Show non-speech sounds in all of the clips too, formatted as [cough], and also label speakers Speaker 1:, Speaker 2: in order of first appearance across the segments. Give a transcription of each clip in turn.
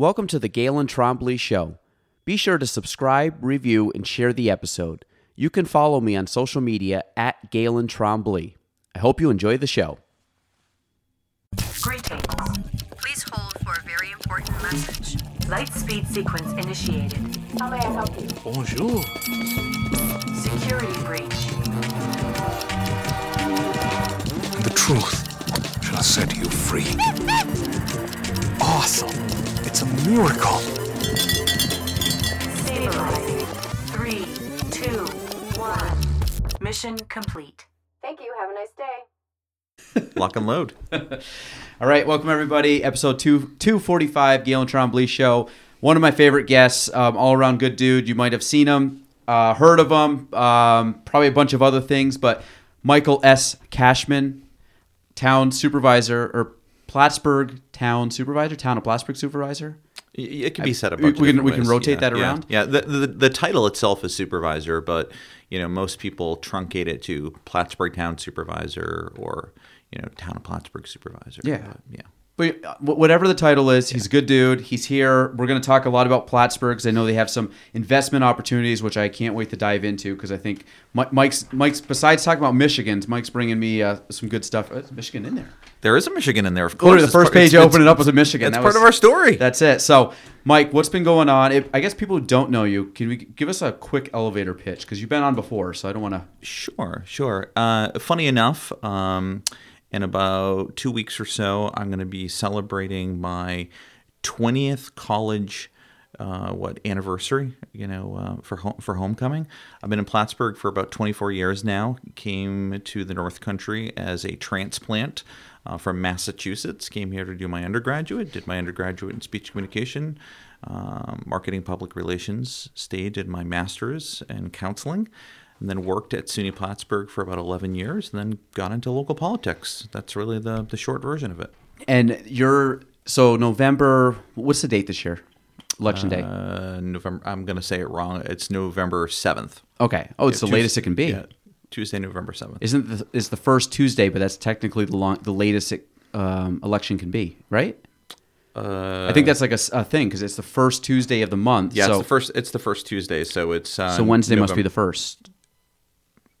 Speaker 1: Welcome to the Galen Trombley Show. Be sure to subscribe, review, and share the episode. You can follow me on social media at Galen Trombley. I hope you enjoy the show.
Speaker 2: Greetings.
Speaker 3: Please hold for a very important message.
Speaker 2: Light speed sequence initiated.
Speaker 4: How may I help you?
Speaker 5: Bonjour.
Speaker 2: Security breach.
Speaker 5: The truth shall set you free. Awesome. It's a miracle.
Speaker 2: Stabilizing. Three, two, one. Mission complete.
Speaker 4: Thank you. Have a nice day.
Speaker 6: Lock and load. [laughs]
Speaker 1: All right, welcome everybody. Episode two two forty five, Galen Trombley Show. One of my favorite guests, um, all around good dude. You might have seen him, uh, heard of him, um, probably a bunch of other things, but Michael S. Cashman, town supervisor or Plattsburgh town supervisor, town of Plattsburgh supervisor.
Speaker 6: It can be set up.
Speaker 1: we- we can- we can rotate that around?
Speaker 6: Yeah, the, the the title itself is supervisor, but you know most people truncate it to Plattsburgh Town Supervisor or you know Town of Plattsburgh Supervisor.
Speaker 1: Yeah.
Speaker 6: But, yeah.
Speaker 1: But uh, whatever the title is, he's a good dude. He's here. We're going to talk a lot about Plattsburgh because I know they have some investment opportunities, which I can't wait to dive into because I think Mike's Mike's besides talking about Michigan's, Mike's bringing me uh, some good stuff. Uh, is Michigan in there.
Speaker 6: There is a Michigan in there, of course.
Speaker 1: Literally, the first
Speaker 6: part-
Speaker 1: page
Speaker 6: it's-
Speaker 1: open it up was a Michigan.
Speaker 6: That's
Speaker 1: That
Speaker 6: part
Speaker 1: was-
Speaker 6: of our story.
Speaker 1: That's it. So, Mike, what's been going on? If, I guess people who don't know you, can we give us a quick elevator pitch? Because you've been on before, so I don't want to.
Speaker 6: Sure, sure. Uh, funny enough, um, in about two weeks or so, I'm going to be celebrating my 20th college. Uh, what anniversary? You know, uh, for home, for homecoming. I've been in Plattsburgh for about 24 years now. Came to the North Country as a transplant uh, from Massachusetts. Came here to do my undergraduate. Did my undergraduate in speech communication, um, marketing, public relations. Stayed. Did my master's in counseling and then worked at SUNY Plattsburgh for about 11 years, and then got into local politics. That's really the, the short version of it.
Speaker 1: And you're so November. What's the date this year? Election day.
Speaker 6: Uh, November. I'm going to say it wrong. It's November 7th.
Speaker 1: Okay. Oh, it's the
Speaker 6: Tues-
Speaker 1: latest it can be.
Speaker 6: Yeah, Tuesday, November 7th.
Speaker 1: Isn't the, is the first Tuesday, but that's technically the long, the latest it, um, election can be, right?
Speaker 6: Uh,
Speaker 1: I think that's like a thing because it's the first Tuesday of the month.
Speaker 6: yeah,
Speaker 1: so,
Speaker 6: it's the first. It's the first Tuesday, so it's uh,
Speaker 1: so Wednesday must be the first.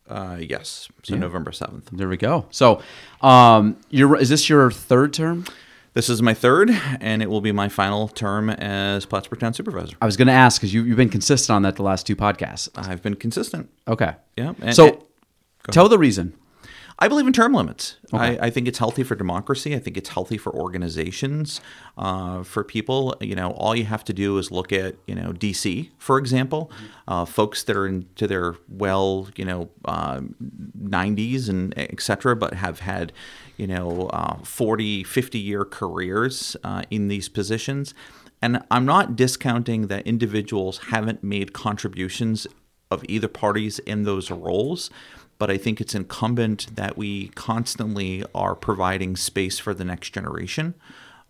Speaker 6: Uh, yes, so
Speaker 1: Yeah.
Speaker 6: November 7th.
Speaker 1: There we go. So, um, you're is this your third term?
Speaker 6: This is my third, and it will be my final term as Plattsburgh Town Supervisor.
Speaker 1: I was going to ask because you you've been consistent on that the last two podcasts.
Speaker 6: I've been consistent.
Speaker 1: Okay.
Speaker 6: Yeah. and-
Speaker 1: so,
Speaker 6: go
Speaker 1: tell the reason.
Speaker 6: I believe in term limits.
Speaker 1: Okay.
Speaker 6: I, I think it's healthy for democracy. I think it's healthy for organizations, uh, for people. You know, all you have to do is look at you know DC, for example, uh, folks that are into their well, you know, uh, 90s and et cetera, but have had you know uh, 40, 50 year careers uh, in these positions. And I'm not discounting that individuals haven't made contributions of either parties in those roles but I think it's incumbent that we constantly are providing space for the next generation.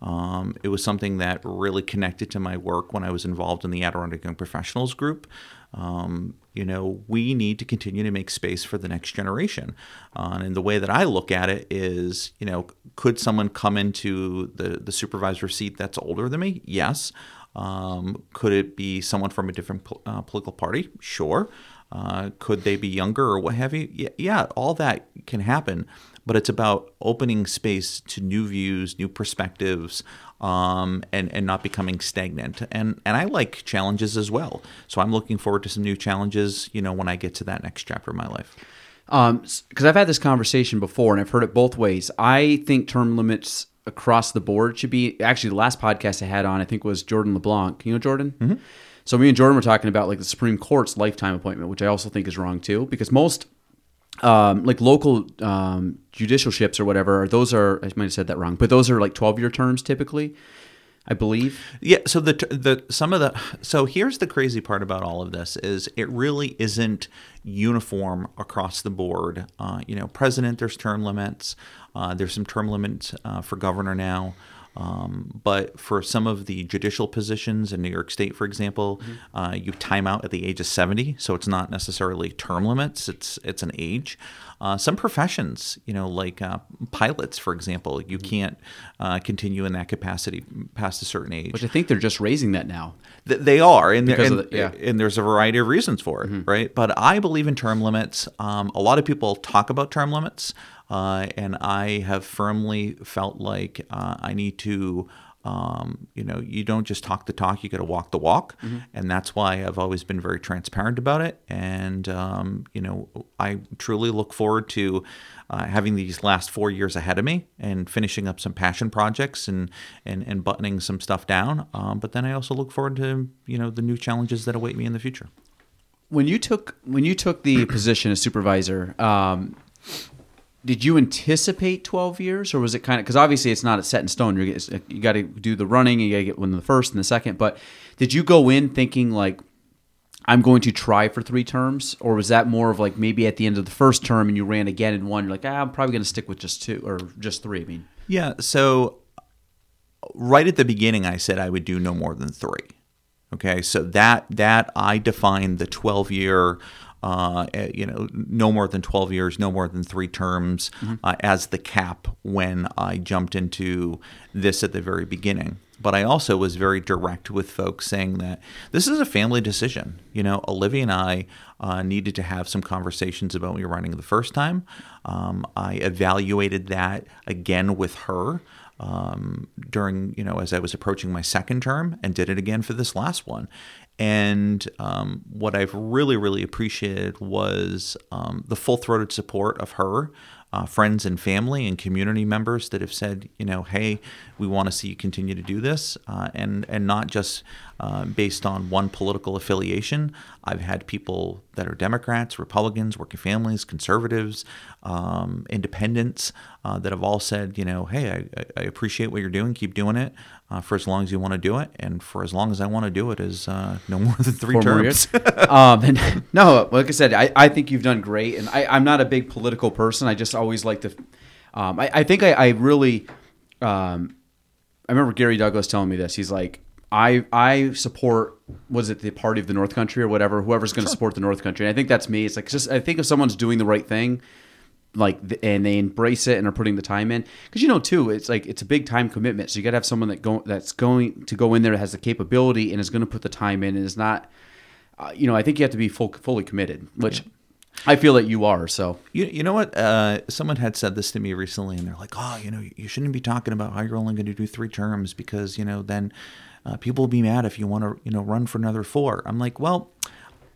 Speaker 6: Um, it was something that really connected to my work when I was involved in the Adirondack Young Professionals Group. Um, you know, we need to continue to make space for the next generation. Uh, and the way that I look at it is, you know, could someone come into the, the supervisor seat that's older than me? Yes. Um, could it be someone from a different uh, political party? Sure. Uh, could they be younger or what have you? Yeah, yeah, all that can happen, but it's about opening space to new views, new perspectives, um, and and not becoming stagnant. And and I like challenges as well. So I'm looking forward to some new challenges. You know, when I get to that next chapter of my life.
Speaker 1: Um, because I've had this conversation before and I've heard it both ways. I think term limits across the board should be actually the last podcast I had on I think was Jordan LeBlanc. You know Jordan? Mm-hmm. So me and Jordan were talking about like the Supreme Court's lifetime appointment, which I also think is wrong too, because most um, like local um, judicialships or whatever, those are I might have said that wrong, but those are like twelve year terms typically, I believe.
Speaker 6: Yeah. So the the some of the so here's the crazy part about all of this is it really isn't uniform across the board. Uh, you know, president there's term limits. Uh, there's some term limits uh, for governor now. Um, but for some of the judicial positions in New York State, for example, uh, you time out at the age of 70, so it's not necessarily term limits, it's, it's an age. Uh, some professions, you know, like uh, pilots, for example, you can't uh, continue in that capacity past a certain age.
Speaker 1: Which I think they're just raising that now.
Speaker 6: Th- they are, and, there-
Speaker 1: Because of
Speaker 6: and,
Speaker 1: the- yeah. Mm-hmm.
Speaker 6: and there's a variety of reasons for it, right? But I believe in term limits. Um, a lot of people talk about term limits, uh, and I have firmly felt like uh, I need to. Um, you know, you don't just talk the talk; you got to walk the walk,
Speaker 1: Mm-hmm.
Speaker 6: and that's why I've always been very transparent about it. And um, you know, I truly look forward to uh, having these last four years ahead of me and finishing up some passion projects and and, and buttoning some stuff down. Um, but then I also look forward to you know the new challenges that await me in the future.
Speaker 1: When you took when you took the position as supervisor, um, did you anticipate 12 years or was it kind of because obviously it's not set in stone you you got to do the running you got to get one the first and the second but did you go in thinking like i'm going to try for three terms or was that more of like maybe at the end of the first term and you ran again in one you're like ah, i'm probably going to stick with just two or just three i mean
Speaker 6: Yeah. So right at the beginning, I said I would do no more than three. Okay. So that that I defined the twelve year. Uh, eh, you know, no more than 12 years, no more than three terms uh, as the cap when I jumped into this at the very beginning. But I also was very direct with folks saying that this is a family decision. You know, Olivia and I uh, needed to have some conversations about me running the first time. Um, I evaluated that again with her um, during, you know, as I was approaching my second term and did it again for this last one. And um, what I've really, really appreciated was um, the full throated support of her, uh, friends and family and community members that have said, you know, hey, we want to see you continue to do this, uh, and and not just uh, based on one political affiliation. I've had people that are Democrats, Republicans, working families, conservatives, um, independents uh, that have all said, you know, hey, I, I appreciate what you're doing. Keep doing it uh, for as long as you want to do it, and for as long as I want to do it is uh, no [laughs] more than three
Speaker 1: Four
Speaker 6: terms. [laughs]
Speaker 1: um, and, [laughs] no, like I said, I, I think you've done great, and I, I'm not a big political person. I just always like to. Um, I, I think I, I really. Um, I remember Garry Douglas telling me this. He's like, I I support was it the party of the North Country or whatever, whoever's going to support the North Country. And I think that's me. It's like just I think if someone's doing the right thing, like and they embrace it and are putting the time in because you know too it's like it's a big time commitment so you got to have someone that go that's going to go in there that has the capability and is going to put the time in and is not uh, you know i think you have to be full, fully committed which i feel that you are so
Speaker 6: You, you know what? Uh, someone had said this to me recently, and they're like, "Oh, you know, you shouldn't be talking about how you're only going to do three terms because you know then uh, people will be mad if you want to you know run for another four. I'm like, well,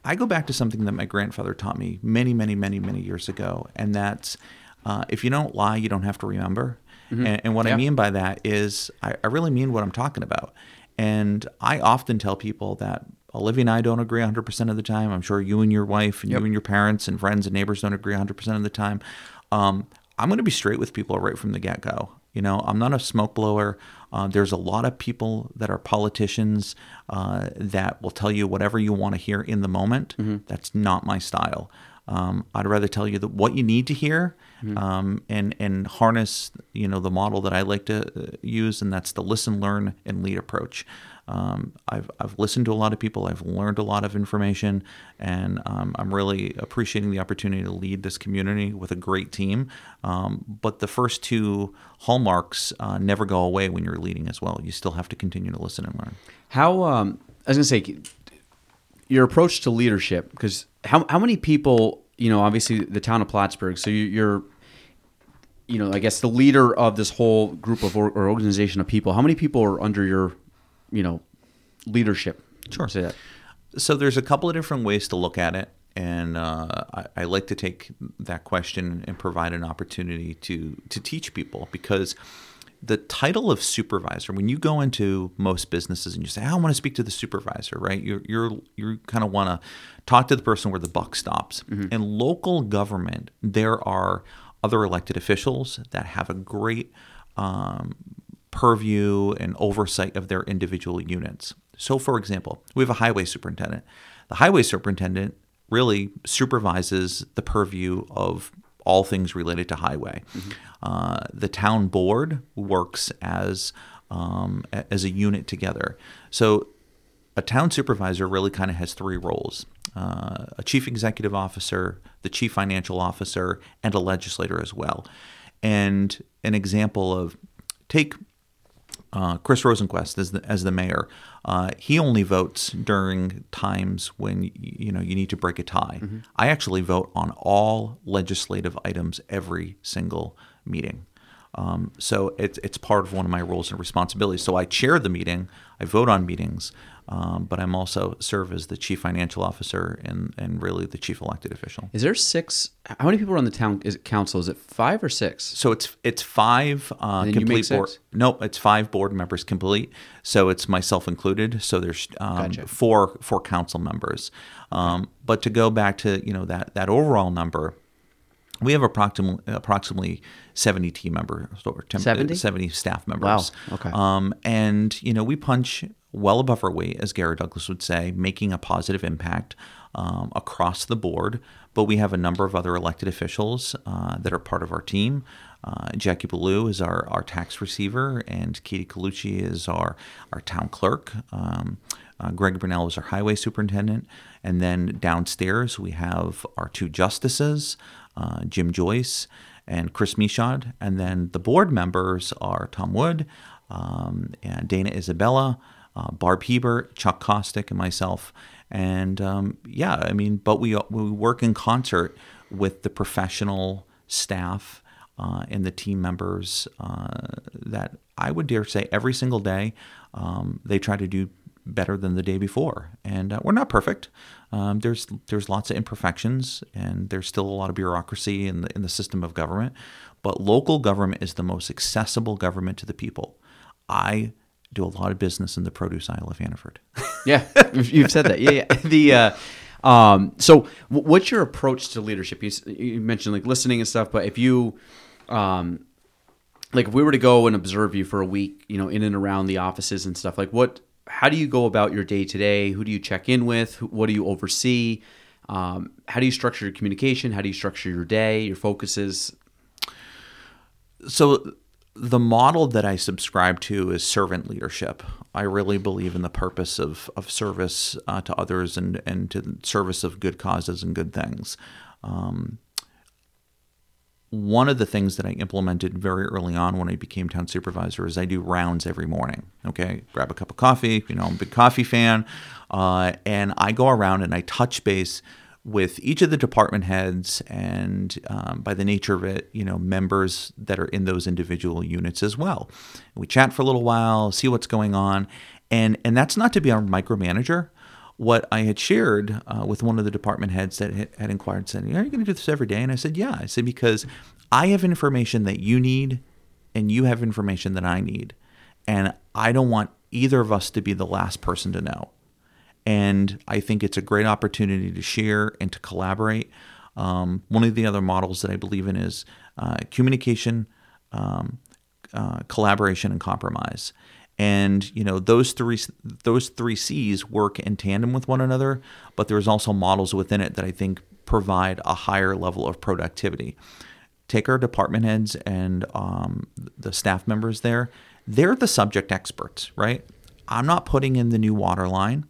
Speaker 6: I go back to something that my grandfather taught me many, many, many, many years ago, and that's uh, if you don't lie, you don't have to remember. And, and what
Speaker 1: Yeah.
Speaker 6: I mean by that is I, I really mean what I'm talking about. And I often tell people that Olivia and I don't agree 100% of the time. I'm sure you and your wife and you and your parents and friends and neighbors don't agree 100% of the time. Um, I'm going to be straight with people right from the get go. You know, I'm not a smoke blower. Uh, there's a lot of people that are politicians uh, that will tell you whatever you want to hear in the moment. That's not my style. Um, I'd rather tell you that what you need to hear um, and and harness you know the model that I like to uh, use, and that's the listen, learn, and lead approach. Um, I've I've listened to a lot of people. I've learned a lot of information, and um, I'm really appreciating the opportunity to lead this community with a great team. Um, but the first two hallmarks uh, never go away when you're leading as well. You still have to continue to listen and learn.
Speaker 1: how um i was going to say your approach to leadership because how, how many people you know obviously the town of plattsburgh so you, you're you know i guess the leader of this whole group of or, or organization of people how many people are under your you know leadership
Speaker 6: Sure.
Speaker 1: say that
Speaker 6: So there's a couple of different ways to look at it, and uh, I, I like to take that question and provide an opportunity to to teach people because the title of supervisor, when you go into most businesses and you say, "I want to speak to the supervisor," right? You're you're you kind of want to talk to the person where the buck stops. In local government, there are other elected officials that have a great um, purview and oversight of their individual units. So, for example, we have a highway superintendent. The highway superintendent really supervises the purview of all things related to highway. Uh, the town board works as um, a- as a unit together. So a town supervisor really kind of has three roles uh, a chief executive officer, the chief financial officer, and a legislator as well. And an example of take uh, Chris Rosenquest as the, as the mayor. Uh, he only votes during times when you know you need to break a tie. I actually vote on all legislative items every single meeting. Um, so it's it's part of one of my roles and responsibilities. So I chair the meeting, I vote on meetings, um, but I'm also serve as the chief financial officer and and really the chief elected official.
Speaker 1: Is there six? How many people are on the town is it council? Is it five or six?
Speaker 6: So it's it's five uh,
Speaker 1: And then you make
Speaker 6: complete board. Nope, it's five board members complete. So it's myself included. So there's um,
Speaker 1: Gotcha.
Speaker 6: four four council members. Um, but to go back to you know that that overall number, we have approximately approximately seventy team members or tem-
Speaker 1: 70?
Speaker 6: 70 staff members.
Speaker 1: Wow. Okay.
Speaker 6: Um, and you know we punch well above our weight, as Garry Douglas would say, making a positive impact um, across the board. But we have a number of other elected officials uh, that are part of our team. Uh, Jackie Ballou is our, our tax receiver, and Katie Colucci is our, our town clerk. Um, uh, Greg Brunell is our highway superintendent. And then downstairs, we have our two justices, uh, Jim Joyce and Chris Michaud. And then the board members are Tom Wood, um, and Dana Isabella, uh, Barb Hebert, Chuck Kostick, and myself. And um, yeah, I mean, but we, we work in concert with the professional staff uh, and the team members uh, that I would dare say every single day um, they try to do better than the day before. And uh, we're not perfect. Um, there's there's lots of imperfections, and there's still a lot of bureaucracy in the in the system of government. But local government is the most accessible government to the people. I do a lot of business in the produce aisle of Hannaford. [laughs]
Speaker 1: Yeah, you've said that. Yeah, yeah. [laughs] The uh, um, so wh- what's your approach to leadership? You, you mentioned like listening and stuff, but if you um, like if we were to go and observe you for a week, you know, in and around the offices and stuff, like what? How do you go about your day to day? Who do you check in with? Who, what do you oversee? Um, how do you structure your communication? How do you structure your day, your focuses?
Speaker 6: so the model that I subscribe to is servant leadership. I really believe in the purpose of, of service uh, to others and, and to the service of good causes and good things. Um, one of the things that I implemented very early on when I became town supervisor is I do rounds every morning. Okay, grab a cup of coffee. You know, I'm a big coffee fan, uh, and I go around and I touch base with each of the department heads and um, by the nature of it, you know, members that are in those individual units as well. We chat for a little while, see what's going on, and and that's not to be our micromanager what I had shared uh, with one of the department heads that had, inquired said, "Are you going to do this every day?" And I said, "Yeah." I said because I have information that you need, and you have information that I need, and I don't want either of us to be the last person to know. And I think it's a great opportunity to share and to collaborate. Um, one of the other models that I believe in is uh, communication, um, uh, collaboration, and compromise. And you know those three those three C's work in tandem with one another, but there's also models within it that I think provide a higher level of productivity. Take our department heads and um, the staff members there; they're the subject experts, right? I'm not putting in the new water line.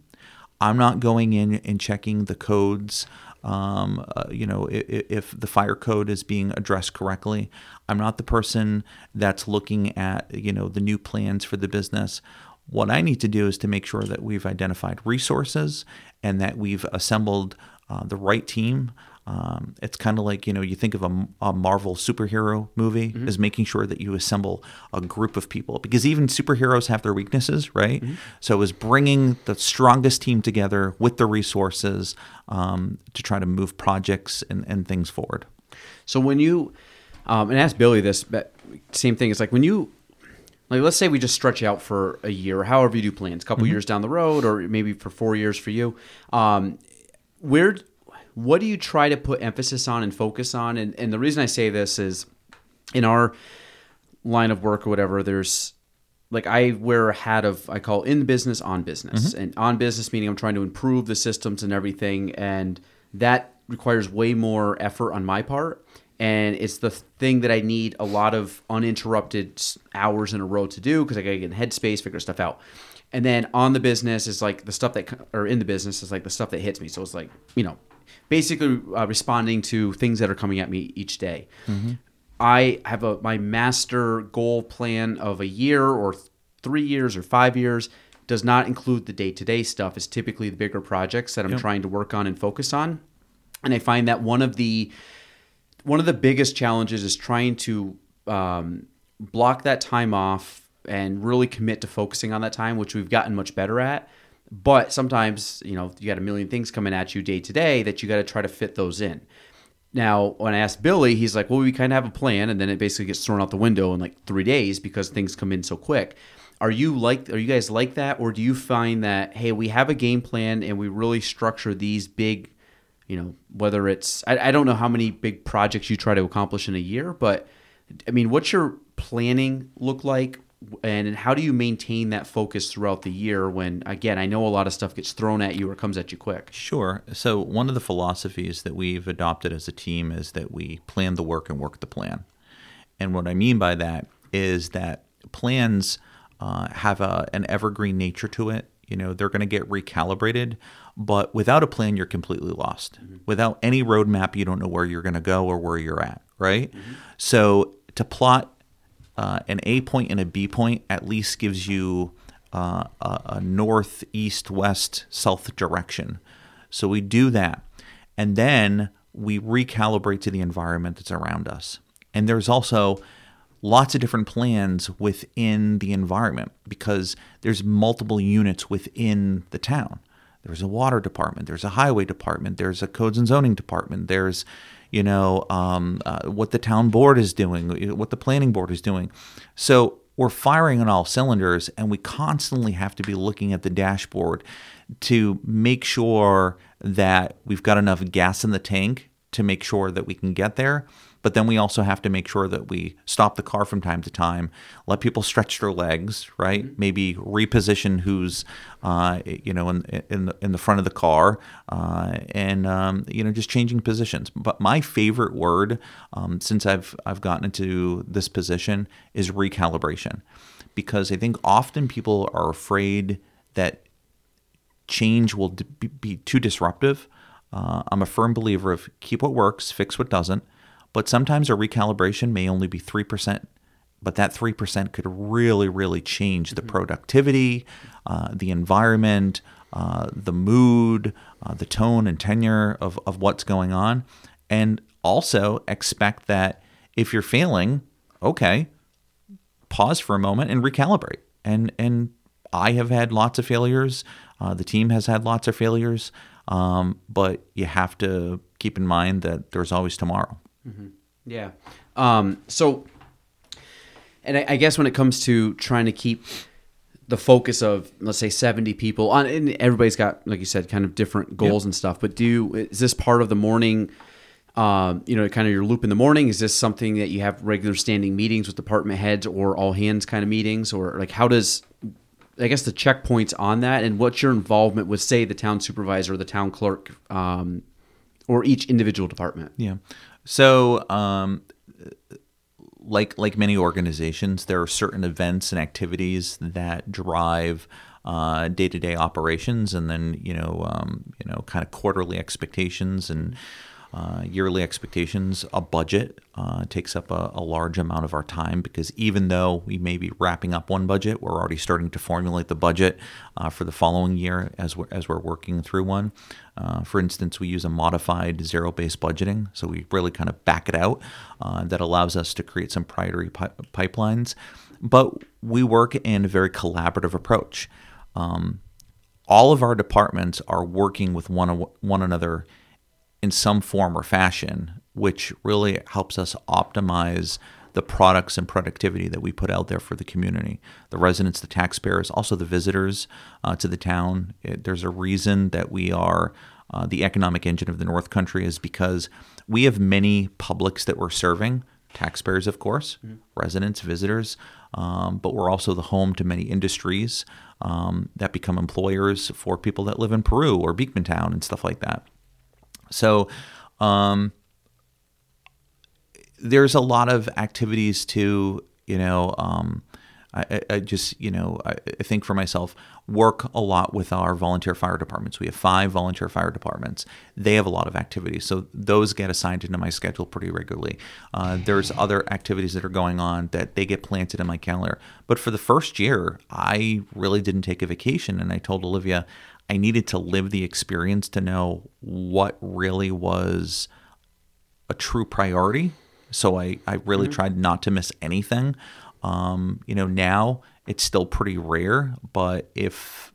Speaker 6: I'm not going in and checking the codes. Um, uh, you know, if, if the fire code is being addressed correctly, I'm not the person that's looking at you know the new plans for the business. What I need to do is to make sure that we've identified resources and that we've assembled uh, the right team. Um, it's kind of like you know you think of a, a Marvel superhero movie as making sure that you assemble a group of people because even superheroes have their weaknesses, right? So it was bringing the strongest team together with the resources um, to try to move projects and, and things forward.
Speaker 1: So when you, um, and ask Billy this, but same thing. It's like when you, like let's say we just stretch out for a year, however you do plans, a couple years down the road, or maybe for four years for you. Um, where, what do you try to put emphasis on and focus on? And and the reason I say this is, in our line of work or whatever, there's like I wear a hat of I call in business on business mm-hmm. and on business meaning I'm trying to improve the systems and everything and that requires way more effort on my part and it's the thing that I need a lot of uninterrupted hours in a row to do because I gotta get in headspace, figure stuff out. And then on the business is like the stuff that, or in the business is like the stuff that hits me. So it's like, you know, basically uh, responding to things that are coming at me each day. I have a my master goal plan of a year or th- three years or five years does not include the day to day stuff. It's typically the bigger projects that I'm trying to work on and focus on. And I find that one of the one of the biggest challenges is trying to um, block that time off and really commit to focusing on that time, which we've gotten much better at. But sometimes, you know, you got a million things coming at you day to day that you got to try to fit those in. Now, when I asked Billy, he's like, "Well, we kind of have a plan, and then it basically gets thrown out the window in like three days because things come in so quick." Are you like? Are you guys like that, or do you find that hey, we have a game plan and we really structure these big, you know, whether it's I, I don't know how many big projects you try to accomplish in a year, but I mean, what's your planning look like, and how do you maintain that focus throughout the year when again, I know a lot of stuff gets thrown at you or comes at you quick.
Speaker 6: Sure. So one of the philosophies that we've adopted as a team is that we plan the work and work the plan. And what I mean by that is that plans uh, have a, an evergreen nature to it. You know, they're going to get recalibrated, but without a plan, you're completely lost. Without any roadmap, you don't know where you're going to go or where you're at, right? So to plot uh, an A point and a B point at least gives you uh, a, a north, east, west, south direction. So we do that. And then we recalibrate to the environment that's around us. And there's also lots of different plans within the environment because there's multiple units within the town. There's a water department, there's a highway department, there's a codes and zoning department, there's you know um, uh, what the town board is doing, what the planning board is doing. So we're firing on all cylinders, and we constantly have to be looking at the dashboard to make sure that we've got enough gas in the tank to make sure that we can get there. But then we also have to make sure that we stop the car from time to time, let people stretch their legs, right? Maybe reposition who's, uh, you know, in in the, in the front of the car, uh, and um, you know, just changing positions. But my favorite word um, since I've I've gotten into this position is recalibration, because I think often people are afraid that change will be too disruptive. Uh, I'm a firm believer of keep what works, fix what doesn't. But sometimes a recalibration may only be 3%, but that 3% could really, really change the productivity, uh, the environment, uh, the mood, uh, the tone and tenure of, of what's going on. And also expect that if you're failing, okay, pause for a moment and recalibrate. And and I have had lots of failures. Uh, the team has had lots of failures. Um, but you have to keep in mind that there's always tomorrow.
Speaker 1: Yeah. Um, so, and I, I guess when it comes to trying to keep the focus of let's say 70 people on and everybody's got like you said kind of different goals and stuff but do you, is this part of the morning um, you know kind of your loop in the morning? Is this something that you have regular standing meetings with department heads or all hands kind of meetings? Or like how does i guess the checkpoints on that? And what's your involvement with say the town supervisor or the town clerk um, or each individual department?
Speaker 6: Yeah. So, um, like like many organizations, there are certain events and activities that drive day to day operations, and then you know um, you know kind of quarterly expectations and uh, yearly expectations. A budget uh, takes up a, a large amount of our time because even though we may be wrapping up one budget, we're already starting to formulate the budget uh, for the following year as we're, as we're working through one. Uh, for instance, we use a modified zero based budgeting, so we really kind of back it out. Uh, that allows us to create some priority pi- pipelines. But we work in a very collaborative approach. Um, all of our departments are working with one, one another in some form or fashion, which really helps us optimize the products and productivity that we put out there for the community, the residents, the taxpayers, also the visitors uh, to the town. It, there's a reason that we are uh, the economic engine of the North Country is because we have many publics that we're serving, taxpayers, of course, residents, visitors, um, but we're also the home to many industries um, that become employers for people that live in Peru or Beekmantown and stuff like that. So, um, there's a lot of activities to you know um, I, I- just you know I, I think for myself work a lot with our volunteer fire departments. We have five volunteer fire departments. They have a lot of activities. So those get assigned into my schedule pretty regularly. Uh, there's other activities that are going on that they get planted in my calendar. But for the first year i really didn't take a vacation. And i told olivia i needed to live the experience to know what really was a true priority. So I, I really tried not to miss anything. Um, you know, now it's still pretty rare, but if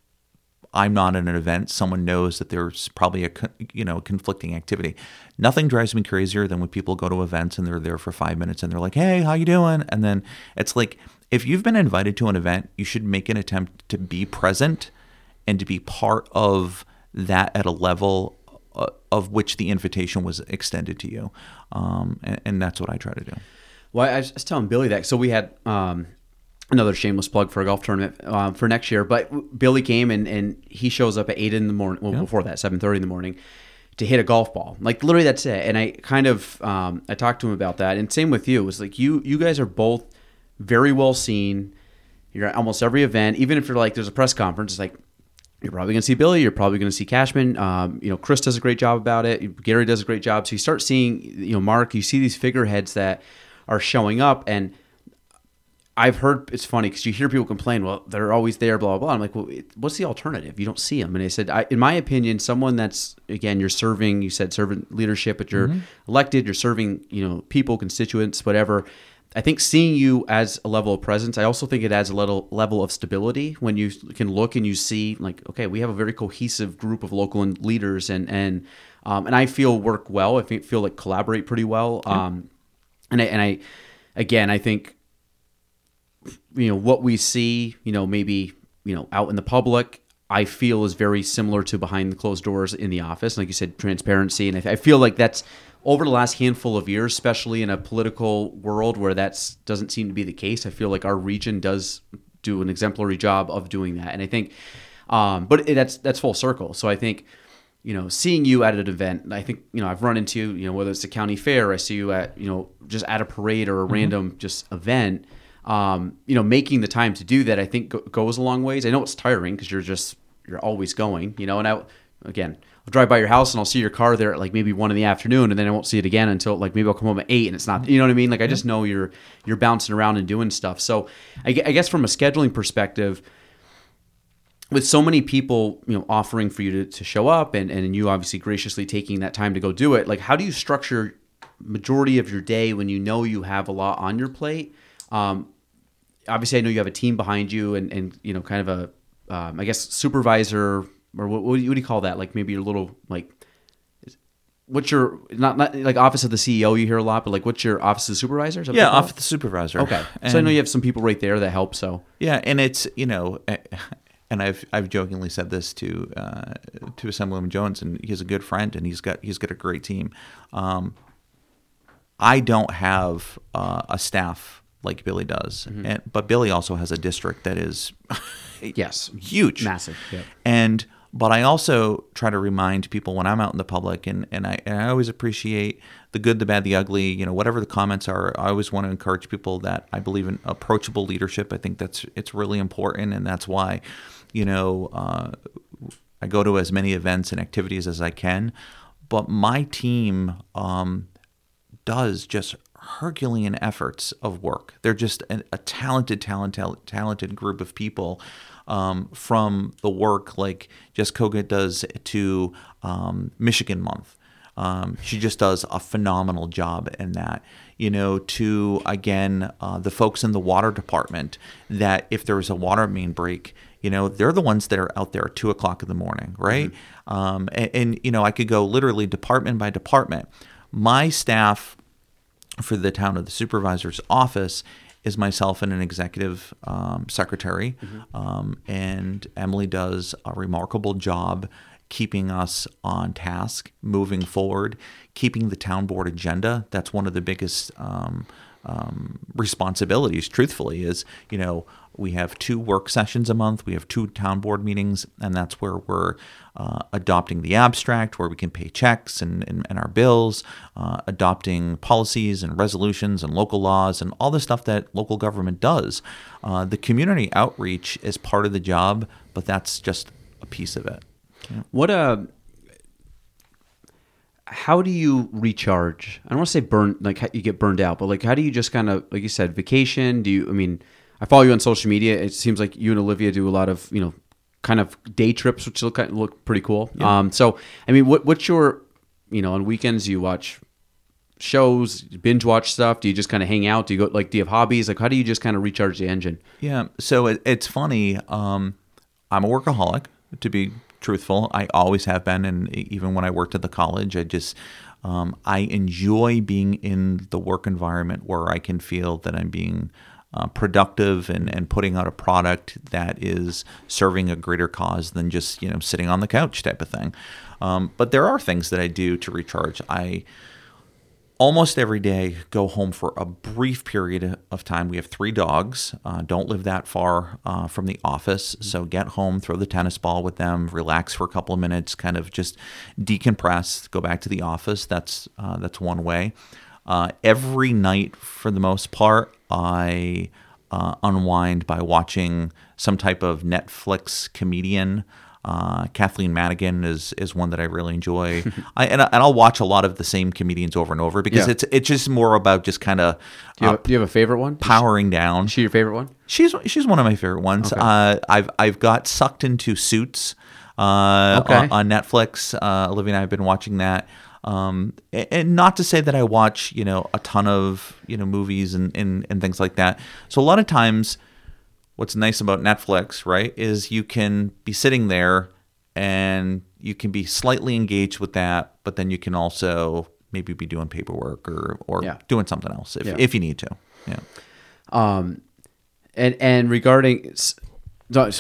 Speaker 6: I'm not at an event, someone knows that there's probably a you know conflicting activity. Nothing drives me crazier than when people go to events and they're there for five minutes and they're like, "Hey, how you doing?" And then it's like, if you've been invited to an event, you should make an attempt to be present and to be part of that at a level uh, of which the invitation was extended to you, um, and, and that's what I try to do.
Speaker 1: Well, I was just telling Billy that. So we had um, another shameless plug for a golf tournament um, for next year. But Billy came and, and he shows up at eight in the morning. Well, before that, seven thirty in the morning, to hit a golf ball. Like literally, that's it. And I kind of um, I talked to him about that. And same with you. It was like you you guys are both very well seen. You're at almost every event. Even if you're like there's a press conference, it's like you're probably going to see Billy. You're probably going to see Cashman. Um, you know, Chris does a great job about it. Gary does a great job. So you start seeing, you know, Mark. You see these figureheads that are showing up, and I've heard it's funny because you hear people complain. Well, they're always there, blah blah blah. I'm like, well, it- what's the alternative? You don't see them. And they said, I, in my opinion, someone that's again, you're serving. You said servant leadership, but you're elected. You're serving, you know, people, constituents, whatever. I think seeing you as a level of presence, I also think it adds a little level of stability when you can look and you see like, okay, we have a very cohesive group of local leaders, and and um, and I feel work well. I feel like collaborate pretty well. Um, and I, and I, again, I think you know what we see you know maybe you know out in the public i feel is very similar to behind the closed doors in the office like you said transparency and i, I feel like that's over the last handful of years especially in a political world where that doesn't seem to be the case i feel like our region does do an exemplary job of doing that. And i think um, but it, that's that's full circle. So i think you know, seeing you at an event, I think, you know, I've run into, you know, whether it's the county fair, I see you at, you know, just at a parade or a random just event, um, you know, making the time to do that, I think go- goes a long ways. I know it's tiring because you're just, you're always going, you know, and I, again, I'll drive by your house and I'll see your car there at like maybe one in the afternoon and then I won't see it again until like maybe I'll come home at eight and it's not, you know what I mean? Like I just know you're, you're bouncing around and doing stuff. So I, I guess from a scheduling perspective, with so many people you know offering for you to, to show up and, and you obviously graciously taking that time to go do it like how do you structure majority of your day when you know you have a lot on your plate um, obviously i know you have a team behind you and, and you know kind of a um, i guess supervisor or what, what, do you, what do you call that like maybe your little like what's your not, not like office of the ceo you hear a lot but like what's your office of the supervisor Is that what
Speaker 6: Yeah,
Speaker 1: they call
Speaker 6: off
Speaker 1: it?
Speaker 6: the supervisor.
Speaker 1: okay so i know you have some people right there that help so
Speaker 6: Yeah, and it's you know, eh, and I've I've jokingly said this to uh, to Assemblyman Jones, and he's a good friend, and he's got he's got a great team. Um, I don't have uh, a staff like Billy does, and, but Billy also has a district that is
Speaker 1: yes [laughs]
Speaker 6: huge,
Speaker 1: Massive, yep.
Speaker 6: And but I also try to remind people when I'm out in the public, and and I and I always appreciate the good, the bad, the ugly. You know, whatever the comments are, I always want to encourage people that I believe in approachable leadership. I think that's it's really important, and that's why, you know, uh, I go to as many events and activities as I can. But my team um, does just Herculean efforts of work. They're just a, a talented, talented, talented group of people. Um, from the work like Jess Koga does to um, Michigan Month. Um, she just does a phenomenal job in that. You know, to again, uh, the folks in the water department that if there is a water main break, you know, they're the ones that are out there at two o'clock in the morning, right? Um, and, and, you know, I could go literally department by department. My staff for the town of the supervisor's office is myself and an executive um, secretary. Um, and Emily does a remarkable job keeping us on task, moving forward, keeping the town board agenda. That's one of the biggest um, um, responsibilities. Truthfully, is you know we have two work sessions a month, we have two town board meetings, and that's where we're uh, adopting the abstract, where we can pay checks and, and, and our bills, uh, adopting policies and resolutions and local laws and all the stuff that local government does. Uh, the community outreach is part of the job, but that's just a piece of it.
Speaker 1: What uh how do you recharge? I don't want to say burn like you get burned out, but like how do you just kind of like you said vacation? Do you I mean, I follow you on social media. It seems like you and Olivia do a lot of, you know, kind of day trips which look look pretty cool. Um so I mean, what what's your you know, on weekends you watch shows, binge watch stuff? Do you just kind of hang out? Do you go like do you have hobbies? Like how do you just kind of recharge the engine?
Speaker 6: Yeah. So it, it's funny. Um, I'm a workaholic, to be truthful. I always have been, and even when I worked at the college, I just um, I enjoy being in the work environment where I can feel that I'm being uh, productive and, and putting out a product that is serving a greater cause than just you know sitting on the couch type of thing. Um, but there are things that I do to recharge. I almost every day go home for a brief period of time. We have three dogs, uh, don't live that far uh, from the office. So get home, throw the tennis ball with them, relax for a couple of minutes, kind of just decompress, go back to the office. That's, uh, that's one way. Uh, every night, for the most part, I uh, unwind by watching some type of Netflix comedian. Uh, Kathleen Madigan is is one that I really enjoy, [laughs] I, and, I- and I'll watch a lot of the same comedians over and over because
Speaker 1: Yeah.
Speaker 6: it's it's just more about just kind of
Speaker 1: Do you, have, do you have a favorite one?
Speaker 6: powering down.
Speaker 1: Is she your favorite one?
Speaker 6: She's she's one of my favorite ones. Uh, I've I've got sucked into Suits uh,
Speaker 1: Okay.
Speaker 6: on, on Netflix. Uh, Olivia and I have been watching that. Um, and not to say that I watch you know a ton of you know movies and, and and things like that. So a lot of times, what's nice about Netflix, right, is you can be sitting there and you can be slightly engaged with that, but then you can also maybe be doing paperwork or or
Speaker 1: Yeah.
Speaker 6: doing something else if
Speaker 1: Yeah.
Speaker 6: if you need to. Yeah.
Speaker 1: Um, and and regarding, so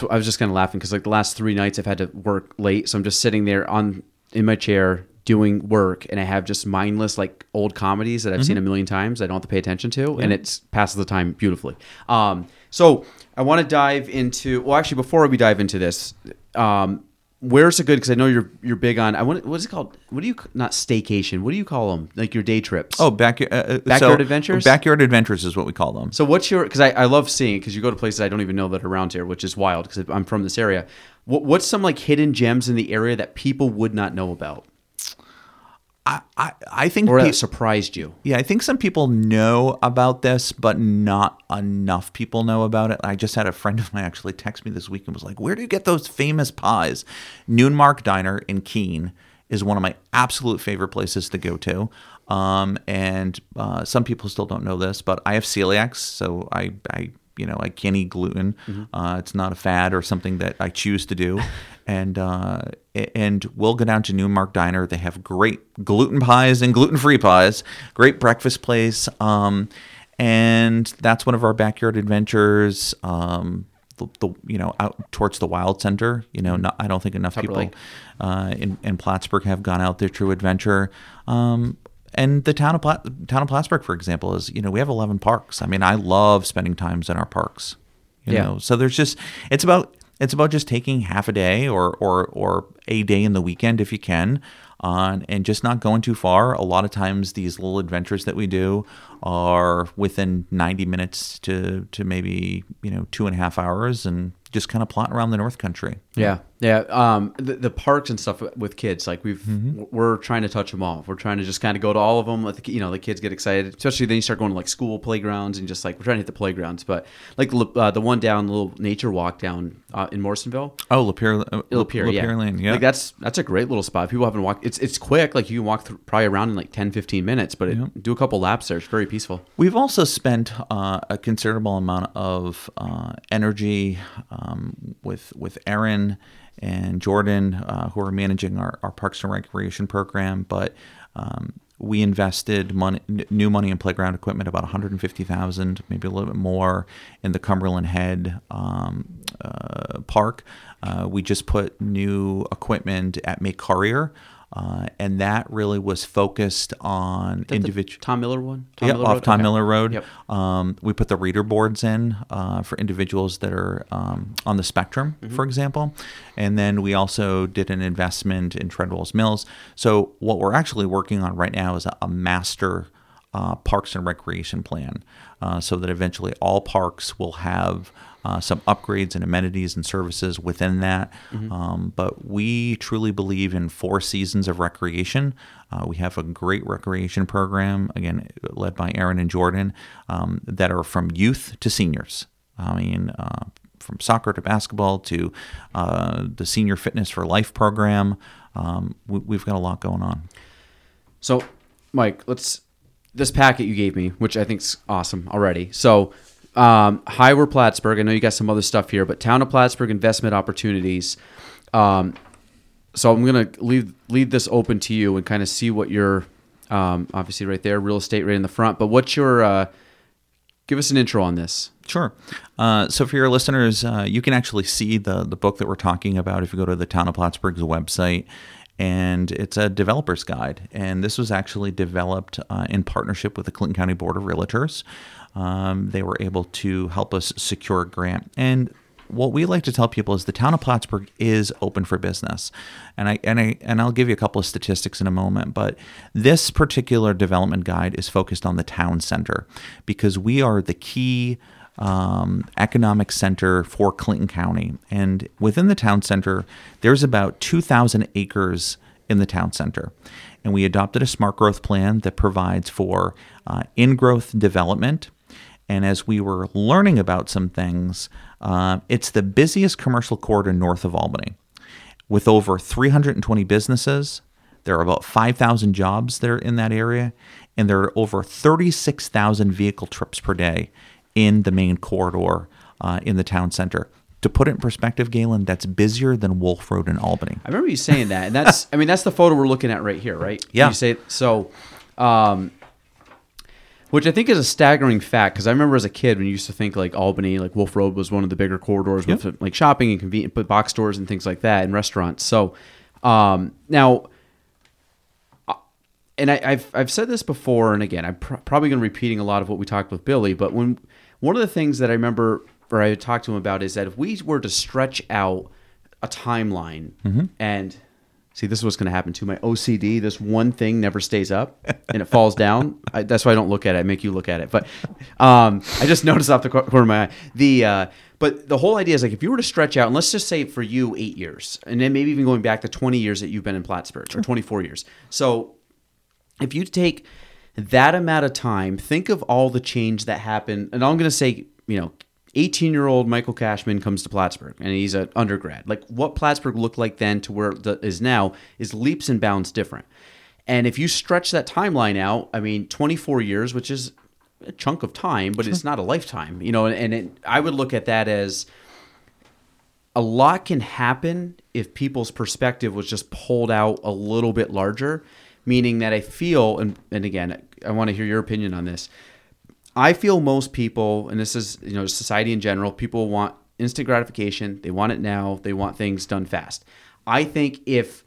Speaker 1: I was just kind of laughing because like the last three nights I've had to work late, so I'm just sitting there on in my chair doing work, and I have just mindless like old comedies that I've seen a million times. I don't have to pay attention to, and it passes the time beautifully. Um, so I want to dive into. Well, actually, before we dive into this, um, where's a good? Because I know you're you're big on. I want. What is it called? What do you not staycation? What do you call them? Like your day trips?
Speaker 6: Oh, backyard, uh, uh,
Speaker 1: Backyard
Speaker 6: so-
Speaker 1: adventures?
Speaker 6: Backyard adventures is what we call them.
Speaker 1: So what's your? Because I, I love seeing because you go to places I don't even know that are around here, which is wild because I'm from this area. What, what's some like hidden gems in the area that people would not know about
Speaker 6: I, I, I think,
Speaker 1: or
Speaker 6: pe-
Speaker 1: surprised you?
Speaker 6: yeah, I think some people know about this, but not enough people know about it. I just had a friend of mine actually text me this week and was like, "Where do you get those famous pies?" Noonmark Diner in Keene is one of my absolute favorite places to go to. Um, and uh, some people still don't know this, but I have celiac, so I, I you know, I can't eat gluten. Uh, it's not a fad or something that I choose to do. [laughs] And uh, and we'll go down to Noonmark Diner. They have great gluten pies and gluten free pies. Great breakfast place. Um, and that's one of our backyard adventures. Um, the, the you know out towards the Wild Center. You know, not, I don't think enough people uh, in, in Plattsburgh have gone out there to adventure. Um, and the town of Plat- town of Plattsburgh, for example, is you know we have eleven parks. I mean, I love spending times in our parks. You
Speaker 1: Yeah.
Speaker 6: know, so there's just it's about it's about just taking half a day or or or a day in the weekend if you can, on and just not going too far. A lot of times, these little adventures that we do are within 90 minutes to to maybe you know two and a half hours, and just kind of plot around the North Country.
Speaker 1: Yeah, yeah. Um, the, the parks and stuff with kids, like we've we're trying to touch them all. We're trying to just kind of go to all of them. Let the, you know the kids get excited, especially then you start going to like school playgrounds and just like we're trying to hit the playgrounds. But like uh, the one down, the little nature walk down uh, in Morrisonville,
Speaker 6: Oh, Lapeer, uh,
Speaker 1: Lapeer, yeah.
Speaker 6: Lane, yeah.
Speaker 1: Like that's that's a great little spot. People haven't walked. It's it's quick. Like you can walk through, probably around in like 10, 15 minutes, but it, do a couple laps there. It's very peaceful.
Speaker 6: We've also spent uh, a considerable amount of uh, energy um, with with Aaron and Jordan, uh, who are managing our, our Parks and Recreation program. But um, we invested money, n- new money in playground equipment, about 150,000, maybe a little bit more, in the Cumberland Head um, uh, Park. Uh, we just put new equipment at Make Courier. Uh, and that really was focused on individual.
Speaker 1: Tom Miller one. Tom
Speaker 6: Yeah,
Speaker 1: Miller
Speaker 6: off
Speaker 1: Road?
Speaker 6: Tom
Speaker 1: Okay.
Speaker 6: Miller Road.
Speaker 1: Yep.
Speaker 6: Um, we put the reader boards in uh, for individuals that are um, on the spectrum,
Speaker 1: Mm-hmm.
Speaker 6: for example. And then we also did an investment in Treadwell's Mills. So what we're actually working on right now is a, a master uh, parks and recreation plan, uh, so that eventually all parks will have. Uh, some upgrades and amenities and services within that. Um, but we truly believe in four seasons of recreation. Uh, we have a great recreation program, again, led by Aaron and Jordan, um, that are from youth to seniors. I mean, uh, from soccer to basketball to uh, the Senior Fitness for Life program. Um, we, we've got a lot going on.
Speaker 1: So, Mike, let's this packet you gave me, which I think's awesome already. So, um, Highware Plattsburgh. I know you got some other stuff here, but Town of Plattsburgh investment opportunities. Um, so I'm gonna leave leave this open to you and kind of see what your um, obviously right there, real estate right in the front. But what's your uh, give us an intro on this?
Speaker 6: Sure. Uh, so for your listeners, uh, you can actually see the the book that we're talking about if you go to the Town of Plattsburgh's website. And it's a developer's guide. And this was actually developed uh, in partnership with the Clinton County Board of Realtors. Um, they were able to help us secure a grant. And what we like to tell people is the town of Plattsburgh is open for business, and I and I and I'll give you a couple of statistics in a moment. But this particular development guide is focused on the town center because we are the key um, economic center for Clinton County, and within the town center, there's about 2,000 acres in the town center. And we adopted a smart growth plan that provides for uh, in growth development. And as we were learning about some things, uh, it's the busiest commercial corridor north of Albany. With over 320 businesses, there are about 5,000 jobs there in that area, and there are over 36,000 vehicle trips per day in the main corridor uh, in the town center. To put it in perspective, Galen, that's busier than Wolf Road in Albany.
Speaker 1: I remember you saying that, and that's [laughs] I mean that's the photo we're looking at right here, right?
Speaker 6: Yeah.
Speaker 1: You say so, um, which I think is a staggering fact because I remember as a kid when you used to think like Albany, like Wolf Road was one of the bigger corridors with like shopping and convenient, but box stores and things like that and restaurants. So um, now, uh, and I, I've I've said this before, and again, I'm pr- probably going to repeating a lot of what we talked with Billy, but when one of the things that I remember or I talked to him about is that if we were to stretch out a timeline and see this is what's going to happen to my OCD this one thing never stays up and it falls down. I, that's why I don't look at it. I make you look at it. But um, I just [laughs] noticed off the corner of my eye the uh, but the whole idea is like if you were to stretch out and let's just say for you eight years and then maybe even going back to 20 years that you've been in Plattsburgh or 24 years. So if you take that amount of time, think of all the change that happened. And I'm going to say, you know, 18 year old Michael Cashman comes to Plattsburgh and he's an undergrad. Like what Plattsburgh looked like then to where it is now is leaps and bounds different. And if you stretch that timeline out, I mean, 24 years, which is a chunk of time, but it's not a lifetime, you know, and, and it, I would look at that as a lot can happen if people's perspective was just pulled out a little bit larger meaning that i feel and, and again i want to hear your opinion on this i feel most people and this is you know society in general people want instant gratification they want it now they want things done fast. I think if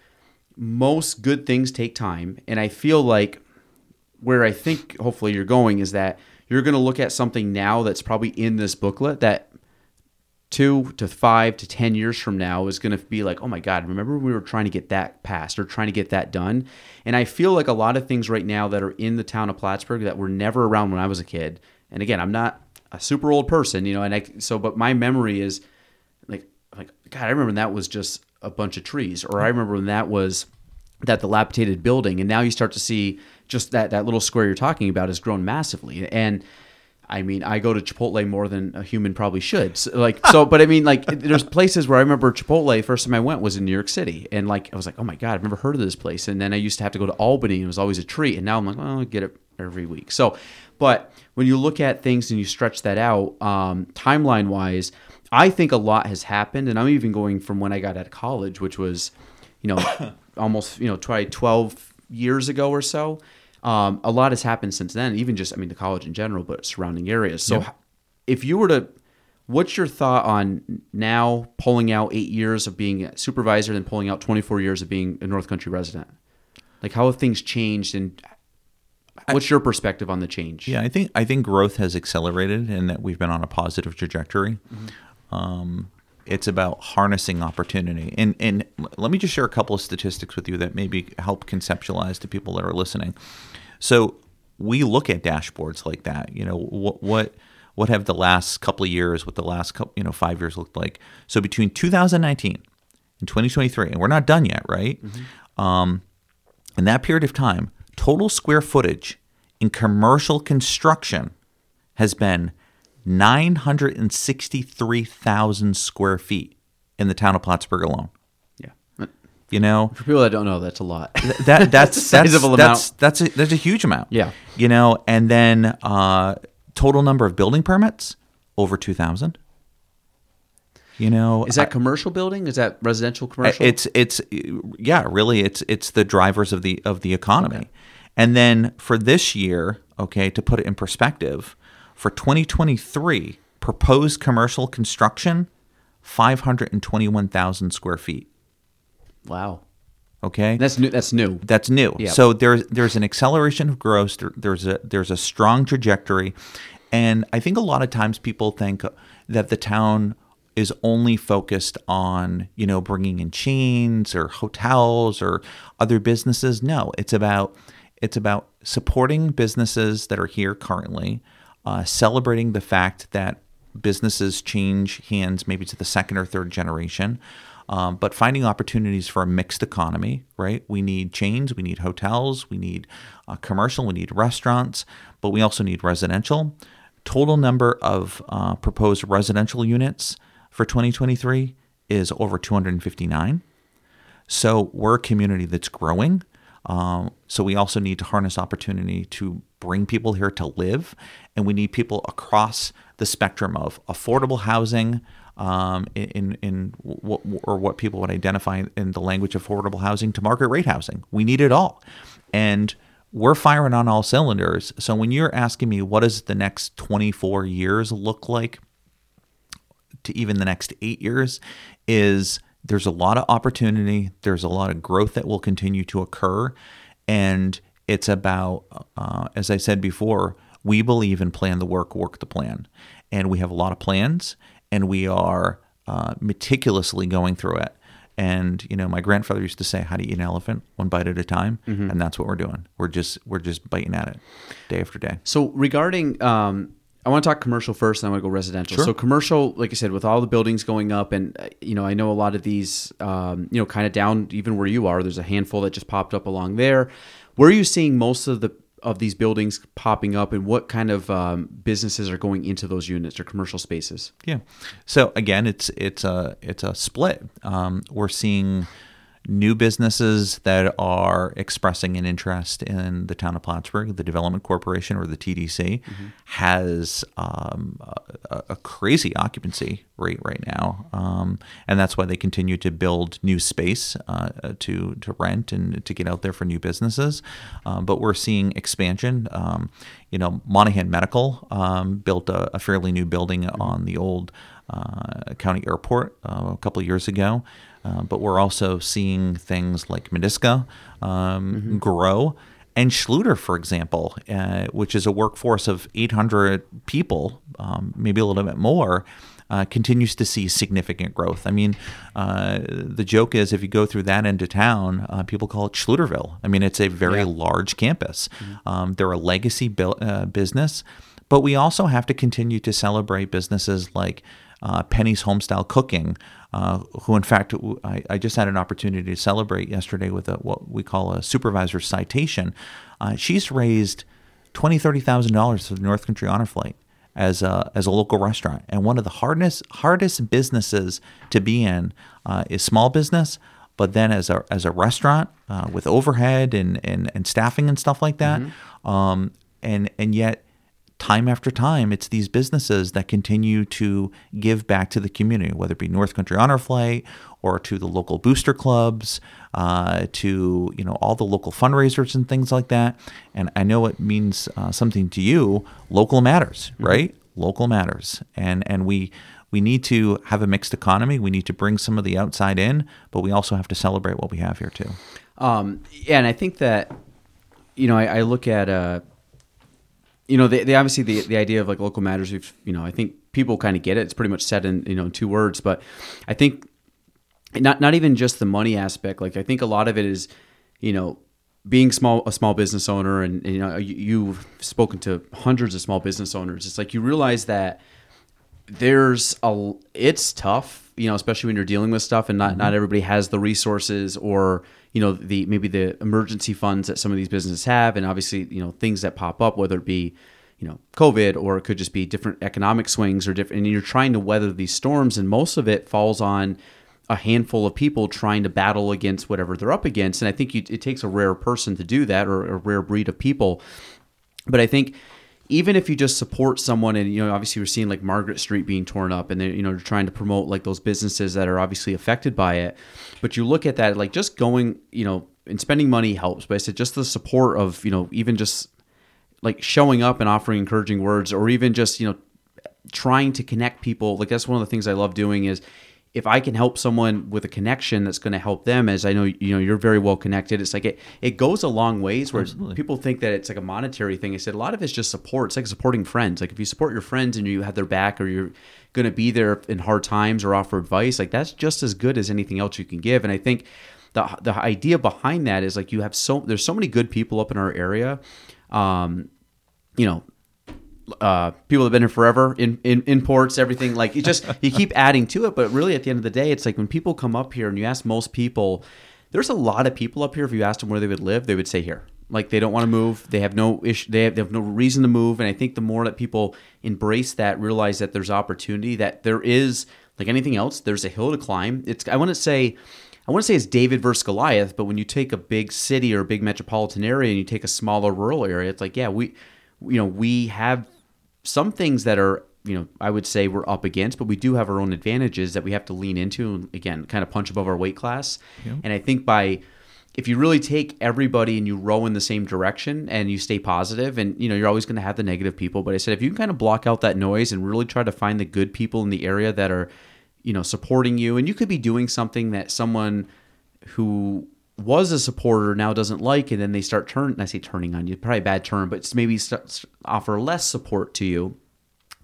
Speaker 1: most good things take time and i feel like where i think hopefully you're going is that you're going to look at something now that's probably in this booklet that two to five to ten years from now is going to be like, oh my god, remember when we were trying to get that passed or trying to get that done. And I feel like a lot of things right now that are in the town of Plattsburgh that were never around when I was a kid. And again, I'm not a super old person, you know, and I so but my memory is like like God, I remember when that was just a bunch of trees, or I remember when that was that dilapidated building, and now you start to see just that that little square you're talking about has grown massively, and I mean, I go to Chipotle more than a human probably should. So, like, so, but I mean, like, there's places where I remember Chipotle. First time I went was in New York City, and like, I was like, oh my god, I've never heard of this place. And then I used to have to go to Albany, and it was always a treat. And now I'm like, well, I get it every week. So, but when you look at things and you stretch that out, um, timeline wise, I think a lot has happened, and I'm even going from when I got out of college, which was, you know, [coughs] almost you know, try 12 years ago or so. Um, a lot has happened since then, even just, I mean, the college in general, but surrounding areas. So, h- if you were to, what's your thought on now pulling out eight years of being a supervisor, then pulling out 24 years of being a North Country resident? Like how have things changed, and what's your perspective on the change?
Speaker 6: Yeah, I think I think growth has accelerated and that we've been on a positive trajectory. Um, it's about harnessing opportunity, and and let me just share a couple of statistics with you that maybe help conceptualize to people that are listening. So we look at dashboards like that. You know what what what have the last couple of years, what the last couple you know five years looked like. So between 2019 and 2023, and we're not done yet, right? Um, in that period of time, total square footage in commercial construction has been 963,000 square feet in the town of Plattsburgh alone. You know,
Speaker 1: For people that don't know, that's a lot.
Speaker 6: that [laughs] that's that's
Speaker 1: Sizable
Speaker 6: that's,
Speaker 1: amount.
Speaker 6: that's a, that's a huge amount.
Speaker 1: Yeah.
Speaker 6: You know, and then uh, total number of building permits over 2,000. You know,
Speaker 1: Is that commercial building? Is that residential commercial?
Speaker 6: It's it's yeah, really it's it's the drivers of the of the economy. And then for this year, okay, to put it in perspective, for 2023, proposed commercial construction 521,000 square feet,
Speaker 1: wow.
Speaker 6: okay?
Speaker 1: That's new. That's new.
Speaker 6: That's new.
Speaker 1: Yeah.
Speaker 6: So there's there's an acceleration of growth. There, there's a there's a strong trajectory, and I think a lot of times people think that the town is only focused on you know bringing in chains or hotels or other businesses. No, it's about it's about supporting businesses that are here currently, uh, celebrating the fact that businesses change hands maybe to the second or third generation um, but finding opportunities for a mixed economy right we need chains we need hotels we need uh, commercial we need restaurants but we also need residential total number of uh, proposed residential units for 2023 is over 259 so we're a community that's growing. Um, so we also need to harness opportunity to bring people here to live, and we need people across the spectrum of affordable housing. Um, in in what or what people would identify in the language of affordable housing to market rate housing. We need it all, and we're firing on all cylinders. So when you're asking me what does the next 24 years look like, to even the next eight years is there's a lot of opportunity. There's a lot of growth that will continue to occur. And it's about, uh, as I said before, we believe in plan the work, work the plan. And we have a lot of plans and we are uh, meticulously going through it. And you know, my grandfather used to say, "How do you eat an elephant? One bite at a time." And that's what we're doing. We're just we're just biting at it, day after day.
Speaker 1: So regarding, um, I want to talk commercial first, and I want to go residential.
Speaker 6: Sure.
Speaker 1: So commercial, like I said, with all the buildings going up, and uh, you know, I know a lot of these, um, you know, kind of down even where you are. There's a handful that just popped up along there. Where are you seeing most of the of these buildings popping up, and what kind of um, businesses are going into those units or commercial spaces?
Speaker 6: Yeah. So again, it's it's a it's a split. Um, we're seeing new businesses that are expressing an interest in the town of Plattsburgh. The Development Corporation or the TDC has um, a, a crazy occupancy rate right now, um, and that's why they continue to build new space uh, to to rent and to get out there for new businesses. Um, but we're seeing expansion. Um, you know, Monaghan Medical um, built a, a fairly new building on the old uh, county airport uh, a couple of years ago. Uh, but we're also seeing things like Medisca um, grow. And Schluter, for example, uh, which is a workforce of 800 people, um, maybe a little bit more, uh, continues to see significant growth. I mean, uh, the joke is if you go through that end of town, uh, people call it Schluterville. I mean, it's a very large campus. Um, they're a legacy bu- uh, business, but we also have to continue to celebrate businesses like uh, Penny's Homestyle Cooking, uh, who in fact I, I just had an opportunity to celebrate yesterday with a, what we call a supervisor citation. Uh, she's raised twenty, thirty thousand dollars for the North Country Honor Flight as a as a local restaurant, and one of the hardest hardest businesses to be in uh, is small business. But then as a as a restaurant uh, with overhead and, and and staffing and stuff like that, um, and and yet time after time, it's these businesses that continue to give back to the community, whether it be North Country Honor Flight or to the local booster clubs, uh, to you know all the local fundraisers and things like that. And I know it means uh, something to you. Local matters, right? Local matters, and and we we need to have a mixed economy. We need to bring some of the outside in, but we also have to celebrate what we have here too.
Speaker 1: Um, yeah, and I think that you know, I, I look at uh, you know, they, they obviously the the idea of like local matters. We've you know, I think people kind of get it. It's pretty much said in you know in two words, but I think not not even just the money aspect. Like I think a lot of it is, you know, being small a small business owner, and, you know, you, you've spoken to hundreds of small business owners. It's like you realize that there's a it's tough you know especially when you're dealing with stuff and not not mm-hmm. everybody has the resources or you know the maybe the emergency funds that some of these businesses have and obviously you know things that pop up whether it be you know covid or it could just be different economic swings or different and you're trying to weather these storms and most of it falls on a handful of people trying to battle against whatever they're up against. And i think you, it takes a rare person to do that or a rare breed of people. But I think even if you just support someone and you know obviously we're seeing like Margaret Street being torn up and you know they're trying to promote like those businesses that are obviously affected by it. But you look at that like just going you know and spending money helps but I said just the support of you know even just like showing up and offering encouraging words or even just you know trying to connect people. Like that's one of the things I love doing is if I can help someone with a connection that's going to help them, as I know you know you're very well connected, it's like it it goes a long ways. Where people think that it's like a monetary thing. I said a lot of it's just support. It's like supporting friends. Like if you support your friends and you have their back, or you're going to be there in hard times or offer advice, like that's just as good as anything else you can give. And I think the the idea behind that is like you have so there's so many good people up in our area. Um, you know, uh, people have been here forever in, in imports everything like you just you keep [laughs] adding to it but really at the end of the day it's like when people come up here and you ask most people there's a lot of people up here if you asked them where they would live they would say here. Like they don't want to move they have no issue they have, they have no reason to move and i think the more that people embrace that realize that there's opportunity that there is like anything else there's a hill to climb. It's i want to say I want to say it's David versus Goliath, but when you take a big city or a big metropolitan area and you take a smaller rural area, it's like, yeah, we, you know, we have some things that are, you know, I would say we're up against, but we do have our own advantages that we have to lean into and again, kind of punch above our weight class. And I think by, if you really take everybody and you row in the same direction and you stay positive and you know you're always going to have the negative people but i said if you can kind of block out that noise and really try to find the good people in the area that are you know supporting you and you could be doing something that someone who was a supporter now doesn't like and then they start turn I say turning on you probably a bad term but maybe st- offer less support to you.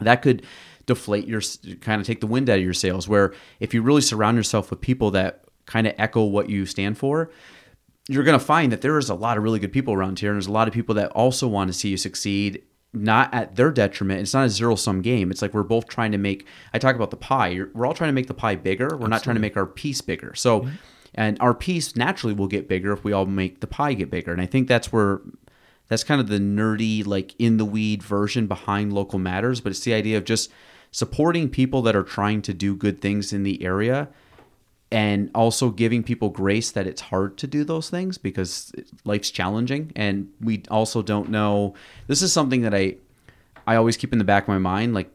Speaker 1: That could deflate your kind of take the wind out of your sails where if you really surround yourself with people that kind of echo what you stand for you're going to find that there is a lot of really good people around here and there's a lot of people that also want to see you succeed not at their detriment. It's not a zero sum game. It's like we're both trying to make i talk about the pie. We're all trying to make the pie bigger. We're not trying to make our piece bigger. So mm-hmm. And our piece naturally will get bigger if we all make the pie get bigger. And i think that's where that's kind of the nerdy like in the weed version behind local matters. But it's the idea of just supporting people that are trying to do good things in the area and also giving people grace that it's hard to do those things because life's challenging. And we also don't know this is something that i i always keep in the back of my mind like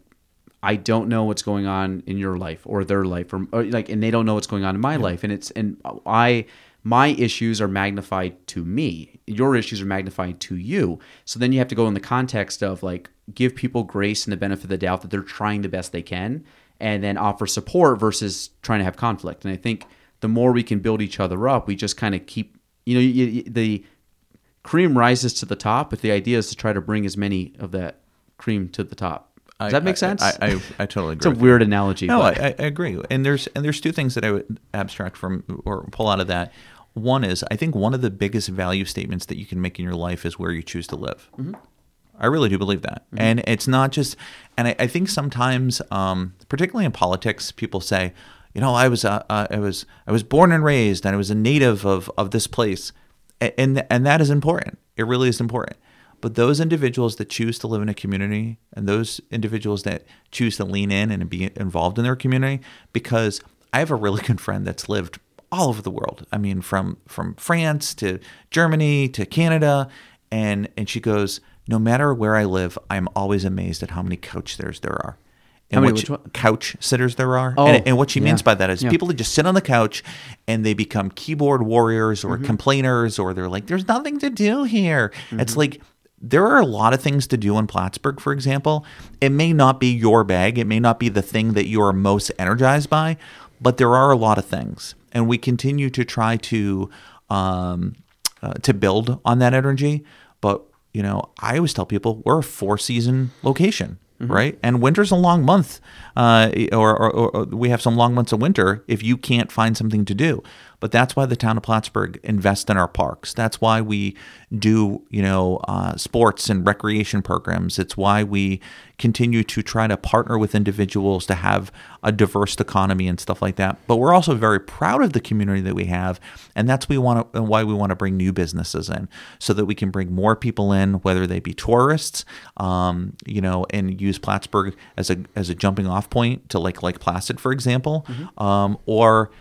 Speaker 1: i don't know what's going on in your life or their life or, or like and they don't know what's going on in my life. And it's and i my issues are magnified to me. Your issues are magnified to you. So then you have to go in the context of like give people grace and the benefit of the doubt that they're trying the best they can and then offer support versus trying to have conflict. And i think the more we can build each other up we just kind of keep you know you, you- the cream rises to the top but the idea is to try to bring as many of that cream to the top does that make
Speaker 6: I-
Speaker 1: sense
Speaker 6: I, I, I totally agree.
Speaker 1: it's a
Speaker 6: you.
Speaker 1: weird analogy
Speaker 6: No,
Speaker 1: but-
Speaker 6: I, I agree. And there's and there's two things that I would abstract from or pull out of that. One is I think one of the biggest value statements that you can make in your life is where you choose to live. I really do believe that, and it's not just. And I, I think sometimes, um, particularly in politics, people say, you know, I was uh, uh, I was I was born and raised, and I was a native of of this place, and and that is important. It really is important. But those individuals that choose to live in a community and those individuals that choose to lean in and be involved in their community, because I have a really [laughs] good friend that's lived all over the world. I mean, from from France to Germany to Canada, and and she goes, no matter where I live, I'm always amazed at how many couch sitters there are. And
Speaker 1: many
Speaker 6: what couch sitters there are.
Speaker 1: Oh,
Speaker 6: and, and what she means by that is
Speaker 1: Yeah.
Speaker 6: people that just sit on the couch and they become keyboard warriors or
Speaker 1: Mm-hmm.
Speaker 6: complainers or they're like, there's nothing to do here.
Speaker 1: Mm-hmm.
Speaker 6: It's like there are a lot of things to do in Plattsburgh, for example. It may not be your bag, it may not be the thing that you are most energized by, but there are a lot of things. And we continue to try to um, uh, to build on that energy. But you know, I always tell people we're a four season location, right? And winter's a long month, uh, or, or, or we have some long months of winter if you can't find something to do. But that's why the town of Plattsburgh invests in our parks. That's why we do, you know, uh, sports and recreation programs. It's why we continue to try to partner with individuals to have a diverse economy and stuff like that. But we're also very proud of the community that we have, and that's we want to, and why we want to bring new businesses in, so that we can bring more people in, whether they be tourists, um, you know, and use Plattsburgh as a as a jumping off point to like Lake Placid, for example, um, or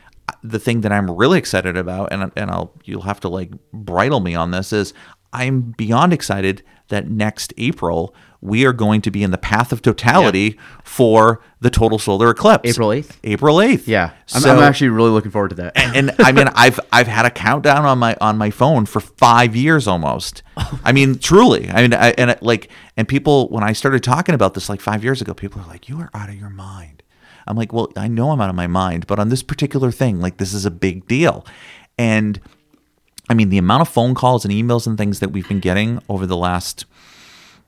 Speaker 6: the thing that I'm really excited about, and and I'll you'll have to like bridle me on this is I'm beyond excited that next April we are going to be in the path of totality for the total solar eclipse.
Speaker 1: April 8th?
Speaker 6: April eighth.
Speaker 1: Yeah, I'm,
Speaker 6: So-
Speaker 1: I'm actually really looking forward to that.
Speaker 6: and I mean [laughs] I've I've had a countdown on my on my phone for five years almost. I mean truly. I mean I, and it, like and people when I started talking about this like five years ago, people are like, "You are out of your mind." I'm like, "Well, I know I'm out of my mind, but on this particular thing, like this is a big deal," and I mean the amount of phone calls and emails and things that we've been getting over the last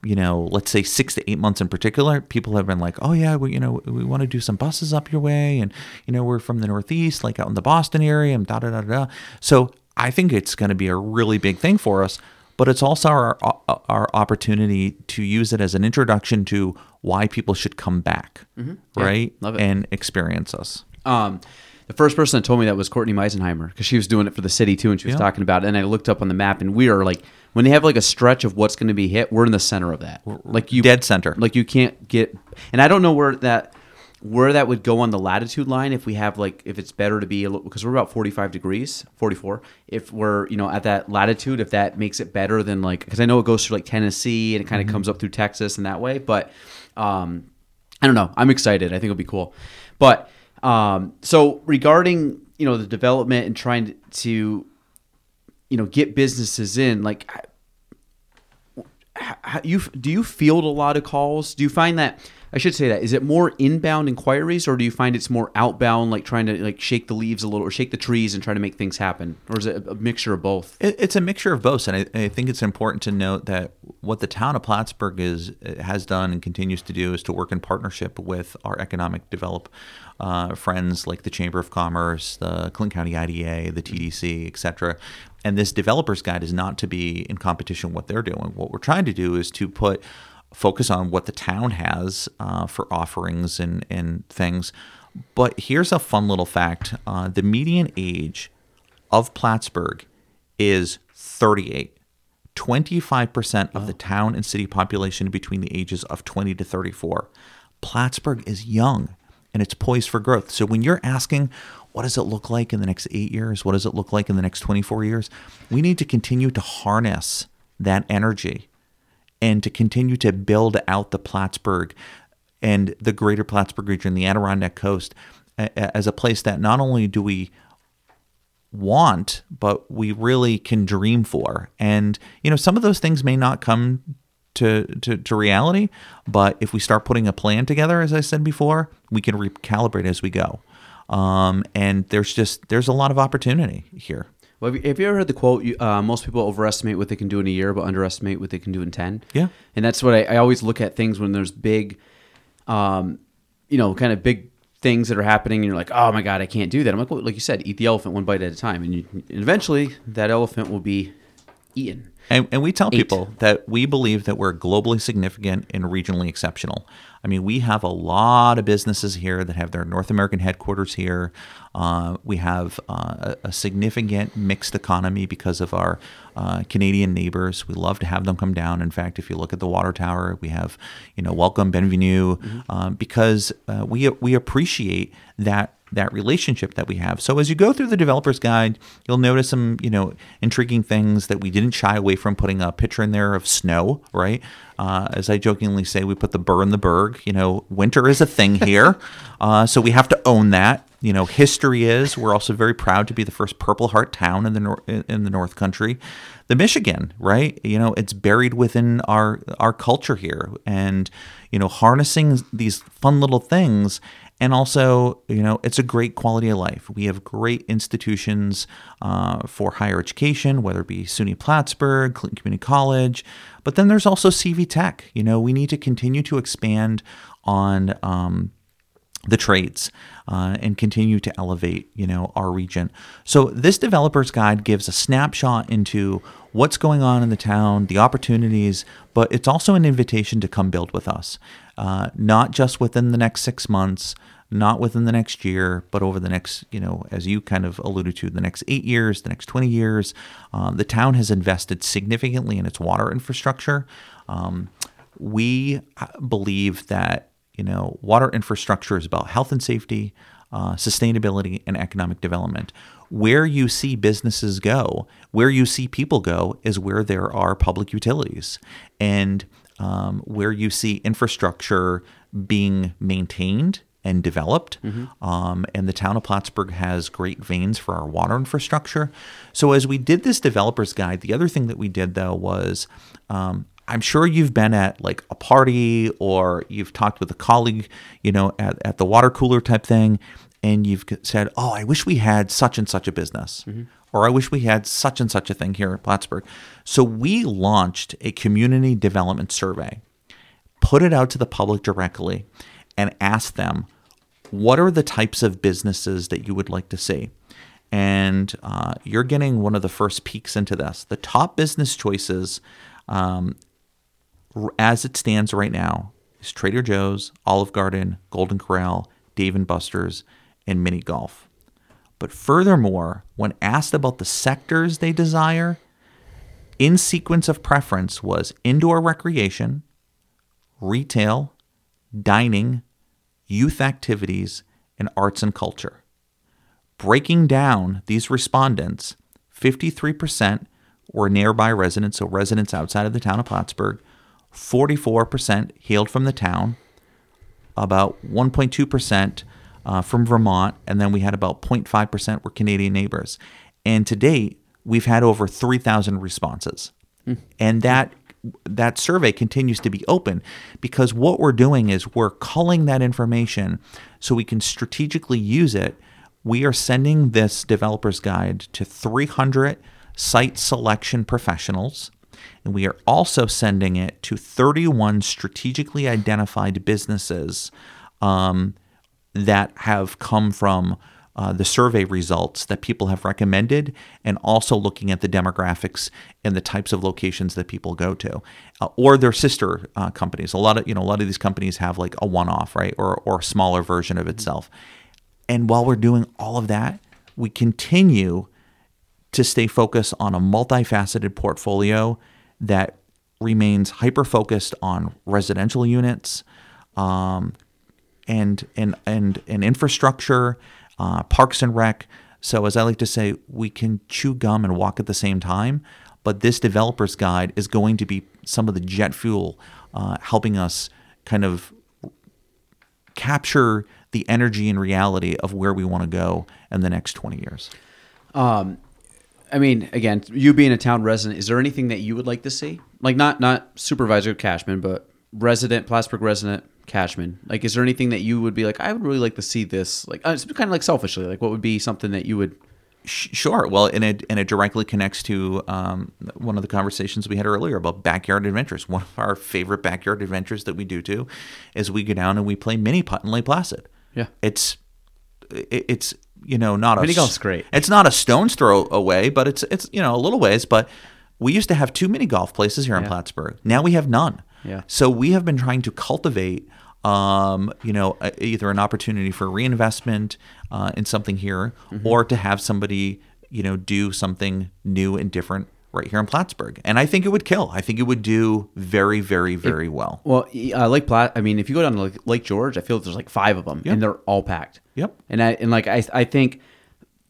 Speaker 6: you know, let's say six to eight months in particular, people have been like, "Oh yeah, we you know we want to do some buses up your way, and you know we're from the Northeast, like out in the Boston area, and da da da da." So I think it's going to be a really big thing for us, but it's also our uh, uh, our opportunity to use it as an introduction to why people should come back, mm-hmm. right,
Speaker 1: love it.
Speaker 6: and experience us.
Speaker 1: Um, the first person that told me that was Courtney Meisenheimer because she was doing it for the city too, and she was
Speaker 6: Yeah.
Speaker 1: talking about it. And I looked up on the map, and we are like, when they have like a stretch of what's going to be hit, we're in the center of that. Like you,
Speaker 6: dead center.
Speaker 1: Like you can't get, and I don't know where that where that would go on the latitude line if we have like if it's better to be a little because we're about 45 degrees 44 if we're you know at that latitude if that makes it better than like because i know it goes through like tennessee and it kind of comes up through texas and that way but um I don't know. I'm excited. I think it'll be cool. But um, so regarding you know the development and trying to, you know get businesses in, like how you do you field a lot of calls? Do you find that I should say that is it more inbound inquiries or do you find it's more outbound, like trying to like shake the leaves a little or shake the trees and try to make things happen, or is it a mixture of both?
Speaker 6: It, it's a mixture of both, and I, I think it's important to note that what the town of Plattsburgh is has done and continues to do is to work in partnership with our economic develop uh, friends like the Chamber of Commerce, the Clinton County IDA, the TDC, et cetera. And this developers guide is not to be in competition with what they're doing. What we're trying to do is to put focus on what the town has uh, for offerings and, and things. But here's a fun little fact: uh, the median age of Plattsburgh is 38. 25% of the town and city population between the ages of 20 to 34. Plattsburgh is young and it's poised for growth. So when you're asking, what does it look like in the next eight years? What does it look like in the next 24 years? We need to continue to harness that energy and to continue to build out the Plattsburgh and the greater Plattsburgh region, the Adirondack coast, as a place that not only do we want, but we really can dream for. And, you know, some of those things may not come to, to, to reality, but if we start putting a plan together, as I said before, we can recalibrate as we go. Um, and there's just, there's a lot of opportunity here.
Speaker 1: Well, have you, have you ever heard the quote? you- Uh, most people overestimate what they can do in a year, but underestimate what they can do in ten.
Speaker 6: Yeah.
Speaker 1: and that's what I, I always look at things when there's big, um, you know, kind of big things that are happening, and you're like, oh my god, I can't do that. I'm like, well, like you said, eat the elephant one bite at a time, and, you, and eventually that elephant will be
Speaker 6: And, and we tell
Speaker 1: Eight.
Speaker 6: people that we believe that we're globally significant and regionally exceptional. I mean, we have a lot of businesses here that have their North American headquarters here. Uh, we have uh, a, significant mixed economy because of our uh, Canadian neighbors. We love to have them come down. In fact, if you look at the water tower, we have, you know, welcome bienvenue, um, because uh, we we appreciate that that relationship that we have. So as you go through the developer's guide, you'll notice some, you know, intriguing things that we didn't shy away from putting a picture in there of snow, right? Uh, as I jokingly say, we put the burr in the berg. You know, winter is a thing here, [laughs] uh, so we have to own that. you know history is. We're also very proud to be the first Purple Heart town in the nor- in the North Country. The Michigan, right? You know, it's buried within our our culture here, and you know, harnessing these fun little things. And also, you know, it's a great quality of life. We have great institutions uh, for higher education, whether it be SUNY Plattsburgh, Clinton Community College, but then there's also CV-TEC. You know, we need to continue to expand on um, the trades uh, and continue to elevate you know our region so this developers guide gives a snapshot into what's going on in the town the opportunities but it's also an invitation to come build with us. Uh, not just within the next six months not within the next year but over the next you know as you kind of alluded to the next eight years the next 20 years. Um, the town has invested significantly in its water infrastructure. Um, we believe that you know, water infrastructure is about health and safety, uh, sustainability, and economic development. Where you see businesses go, where you see people go, is where there are public utilities, and um, where you see infrastructure being maintained and developed. Um, and the town of Plattsburgh has great veins for our water infrastructure. So as we did this developers guide, the other thing that we did though was um, I'm sure you've been at like a party or you've talked with a colleague, you know, at, at the water cooler type thing, and you've said, Oh, I wish we had such and such a business. Or I wish we had such and such a thing here at Plattsburgh. So we launched a community development survey, put it out to the public directly, and asked them, What are the types of businesses that you would like to see? And uh, you're getting one of the first peeks into this. The top business choices um, as it stands right now is Trader Joe's, Olive Garden, Golden Corral, Dave and Buster's, and Mini Golf. But furthermore, when asked about the sectors they desire, in sequence of preference was indoor recreation, retail, dining, youth activities, and arts and culture. Breaking down these respondents, 53% were nearby residents, so residents outside of the town of Plattsburgh. 44% hailed from the town, about 1.2% uh, from Vermont, and then we had about 0.5% were Canadian neighbors. And to date, we've had over 3,000 responses. And that that survey continues to be open because what we're doing is we're culling that information so we can strategically use it. We are sending this developer's guide to 300 site selection professionals and we are also sending it to 31 strategically identified businesses um, that have come from uh, the survey results that people have recommended, and also looking at the demographics and the types of locations that people go to, uh, or their sister uh, companies. A lot of you know a lot of these companies have like a one-off, right, or or a smaller version of itself. And while we're doing all of that, we continue to stay focused on a multifaceted portfolio that remains hyper focused on residential units um, and, and, and, and infrastructure, uh, parks and rec. So, as I like to say, we can chew gum and walk at the same time. But this developer's guide is going to be some of the jet fuel uh, helping us kind of capture the energy and reality of where we want to go in the next 20 years.
Speaker 1: Um, I mean, again, you being a town resident, is there anything that you would like to see? Like not not supervisor Cashman, but resident, Plattsburgh resident Cashman. Like, is there anything that you would be like, I would really like to see this? Like, uh, it's kind of like selfishly, like, what would be something that you would?
Speaker 6: Sure. Well, and it and it directly connects to um, one of the conversations we had earlier about backyard adventures. One of our favorite backyard adventures that we do too is we go down and we play mini putt in Lake Placid.
Speaker 1: Yeah.
Speaker 6: It's it- it's you know not a
Speaker 1: Mini golf's great.
Speaker 6: It's not a stone's throw away, but it's it's you know a little ways. But we used to have two mini golf places here in
Speaker 1: Yeah.
Speaker 6: Plattsburgh. Now we have none.
Speaker 1: Yeah.
Speaker 6: So we have been trying to cultivate, um, you know, a- either an opportunity for reinvestment uh, in something here,
Speaker 1: Mm-hmm.
Speaker 6: or to have somebody, you know, do something new and different right here in Plattsburgh. And I think it would kill. I think it would do very, very, very well.
Speaker 1: Well, uh, Lake Platt. I mean, if you go down to Lake, Lake George, I feel there's like five of them, and they're all packed.
Speaker 6: Yep.
Speaker 1: And I and like I I think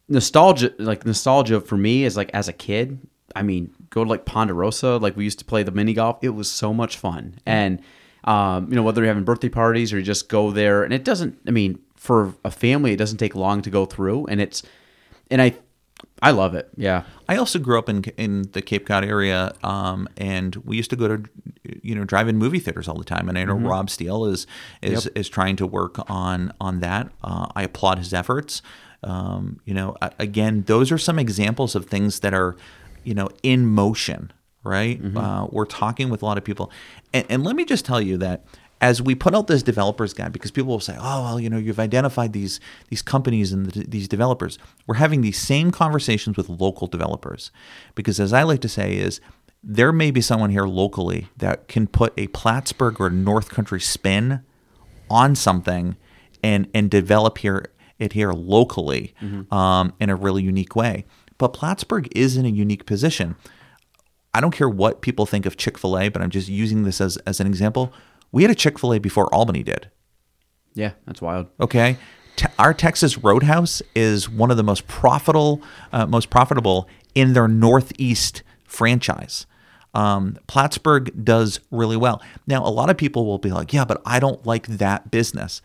Speaker 1: nostalgia, like nostalgia for me is like as a kid. I mean, go to like Ponderosa, like we used to play the mini golf. It was so much fun, and um, you know whether you're having birthday parties or you just go there, and it doesn't. I mean, for a family, it doesn't take long to go through, and it's and I I love it. Yeah.
Speaker 6: I also grew up in in the Cape Cod area, um, and we used to go to you know drive-in movie theaters all the time. And I know Rob Steele is is is trying to work on on that. Uh, I applaud his efforts. Um, you know, again, those are some examples of things that are you know in motion. Right? Uh, we're talking with a lot of people, and, and let me just tell you that as we put out this developers guide because people will say oh well you know you've identified these these companies and the, these developers. We're having these same conversations with local developers. Because as i like to say is there may be someone here locally that can put a plattsburgh or north country spin on something and and develop here it here locally um, in a really unique way. But plattsburgh is in a unique position I don't care what people think of Chick fil A, but I'm just using this as, as an example. We had a Chick fil A before Albany did.
Speaker 1: Yeah, that's wild.
Speaker 6: Okay. Te- our Texas Roadhouse is one of the most profitable, uh, most profitable in their Northeast franchise. Um, Plattsburgh does really well. Now, a lot of people will be like, yeah, but I don't like that business.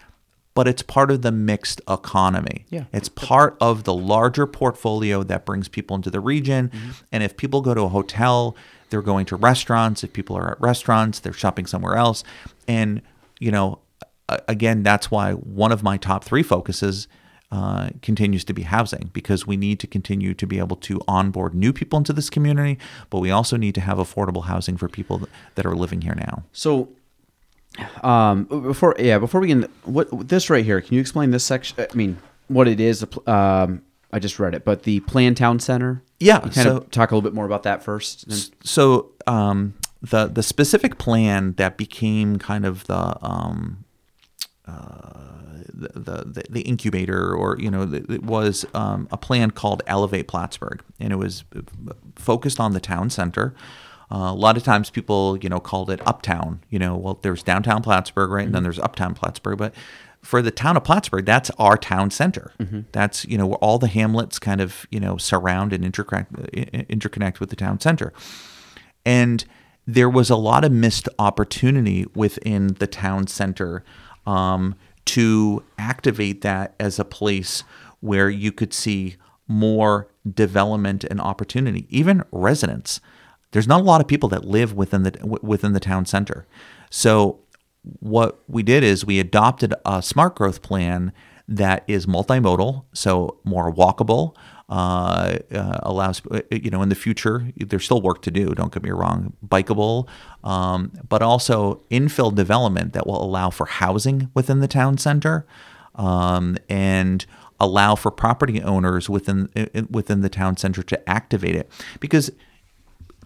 Speaker 6: But it's part of the mixed economy.
Speaker 1: Yeah.
Speaker 6: It's part of the larger portfolio that brings people into the region. And if people go to a hotel, they're going to restaurants. If people are at restaurants, they're shopping somewhere else. And, you know, again, that's why one of my top three focuses uh, continues to be housing because we need to continue to be able to onboard new people into this community, but we also need to have affordable housing for people that are living here now.
Speaker 1: So, um, before yeah, before we can what this right here, can you explain this section? I mean, what it is? Um, I just read it, but the Plan Town Center.
Speaker 6: Yeah,
Speaker 1: You kind
Speaker 6: so-
Speaker 1: of talk a little bit more about that first.
Speaker 6: So um, the the specific plan that became kind of the um, uh, the, the the incubator, or you know, it it was um, a plan called Elevate Plattsburgh, and it was focused on the town center. Uh, a lot of times people, you know, called it uptown. You know, well, there's downtown Plattsburgh, right, and then there's uptown Plattsburgh, but for the town of Plattsburgh, that's our town center. That's you know where all the hamlets kind of you know surround and interconnect interconnect with the town center, and there was a lot of missed opportunity within the town center um, to activate that as a place where you could see more development and opportunity, even residents. There's not a lot of people that live within the within the town center, so what we did is we adopted a smart growth plan that is multimodal, so more walkable. Uh, uh, allows you know in the future there's still work to do. Don't get me wrong, bikeable, um, but also infill development that will allow for housing within the town center um, and allow for property owners within within the town center to activate it because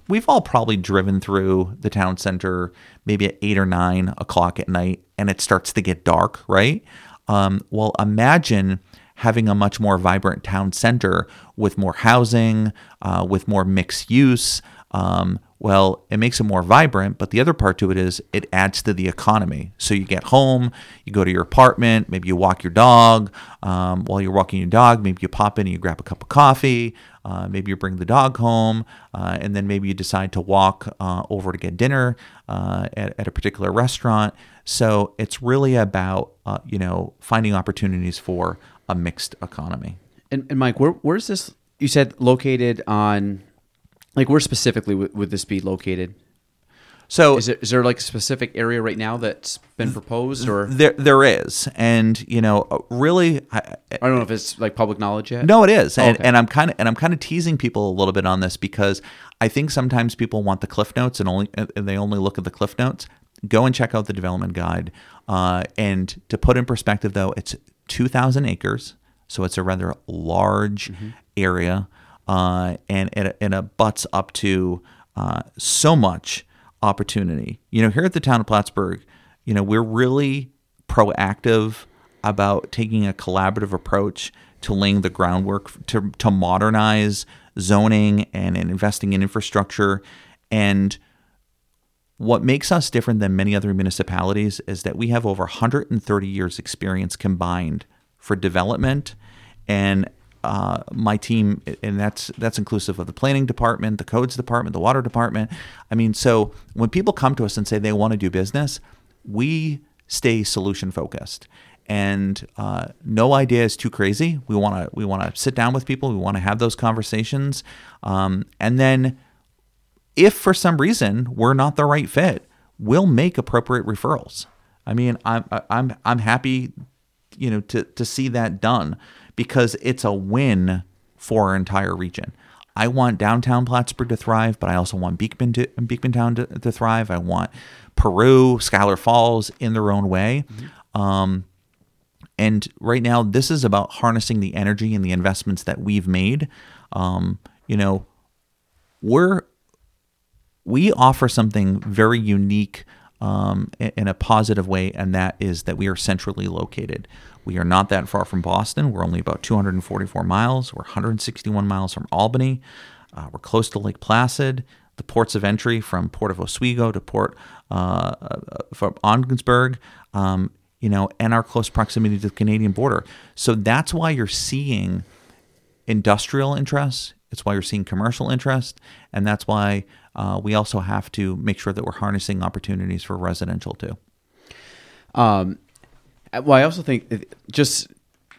Speaker 6: we've all probably driven through the town center maybe at eight or nine o'clock at night and it starts to get dark, right? Um, well, imagine having a much more vibrant town center with more housing, uh, with more mixed use. Um, well, it makes it more vibrant, but the other part to it is it adds to the economy. So you get home, you go to your apartment, maybe you walk your dog. Um, while you're walking your dog, maybe you pop in and you grab a cup of coffee. Uh, maybe you bring the dog home, uh, and then maybe you decide to walk uh, over to get dinner uh, at, at a particular restaurant. So it's really about uh, you know finding opportunities for a mixed economy.
Speaker 1: And, and Mike, where, where's this? You said located on, like, where specifically would, would this be located?
Speaker 6: So
Speaker 1: Is, it, is there like a specific area right now that's been proposed, or
Speaker 6: there there is, and you know, really, I,
Speaker 1: I don't know if it's like public knowledge yet?
Speaker 6: No, it is, and,
Speaker 1: Okay.
Speaker 6: and I'm kind of and I'm kind of teasing people a little bit on this because I think sometimes people want the cliff notes and only and they only look at the cliff notes. Go and check out the development guide. Uh, and to put in perspective, though, it's 2,000 acres, so it's a rather large area, uh, and it it butts up to uh, so much opportunity. You know, here at the town of Plattsburgh, you know, we're really proactive about taking a collaborative approach to laying the groundwork to, to modernize zoning and, and investing in infrastructure. And what makes us different than many other municipalities is that we have over 130 years experience combined for development and uh, my team and that's that's inclusive of the planning department the codes department the water department i mean so when people come to us and say they want to do business we stay solution focused and uh, no idea is too crazy. We want to we want to sit down with people. We want to have those conversations, um, and then if for some reason we're not the right fit, we'll make appropriate referrals. I mean, I'm I'm I'm happy, you know, to to see that done because it's a win for our entire region. I want downtown Plattsburgh to thrive, but I also want Beekman to, Beekmantown to, to thrive. I want Peru, Schuyler Falls in their own way. Um, and right now, this is about harnessing the energy and the investments that we've made. Um, you know, we're we offer something very unique um, in a positive way, and that is that we are centrally located. We are not that far from Boston. We're only about 244 miles. We're 161 miles from Albany. Uh, we're close to Lake Placid. The ports of entry from Port of Oswego to Port uh, uh, from Ogdensburg, um, you know, and our close proximity to the Canadian border. So that's why you're seeing industrial interests. It's why you're seeing commercial interest, and that's why uh, we also have to make sure that we're harnessing opportunities for residential too.
Speaker 1: Um, well, I also think just,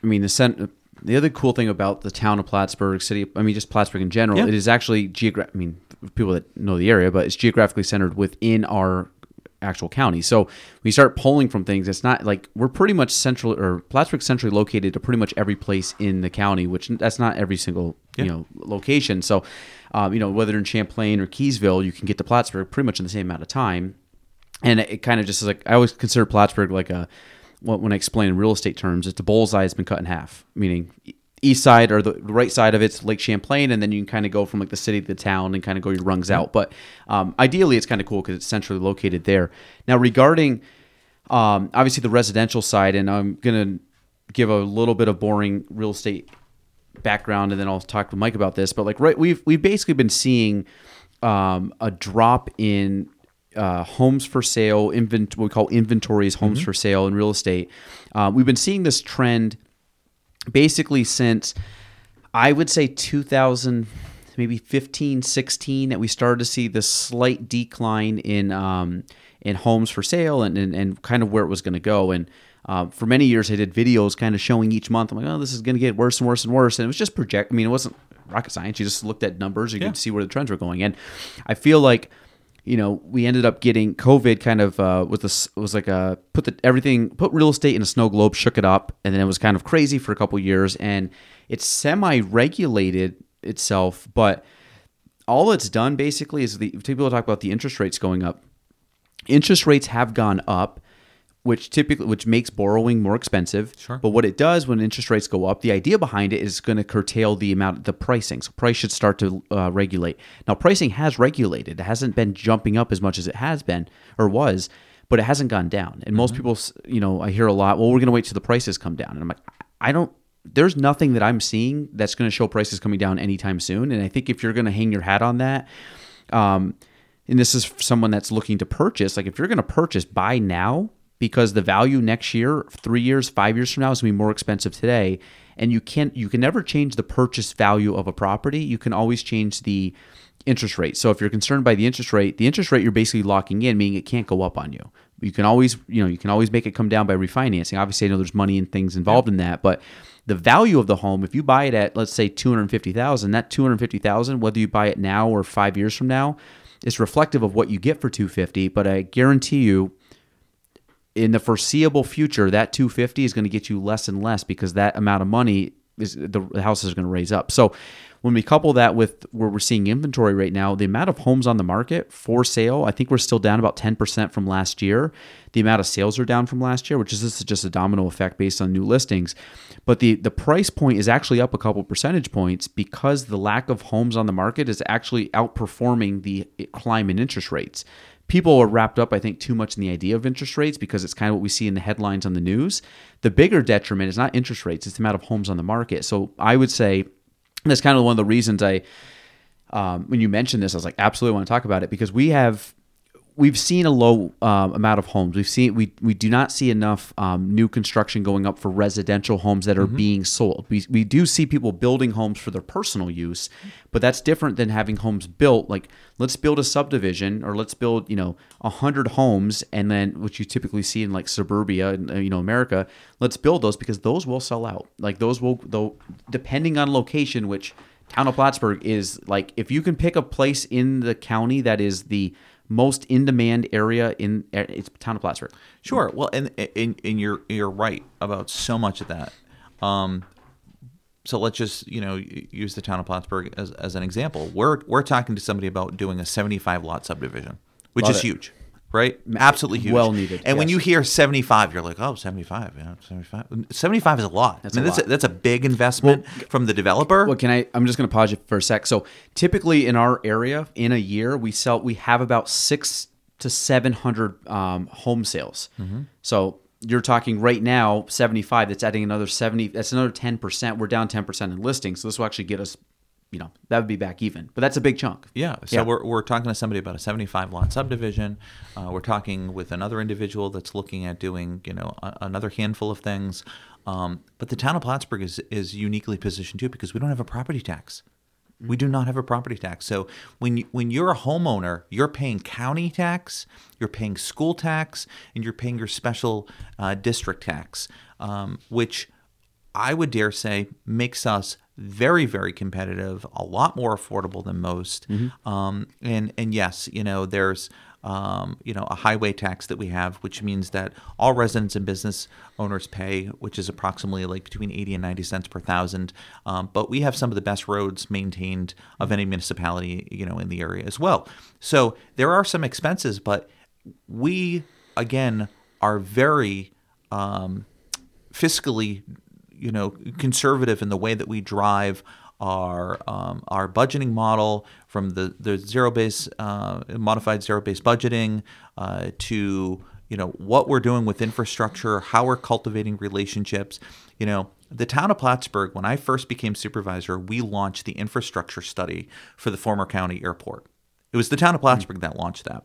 Speaker 1: I mean, the cent- the other cool thing about the town of Plattsburgh, city, I mean, just Plattsburgh in general,
Speaker 6: Yeah.
Speaker 1: it is actually geographic. I mean, people that know the area, but it's geographically centered within our actual county. So when you start pulling from things, it's not like we're pretty much central or Plattsburgh centrally located to pretty much every place in the county, which that's not every single you know location. So, um, you know, whether in Champlain or Keeseville, you can get to Plattsburgh pretty much in the same amount of time and it, kind of just is like I always consider Plattsburgh like a when when I explain in real estate terms, it's a bullseye has been cut in half, meaning east side or the right side of it's Lake Champlain, and then you can kind of go from like the city to the town and kind of go your rungs out. But um, ideally, it's kind of cool because it's centrally located there. Now, regarding um, obviously the residential side, and I'm gonna give a little bit of boring real estate background, and then I'll talk to Mike about this. But like, right, we've we've basically been seeing um, a drop in uh, homes for sale, invent what we call inventories, homes for sale in real estate. Um, we've been seeing this trend basically since I would say 2000, maybe 15, 16, that we started to see this slight decline in um, in homes for sale and, and, and kind of where it was going to go. And uh, for many years, I did videos kind of showing each month. I'm like, oh, this is going to get worse and worse and worse. And it was just project. I mean, it wasn't rocket science. You just looked at numbers. You
Speaker 6: Yeah.
Speaker 1: could see where the trends were going. And I feel like you know, we ended up getting COVID kind of uh, with this was like a put the everything put real estate in a snow globe, shook it up, and then it was kind of crazy for a couple years, and it's semi regulated itself, but all it's done basically is the people talk about the interest rates going up. Interest rates have gone up, which typically which makes borrowing more expensive.
Speaker 6: Sure.
Speaker 1: But what it does when interest rates go up, the idea behind it is going to curtail the amount the pricing. So price should start to uh, regulate. Now pricing has regulated. It hasn't been jumping up as much as it has been or was, but it hasn't gone down. And most people, you know, I hear a lot. Well, we're going to wait till the prices come down, and I'm like, I don't. There's nothing that I'm seeing that's going to show prices coming down anytime soon. And I think if you're going to hang your hat on that, um, and this is for someone that's looking to purchase, like if you're going to purchase, buy now because the value next year, three years, five years from now is going to be more expensive today. And you can't, you can never change the purchase value of a property. You can always change the interest rate. So if you're concerned by the interest rate, the interest rate you're basically locking in, meaning it can't go up on you. You can always, you know, you can always make it come down by refinancing. Obviously, I know there's money and things involved in that, but the value of the home, if you buy it at let's say two hundred fifty thousand, that two hundred fifty thousand, whether you buy it now or five years from now, is reflective of what you get for two fifty. But I guarantee you, in the foreseeable future, that 250 is going to get you less and less because that amount of money is the, houses are going to raise up. So when we couple that with where we're seeing inventory right now, the amount of homes on the market for sale, I think we're still down about 10% from last year. The amount of sales are down from last year, which is this is just a domino effect based on new listings. But the the price point is actually up a couple percentage points because the lack of homes on the market is actually outperforming the climb in interest rates people are wrapped up, I think, too much in the idea of interest rates because it's kind of what we see in the headlines on the news. The bigger detriment is not interest rates; it's the amount of homes on the market. So I would say that's kind of one of the reasons I, um, when you mentioned this, I was like, absolutely want to talk about it because we have we've seen a low um, amount of homes. We've seen we we do not see enough um, new construction going up for residential homes that are being sold. We we do see people building homes for their personal use, but that's different than having homes built. Like let's build a subdivision or let's build you know a hundred homes and then which you typically see in like suburbia and uh, you know America. Let's build those because those will sell out. Like those will though depending on location, which town of Plattsburgh is like if you can pick a place in the county that is the most in demand area in it's town of Plattsburgh.
Speaker 6: Sure. Well, and, and and you're you're right about so much of that. Um, so let's just you know use the town of Plattsburgh as, as an example. We're we're talking to somebody about doing a 75 lot subdivision, which
Speaker 1: Love
Speaker 6: is
Speaker 1: it.
Speaker 6: huge, right? Absolutely huge.
Speaker 1: well needed,
Speaker 6: And when you hear 75, you're like, oh, 75, yeah, 75. 75 is a lot.
Speaker 1: That's
Speaker 6: I mean,
Speaker 1: a
Speaker 6: that's,
Speaker 1: lot.
Speaker 6: A, that's a big investment from the developer.
Speaker 1: Well, can I? I'm just going to pause you for a sec. So typically in our area, in a year, we sell we have about six to seven hundred um, home sales. So you're talking right now 75. That's adding another 70. That's another 10 percent. We're down 10 percent in listings. So this will actually get us. You know that would be back even, but that's a big chunk.
Speaker 6: Yeah. So
Speaker 1: Yeah.
Speaker 6: We're, we're talking to somebody about a 75 lot subdivision. Uh, we're talking with another individual that's looking at doing, you know, a, another handful of things. Um, but the town of Plattsburgh is, is uniquely positioned too because we don't have a property tax. We do not have a property tax. So when you, when you're a homeowner, you're paying county tax, you're paying school tax, and you're paying your special uh, district tax, um, which I would dare say makes us very, very competitive, a lot more affordable than most. Um, and and yes, you know, there's um, you know a highway tax that we have, which means that all residents and business owners pay, which is approximately like between eighty and ninety cents per thousand. Um, but we have some of the best roads maintained of any municipality, you know, in the area as well. So there are some expenses, but we again are very um, fiscally, you know, conservative in the way that we drive our um, our budgeting model from the the zero base uh, modified zero base budgeting uh, to you know what we're doing with infrastructure, how we're cultivating relationships. You know, the town of Plattsburgh. When I first became supervisor, we launched the infrastructure study for the former county airport. It was the town of Plattsburgh that launched that.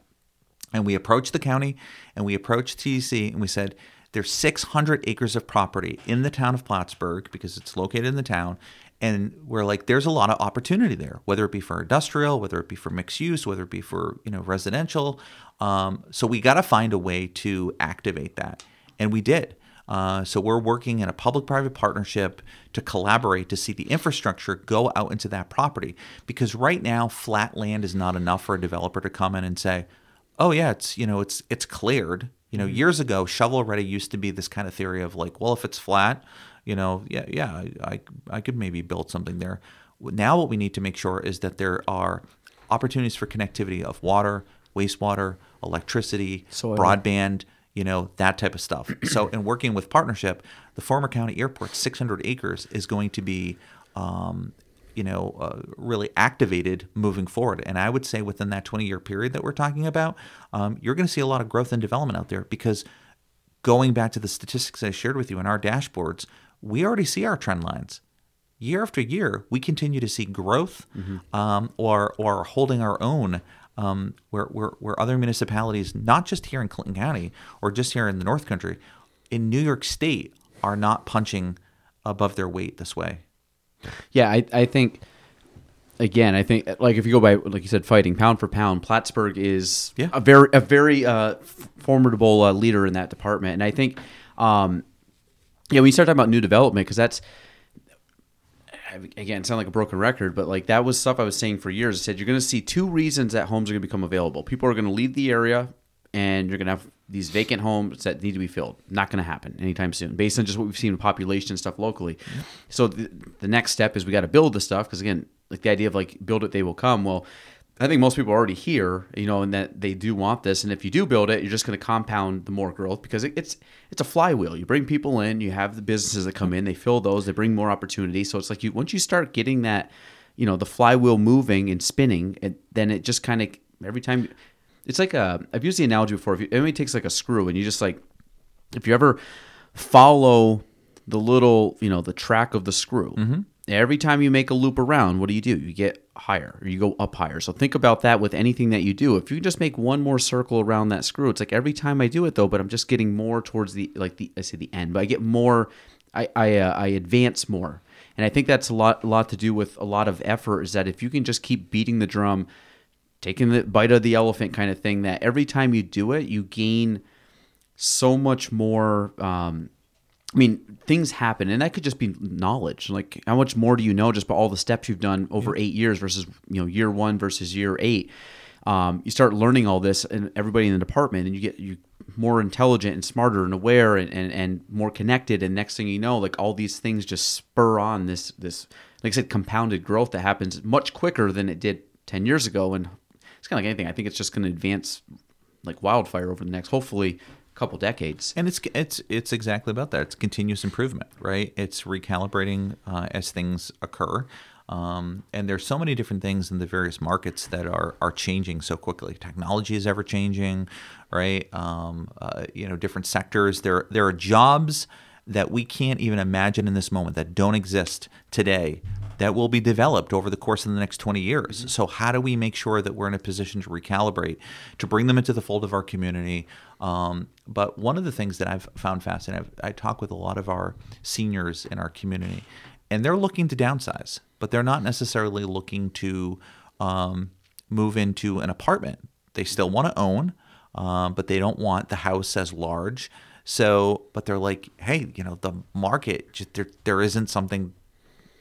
Speaker 6: And we approached the county and we approached TEC and we said, there's 600 acres of property in the town of Plattsburgh because it's located in the town. And we're like, there's a lot of opportunity there, whether it be for industrial, whether it be for mixed use, whether it be for you know residential. Um, so we got to find a way to activate that, and we did. Uh, so we're working in a public-private partnership to collaborate to see the infrastructure go out into that property because right now flat land is not enough for a developer to come in and say, oh yeah, it's you know it's it's cleared. You know, years ago, shovel ready used to be this kind of theory of like, well, if it's flat, you know, yeah, yeah, I, I, I could maybe build something there. Now, what we need to make sure is that there are opportunities for connectivity of water, wastewater, electricity,
Speaker 1: Soil.
Speaker 6: broadband, you know, that type of stuff. so, in working with partnership, the former county airport, 600 acres, is going to be um, you know, uh, really activated moving forward. And I would say within that 20 year period that we're talking about, um, you're going to see a lot of growth and development out there because going back to the statistics I shared with you in our dashboards, we already see our trend lines. Year after year, we continue to see growth um, or, or holding our own. Um, where, where, where other municipalities, not just here in Clinton County or just here in the North Country, in New York State, are not punching above their weight this way.
Speaker 1: Yeah, I, I think again, I think like if you go by like you said, fighting pound for pound, Plattsburgh is
Speaker 6: Yeah.
Speaker 1: a very a very uh, formidable uh, leader in that department, and I think um, yeah, when you start talking about new development, because that's again sound like a broken record, but like that was stuff I was saying for years. I said you're going to see two reasons that homes are going to become available. People are going to leave the area, and you're going to have these vacant homes that need to be filled. Not going to happen anytime soon, based on just what we've seen in population and stuff locally. So the, the next step is we got to build the stuff because again, like the idea of like build it, they will come. Well. I think most people are already here, you know, and that they do want this. And if you do build it, you're just going to compound the more growth because it, it's it's a flywheel. You bring people in, you have the businesses that come in, they fill those, they bring more opportunity. So it's like you once you start getting that, you know, the flywheel moving and spinning, it, then it just kind of every time. It's like a I've used the analogy before. If you, everybody takes like a screw and you just like if you ever follow the little you know the track of the screw every time you make a loop around what do you do you get higher or you go up higher. So think about that with anything that you do. If you just make one more circle around that screw, it's like every time I do it though, but I'm just getting more towards the like the I say the end, but I get more. I I, uh, I advance more, and I think that's a lot a lot to do with a lot of effort. Is that if you can just keep beating the drum, taking the bite of the elephant kind of thing, that every time you do it, you gain so much more. Um, I mean, things happen, and that could just be knowledge. Like, how much more do you know just by all the steps you've done over eight years versus you know year one versus year eight? Um, you start learning all this, and everybody in the department, and you get you more intelligent and smarter and aware and, and, and more connected. And next thing you know, like all these things just spur on this this like I said, compounded growth that happens much quicker than it did ten years ago. And kind of like anything. I think it's just going to advance like wildfire over the next, hopefully, couple decades.
Speaker 6: And it's it's it's exactly about that. It's continuous improvement, right? It's recalibrating uh, as things occur. Um, and there's so many different things in the various markets that are are changing so quickly. Technology is ever changing, right? Um, uh, you know, different sectors. There there are jobs that we can't even imagine in this moment that don't exist today that will be developed over the course of the next 20 years. So, how do we make sure that we're in a position to recalibrate, to bring them into the fold of our community? Um, but one of the things that I've found fascinating, I've, I talk with a lot of our seniors in our community, and they're looking to downsize, but they're not necessarily looking to um, move into an apartment. They still want to own, um, but they don't want the house as large. So, but they're like, hey, you know, the market, just, there, there isn't something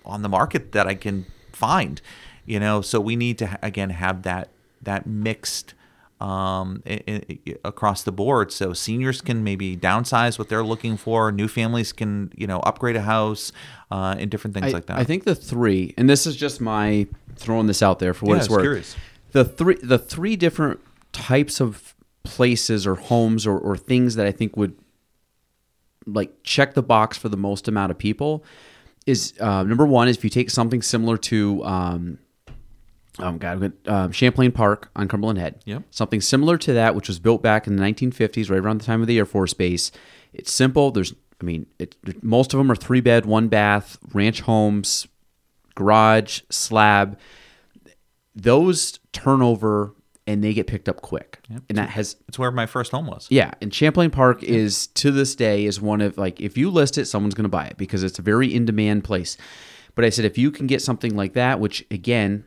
Speaker 6: on the market that I can find, you know. So we need to again have that that mixed um, i- i- across the board. So seniors can maybe downsize what they're looking for. New families can you know upgrade a house uh, and different things
Speaker 1: I,
Speaker 6: like that.
Speaker 1: I think the three, and this is just my throwing this out there for what
Speaker 6: Yeah,
Speaker 1: it's worth.
Speaker 6: curious.
Speaker 1: The three, the three different types of places or homes or, or things that I think would like check the box for the most amount of people is uh, number one is if you take something similar to um, oh god um, Champlain Park on Cumberland Head.
Speaker 6: Yep.
Speaker 1: Something similar to that, which was built back in the 1950s, right around the time of the Air Force Base. It's simple. There's, I mean, it, most of them are three bed, one bath, ranch homes, garage, slab. Those turnover and they get picked up quick, and that has
Speaker 6: it's where my first home was.
Speaker 1: yeah, and Champlain Park is to this day is one of like if you list it, someone's going to buy it because it's a very in demand place. But I said if you can get something like that, which again,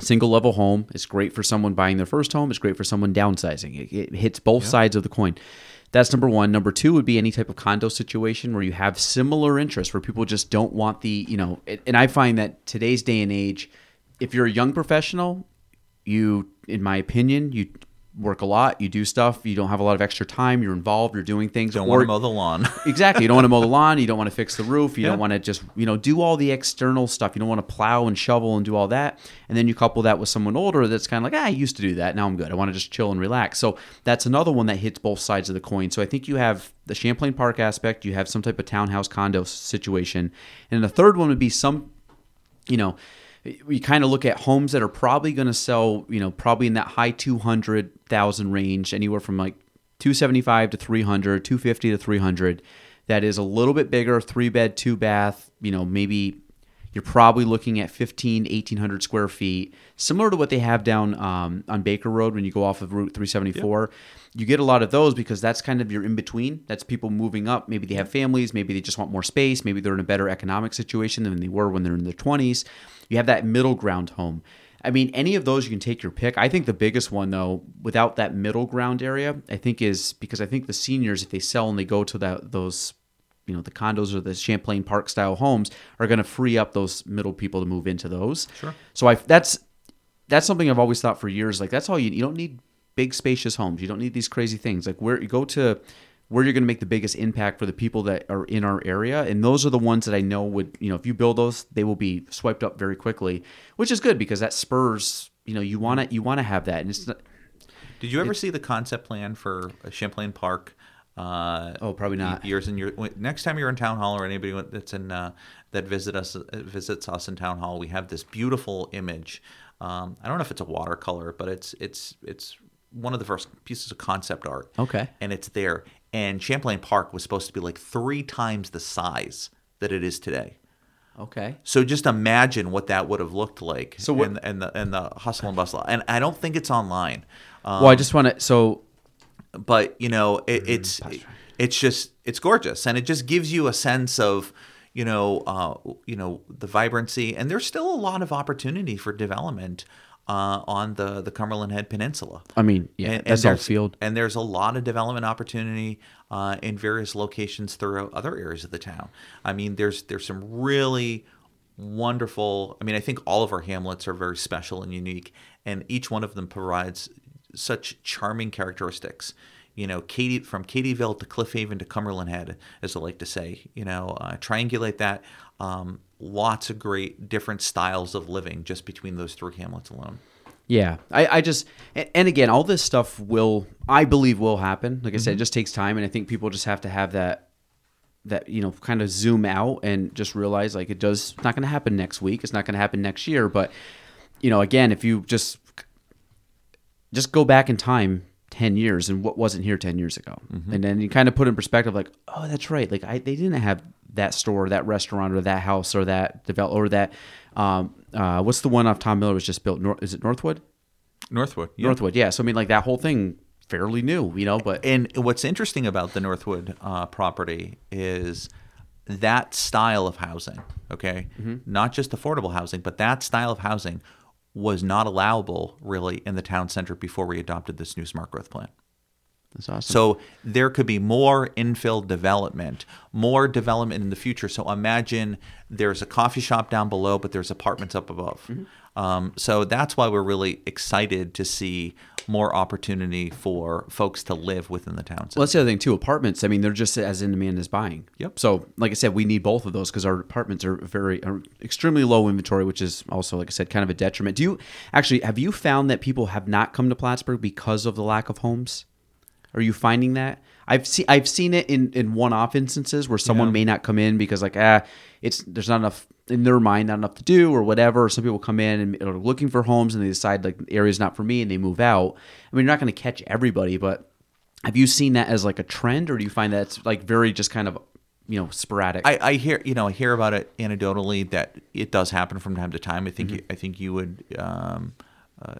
Speaker 1: single level home, it's great for someone buying their first home. It's great for someone downsizing. It, it hits both sides of the coin. That's number one. Number two would be any type of condo situation where you have similar interests, where people just don't want the you know. And I find that today's day and age, if you're a young professional, you, in my opinion, you work a lot, you do stuff, you don't have a lot of extra time, you're involved, you're doing things.
Speaker 6: Don't
Speaker 1: or-
Speaker 6: want to mow the lawn. [laughs]
Speaker 1: exactly. You don't want to mow the lawn. You don't want to fix the roof. You
Speaker 6: Yeah.
Speaker 1: don't want to just you know do all the external stuff. You don't want to plow and shovel and do all that. And then you couple that with someone older that's kind of like, ah, I used to do that. Now I'm good. I want to just chill and relax. So that's another one that hits both sides of the coin. So I think you have the Champlain Park aspect. You have some type of townhouse condo situation, and the third one would be some you know, we kind of look at homes that are probably going to sell, you know, probably in that high 200,000 range, anywhere from like 275 to 300, 250 to 300. That is a little bit bigger, three bed, two bath, you know, maybe you're probably looking at 15, 1800 square feet, similar to what they have down um, on Baker Road when you go off of Route 374. You get a lot of those because that's kind of your in between. That's people moving up. Maybe they have families. Maybe they just want more space. Maybe they're in a better economic situation than they were when they're in their 20s. You have that middle ground home. I mean, any of those you can take your pick. I think the biggest one, though, without that middle ground area, I think is because I think the seniors, if they sell and they go to that those you know the condos or the Champlain Park style homes are going to free up those middle people to move into those. Sure. So I that's that's something I've always thought for years. Like that's all you you don't need big spacious homes. You don't need these crazy things. Like where you go to where you're going to make the biggest impact for the people that are in our area and those are the ones that I know would, you know, if you build those, they will be swiped up very quickly, which is good because that spurs, you know, you want to you want to have that and it's not
Speaker 6: Did you ever see the concept plan for Champlain Park? Uh,
Speaker 1: Oh, probably not.
Speaker 6: Years and years. Next time you're in town hall, or anybody that's in uh, that visit us uh, visits us in town hall, we have this beautiful image. Um, I don't know if it's a watercolor, but it's it's it's one of the first pieces of concept art.
Speaker 1: Okay.
Speaker 6: and it's there. And Champlain Park was supposed to be like three times the size that it is today.
Speaker 1: Okay.
Speaker 6: So just imagine what that would have looked like.
Speaker 1: So what-
Speaker 6: and, and the and the hustle and bustle. And I don't think it's online. Um,
Speaker 1: well, I just want to. So
Speaker 6: but you know it, it's it's just it's gorgeous and it just gives you a sense of you know uh, you know the vibrancy and there's still a lot of opportunity for development uh, on the the Cumberland Head Peninsula.
Speaker 1: I mean, yeah, that's all
Speaker 6: there's-
Speaker 1: field.
Speaker 6: And there's a lot of development opportunity uh, in various locations throughout other areas of the town. I mean, there's there's some really wonderful. I mean, I think all of our hamlets are very special and unique, and each one of them provides such charming characteristics. You know, Katie from Cadyville to Cliffhaven to Cumberland Head, as I like to say. You know, uh, triangulate that. Um, lots of great different styles of living just between those three hamlets alone.
Speaker 1: Yeah, I, I just and, again, all this stuff will, I believe, will happen. Like I said, it mm-hmm. just takes time, and I think people just have to have that, that you know, kind of zoom out and just realize like it does. It's not going to happen next week. It's not going to happen next year. But you know, again, if you just just go back in time 10 years and what wasn't here 10 years ago mm-hmm. and then you kind of put in perspective like oh that's right like I, they didn't have that store that restaurant or that house or that develop or that um, uh, what's the one off tom miller was just built Nor- is it northwood
Speaker 6: Northwood. yeah.
Speaker 1: northwood yeah so i mean like that whole thing fairly new you know but
Speaker 6: And what's interesting about the Northwood uh, property is that style of housing, okay? Not just affordable housing, but that style of housing was not allowable really in the town center before we adopted this new smart growth plan.
Speaker 1: That's awesome
Speaker 6: So there could be more infill development, more development in the future. So imagine there's a coffee shop down below, but there's apartments up above. Um, so that's why we're really excited to see more opportunity for folks to live within the town.
Speaker 1: Well, that's the other thing too. Apartments. I mean, they're just as in demand as buying.
Speaker 6: Yep.
Speaker 1: So, like I said, we need both of those because our apartments are very are extremely low inventory, which is also, like I said, kind of a detriment. Do you actually have you found that people have not come to Plattsburgh because of the lack of homes? Are you finding that? I've seen I've seen it in, in one off instances where someone
Speaker 6: Yeah.
Speaker 1: may not come in because like ah it's there's not enough in their mind not enough to do or whatever. Some people come in and are looking for homes and they decide like the area's not for me and they move out. I mean you're not going to catch everybody, but have you seen that as like a trend, or do you find that it's like very just kind of you know sporadic?
Speaker 6: I, I hear you know I hear about it anecdotally that it does happen from time to time. I think
Speaker 1: Mm-hmm.
Speaker 6: you, I think you would um, uh,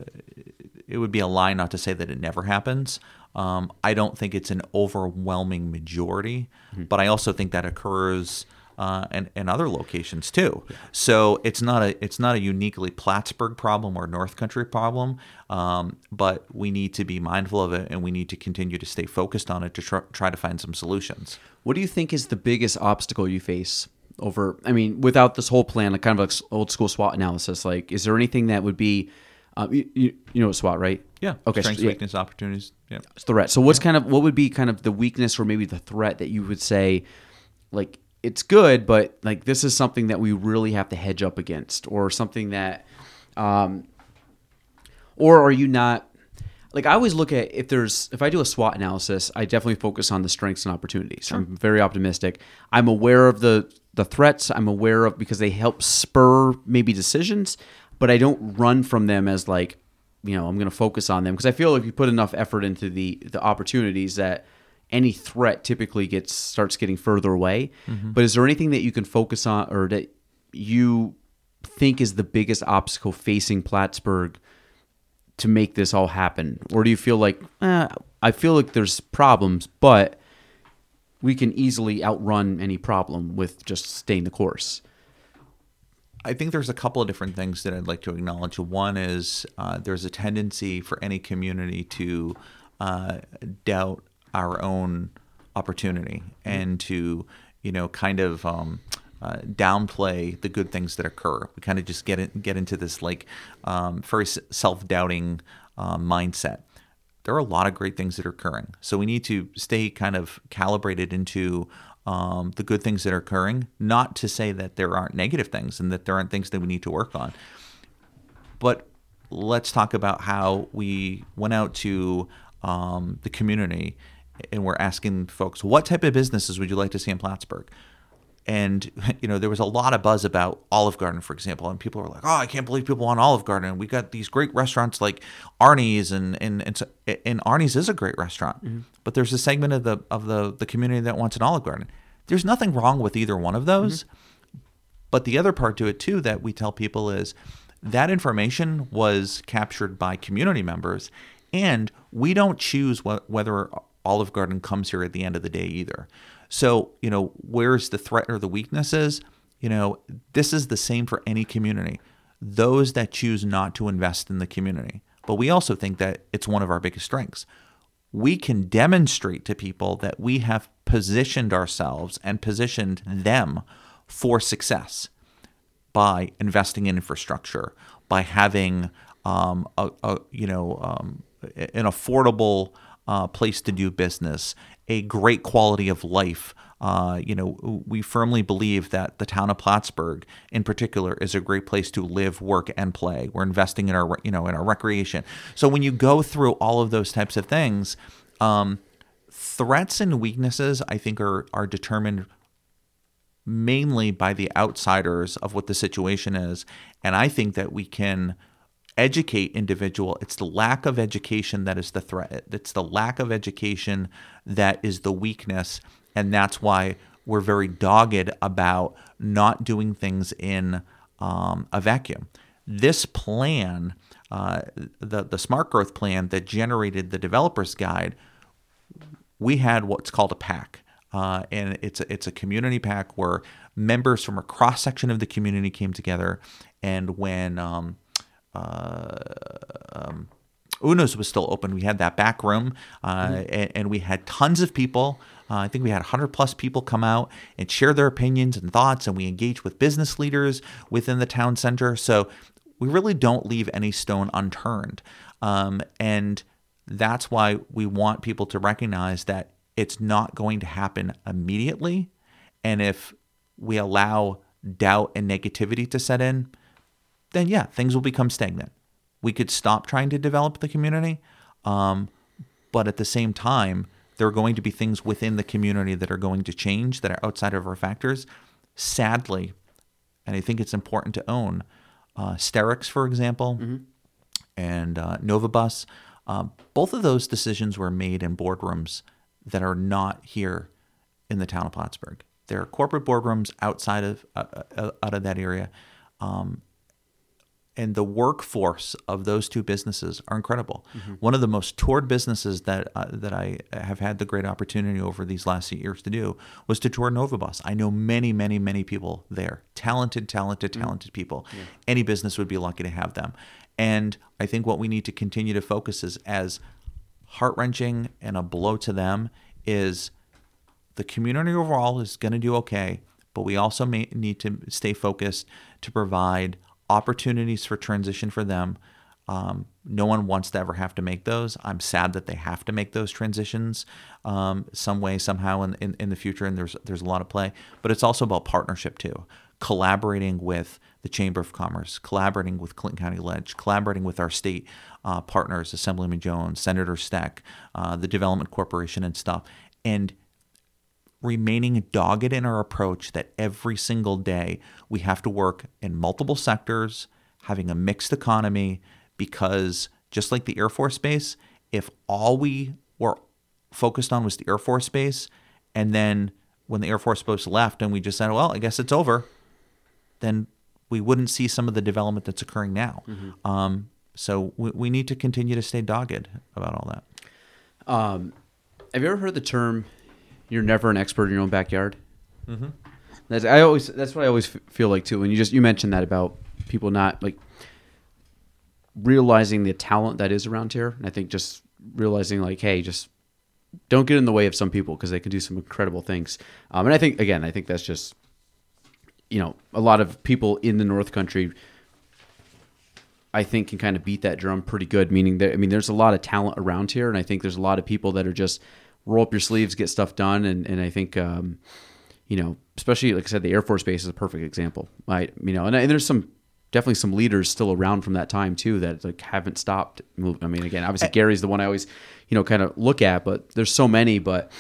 Speaker 6: it would be a lie not to say that it never happens. Um, I don't think it's an overwhelming majority,
Speaker 1: Mm-hmm.
Speaker 6: but I also think that occurs uh, in, in other locations too. So it's not a it's not a uniquely Plattsburgh problem or North Country problem, um, but we need to be mindful of it and we need to continue to stay focused on it to try, try to find some solutions.
Speaker 1: What do you think is the biggest obstacle you face over? I mean, without this whole plan, like kind of like old school SWOT analysis, like is there anything that would be, um, you, you, you know, what SWOT, right?
Speaker 6: Yeah.
Speaker 1: Okay.
Speaker 6: Strengths,
Speaker 1: so, yeah,
Speaker 6: weakness, opportunities. Yeah.
Speaker 1: threat. So what's kind of what would be kind of the weakness or maybe the threat that you would say, like it's good, but like this is something that we really have to hedge up against, or something that, um, or are you not? Like I always look at if there's if I do a SWOT analysis, I definitely focus on the strengths and opportunities. I'm very optimistic. I'm aware of the the threats. I'm aware of because they help spur maybe decisions, but I don't run from them as like you know I'm going to focus on them because I feel like if you put enough effort into the the opportunities that any threat typically gets starts getting further away. But is there anything that you can focus on or that you think is the biggest obstacle facing Plattsburgh to make this all happen? Or do you feel like, eh, I feel like there's problems, but we can easily outrun any problem with just staying the course?
Speaker 6: I think there's a couple of different things that I'd like to acknowledge. One is uh, there's a tendency for any community to uh, doubt our own opportunity and to, you know, kind of um, uh, downplay the good things that occur. We kind of just get in, get into this like um, very self doubting uh, mindset. There are a lot of great things that are occurring, so we need to stay kind of calibrated into um, the good things that are occurring. Not to say that there aren't negative things and that there aren't things that we need to work on, but let's talk about how we went out to um, the community and we're asking folks, what type of businesses would you like to see in Plattsburgh? And [laughs] you know, there was a lot of buzz about Olive Garden, for example, and people were like, "Oh, I can't believe people want Olive Garden. We got these great restaurants like Arnie's, and and and, so, and Arnie's is a great restaurant, mm-hmm. but there's a segment of the of the the community that wants an Olive Garden. There's nothing wrong with either one of those, mm-hmm. But the other part to it too that we tell people is that information was captured by community members, and we don't choose wh- whether Olive Garden comes here at the end of the day either. So you know where's the threat or the weaknesses? You know this is the same for any community. Those that choose not to invest in the community, but we also think that it's one of our biggest strengths we can demonstrate to people that we have positioned ourselves and positioned them for success by investing in infrastructure, by having um, a, a, you know um, an affordable uh, place to do business, a great quality of life. Uh, you know, we firmly believe that the town of Plattsburgh, in particular, is a great place to live, work, and play. We're investing in our, you know, in our recreation. So when you go through all of those types of things, um, threats and weaknesses, I think, are are determined mainly by the outsiders of what the situation is, and I think that we can educate individual. It's the lack of education that is the threat. It's the lack of education that is the weakness and that's why we're very dogged about not doing things in um, a vacuum. This plan uh, the the smart growth plan that generated the developers guide we had what's called a pack uh, and it's a, it's a community pack where members from a cross section of the community came together and when um, uh, um, Uno's was still open. We had that back room, uh, mm-hmm. and, and, we had tons of people. Uh, I think we had 100 plus people come out and share their opinions and thoughts, and we engaged with business leaders within the town center. So we really don't leave any stone unturned. Um, and that's why we want people to recognize that it's not going to happen immediately. And if we allow doubt and negativity to set in, then yeah, things will become stagnant. We could stop trying to develop the community, um, but at the same time, there are going to be things within the community that are going to change that are outside of our factors. Sadly, and I think it's important to own, uh, Sterix, for example, mm-hmm. and uh, Novabus, uh, both of those decisions were made in boardrooms that are not here in the town of Plattsburgh. There are corporate boardrooms outside of uh, uh out of that area, um, and the workforce of those two businesses are incredible. Mm-hmm. One of the most toured businesses that uh, that I have had the great opportunity over these last eight years to do was to tour Novabus. I know many, many, many people there, talented, talented, mm. talented mm-hmm. people. Yeah. Any business would be lucky to have them. And I think what we need to continue to focus is as heart wrenching and a blow to them is the community overall is going to do okay, but we also may need to stay focused to provide opportunities for transition for them. Um, no one wants to ever have to make those. I'm sad that they have to make those transitions um, some way, somehow in, in, in the future, and there's there's a lot of play. But it's also about partnership too, collaborating with the Chamber of Commerce, collaborating with Clinton County Ledge, collaborating with our state uh, partners, Assemblyman Jones, Senator Stec, uh, the Development Corporation, and stuff, and remaining dogged in our approach that every single day we have to work in multiple sectors, having a mixed economy, because just like the Air Force Base, if all we were focused on was the Air Force Base, and then when the Air Force Base left and we just said, well, I guess it's over, then we wouldn't see some of the development that's occurring now. Mm-hmm. Um, so we, we, need to continue to stay dogged about all that.
Speaker 1: Um, have you ever heard the term you're never an expert in your own backyard. Mm-hmm. That's I always that's what I always feel like too. When you just you mentioned that about people not like realizing the talent that is around here, and I think just realizing like, hey, just don't get in the way of some people because they can do some incredible things. Um, and I think again, I think that's just you know a lot of people in the North Country. I think can kind of beat that drum pretty good. Meaning that I mean, there's a lot of talent around here, and I think there's a lot of people that are just roll up your sleeves, get stuff done, and and I think um, you know, especially like I said, the Air Force Base is a perfect example. I you know, and, and there's some definitely some leaders still around from that time too that like haven't stopped moving. I mean, again, obviously Garry's the one I always you know kind of look at, but there's so many. But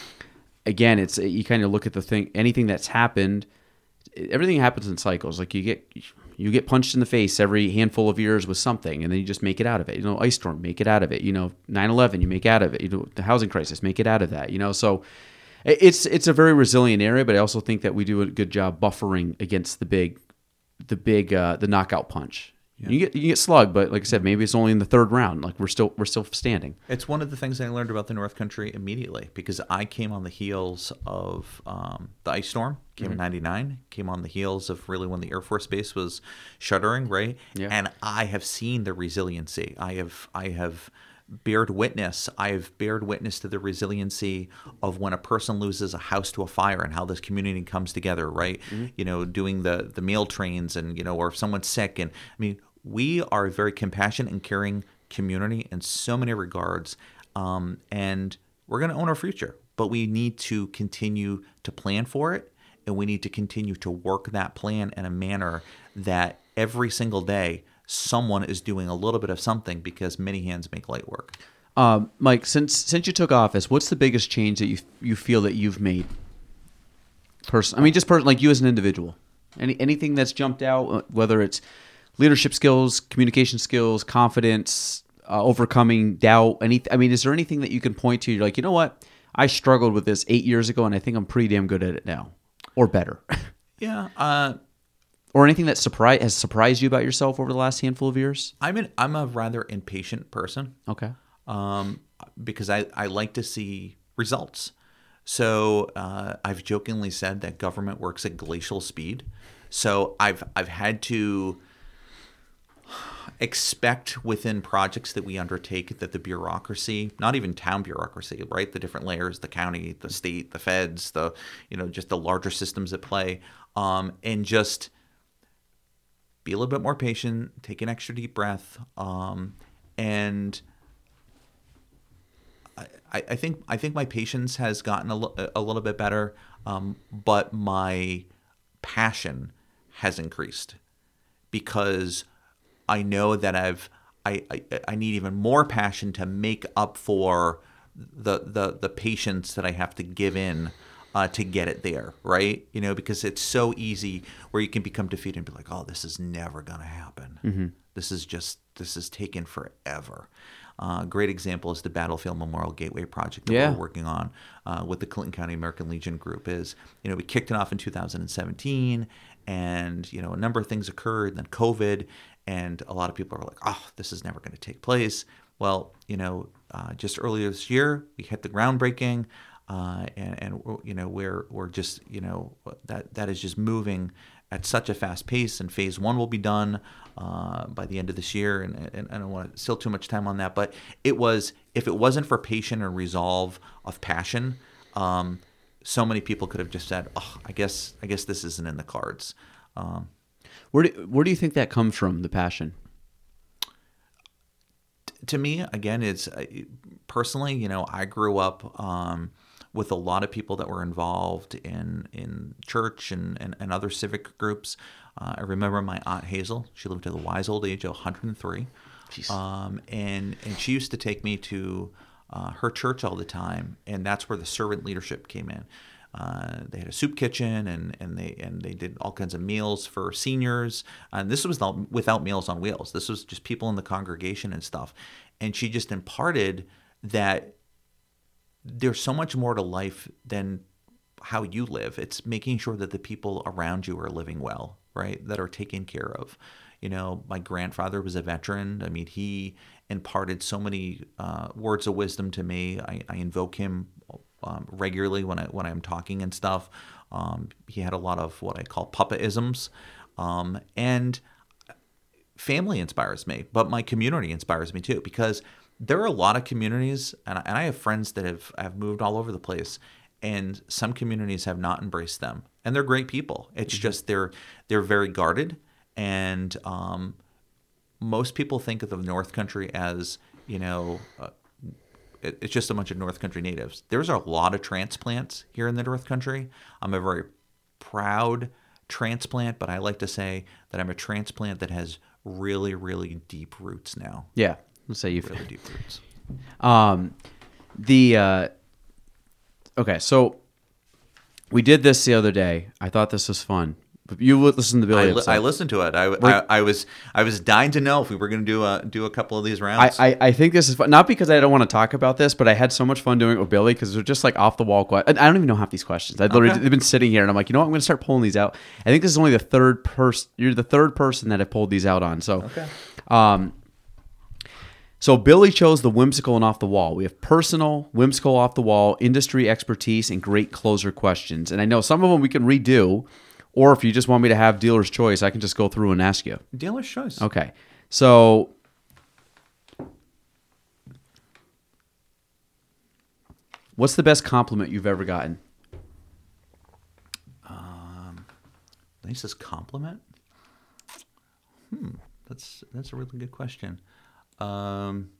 Speaker 1: again, it's you kind of look at the thing, anything that's happened. Everything happens in cycles. Like you get you get punched in the face every handful of years with something and then you just make it out of it. You know ice storm make it out of it. You know 9-11 you make out of it. You know the housing crisis make it out of that you know? So it's it's a very resilient area but i also think that we do a good job buffering against the big the big uh, the knockout punch. You get you get slugged, but like I said, maybe it's only in the third round. Like we're still we're still standing.
Speaker 6: It's one of the things I learned about the North Country immediately because I came on the heels of um, the ice storm. Came in '99. Came on the heels of really when the Air Force Base was shuttering, right?
Speaker 1: Yeah.
Speaker 6: And I have seen the resiliency. I have I have bared witness. I have bared witness to the resiliency of when a person loses a house to a fire and how this community comes together, right? You know, doing the the meal trains and you know, or if someone's sick. And I mean, we are a very compassionate and caring community in so many regards, um, and we're going to own our future. But we need to continue to plan for it, and we need to continue to work that plan in a manner that every single day someone is doing a little bit of something because many hands make light work.
Speaker 1: Um, Mike, since since you took office, what's the biggest change that you you feel that you've made? Person, I mean, just person like you as an individual. Any anything that's jumped out, uh, whether it's leadership skills, communication skills, confidence, uh, overcoming doubt. Any, I mean, is there anything that you can point to? You're like, you know what? I struggled with this eight years ago, and I think I'm pretty damn good at it now, or better. [laughs]
Speaker 6: Yeah, uh,
Speaker 1: or anything that surprise has surprised you about yourself over the last handful of years?
Speaker 6: I'm an I'm a rather impatient person.
Speaker 1: Okay.
Speaker 6: um, because I, I like to see results. So uh, I've jokingly said that government works at glacial speed. So I've I've had to expect within projects that we undertake that the bureaucracy, not even town bureaucracy, right, the different layers, the county, the state, the feds, the you know just the larger systems at play, um, and just be a little bit more patient, take an extra deep breath, um, and I, I think I think my patience has gotten a, little bit better, um, but my passion has increased because I know that I've I, I, I need even more passion to make up for the the the patience that I have to give in uh, to get it there, right? You know, because it's so easy where you can become defeated and be like, oh, this is never gonna happen. This is just this is taken forever. Uh, great example is the Battlefield Memorial Gateway project that
Speaker 1: Yeah.
Speaker 6: we're working on uh, with the Clinton County American Legion Group. Is you know we kicked it off in 2017, and you know a number of things occurred, then COVID, and a lot of people are like, oh, this is never going to take place. Well, you know, uh, just earlier this year we hit the groundbreaking, uh, and, and you know we're we're just you know that that is just moving at such a fast pace. And phase one will be done uh, by the end of this year, and, and I don't want to steal too much time on that. But it was if it wasn't for patience and resolve of passion. Um, so many people could have just said, "Oh, I guess, I guess this isn't in the cards." Um,
Speaker 1: Where do, where do you think that comes from? The passion.
Speaker 6: to me, again, it's uh, personally, you know, I grew up um, with a lot of people that were involved in in church and, and, and other civic groups. Uh, I remember my aunt Hazel; she lived to the wise old age of 103, um, and and she used to take me to uh, her church all the time, and that's where the servant leadership came in. Uh, they had a soup kitchen, and, and they and they did all kinds of meals for seniors. And this was not without Meals on Wheels. This was just people in the congregation and stuff. And she just imparted that there's so much more to life than how you live. It's making sure that the people around you are living well, right? That are taken care of. You know, my grandfather was a veteran. I mean, he imparted so many uh, words of wisdom to me. I, I invoke him um, regularly when I when I'm talking and stuff. Um, he had a lot of what I call puppetisms, um, and family inspires me, but my community inspires me too because there are a lot of communities, and I, and I have friends that have have moved all over the place, and some communities have not embraced them, and they're great people. It's just they're they're very guarded, and um, most people think of the North Country as you know. Uh, it- it's just a bunch of North Country natives. There's a lot of transplants here in the North Country. I'm a very proud transplant, but I like to say that I'm a transplant that has really, really deep roots now.
Speaker 1: Yeah. Let's say you've
Speaker 6: Really deep roots.
Speaker 1: Um, the uh, okay, so we did this the other day. I thought this was fun. You would listen to the Billy
Speaker 6: I, li- I listened to it. I, I, I was I was dying to know if we were going to do a do a couple of these rounds.
Speaker 1: I, I think this is fun. Not because I don't want to talk about this, but I had so much fun doing it with Billy because they're just like off the wall. Que- I don't even know half these questions. I literally
Speaker 6: Okay.
Speaker 1: they've been sitting here and I'm like, you know what? I'm going to start pulling these out. I think this is only the third person. You're the third person that I pulled these out on. So,
Speaker 6: Okay.
Speaker 1: um, so Billy chose the whimsical and off the wall. We have personal, whimsical, off the wall, industry expertise, and great closer questions. And I know some of them we can redo, or if you just want me to have dealer's choice, I can just go through and ask you.
Speaker 6: Dealer's choice.
Speaker 1: Okay. So What's the best compliment you've ever gotten?
Speaker 6: Um, nicest compliment? Hmm, that's that's a really good question. Um,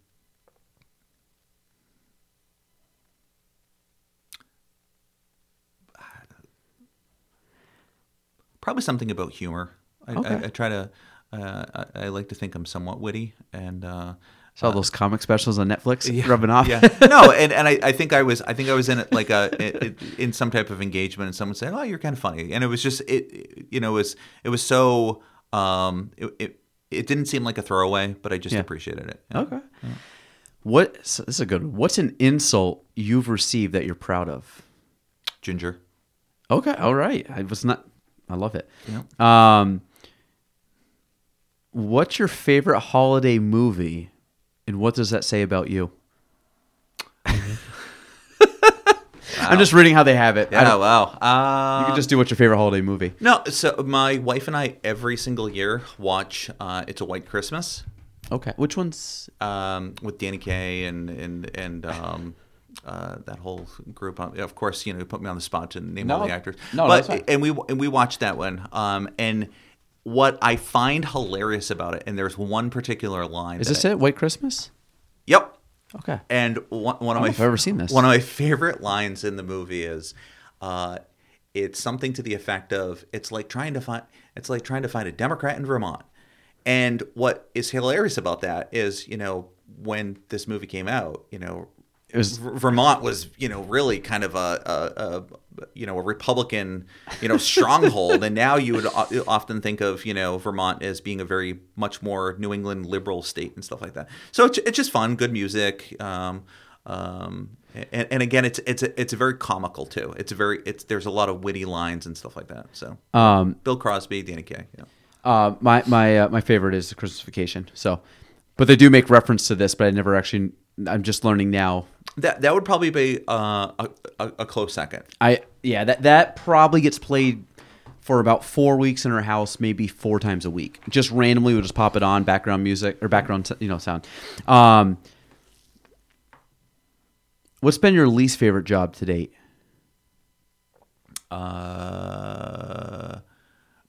Speaker 6: probably something about humor. I,
Speaker 1: Okay.
Speaker 6: I, I try to. Uh, I, I like to think I'm somewhat witty, and uh,
Speaker 1: Saw those comic specials on Netflix
Speaker 6: yeah,
Speaker 1: rubbing off.
Speaker 6: Yeah, no, [laughs] and, and I, I think I was I think I was in it like a [laughs] in, in some type of engagement, and someone said, "Oh, you're kind of funny," and it was just it you know it was it was so um it it, it didn't seem like a throwaway, but I just
Speaker 1: Yeah.
Speaker 6: appreciated it. Yeah.
Speaker 1: Okay. What so this is a good one. What's an insult you've received that you're proud of?
Speaker 6: Ginger.
Speaker 1: Okay. All right. I was not I love it.
Speaker 6: Yeah.
Speaker 1: Um What's your favorite holiday movie and what does that say about you? I'm just reading how they have it. I
Speaker 6: Yeah.
Speaker 1: don't-
Speaker 6: Wow. Uh,
Speaker 1: you can just do what's your favorite holiday movie.
Speaker 6: no. So my wife and I every single year watch uh, "It's a White Christmas"
Speaker 1: Okay. Which one's
Speaker 6: um, with Danny Kaye and and and um, uh, that whole group. Um, Of course, you know, you put me on the spot to name all
Speaker 1: No.
Speaker 6: the actors.
Speaker 1: No,
Speaker 6: but
Speaker 1: that's fine.
Speaker 6: and we and we watched that one. Um, and what I find hilarious about it, and there's one particular line.
Speaker 1: Is
Speaker 6: that
Speaker 1: this
Speaker 6: I-
Speaker 1: it? White Christmas?
Speaker 6: Yep.
Speaker 1: Okay.
Speaker 6: And one, one of my
Speaker 1: I've ever seen this.
Speaker 6: One of my [laughs] favorite lines in the movie is, uh, it's something to the effect of, "It's like trying to find, it's like trying to find a Democrat in Vermont." And what is hilarious about that is, you know, when this movie came out, you know,
Speaker 1: It was
Speaker 6: V- Vermont was, you know, really kind of a, a, a you know, a Republican, you know, stronghold, and now you would o- often think of, you know, Vermont as being a very much more New England liberal state and stuff like that. So it's, it's just fun, good music, um, um, and, and again, it's it's it's very comical too. It's very it's there's a lot of witty lines and stuff like that. So
Speaker 1: um
Speaker 6: Bing Crosby, Danny Kaye, yeah.
Speaker 1: uh my my uh, my favorite is vacation. So but they do make reference to this, but I never actually I'm just learning now.
Speaker 6: That that would probably be uh, a, a, close second.
Speaker 1: I yeah, that that probably gets played for about four weeks in our house, maybe four times a week. Just randomly, we'll just pop it on background music or background, you know, sound. Um, what's been your least favorite job to date?
Speaker 6: Uh,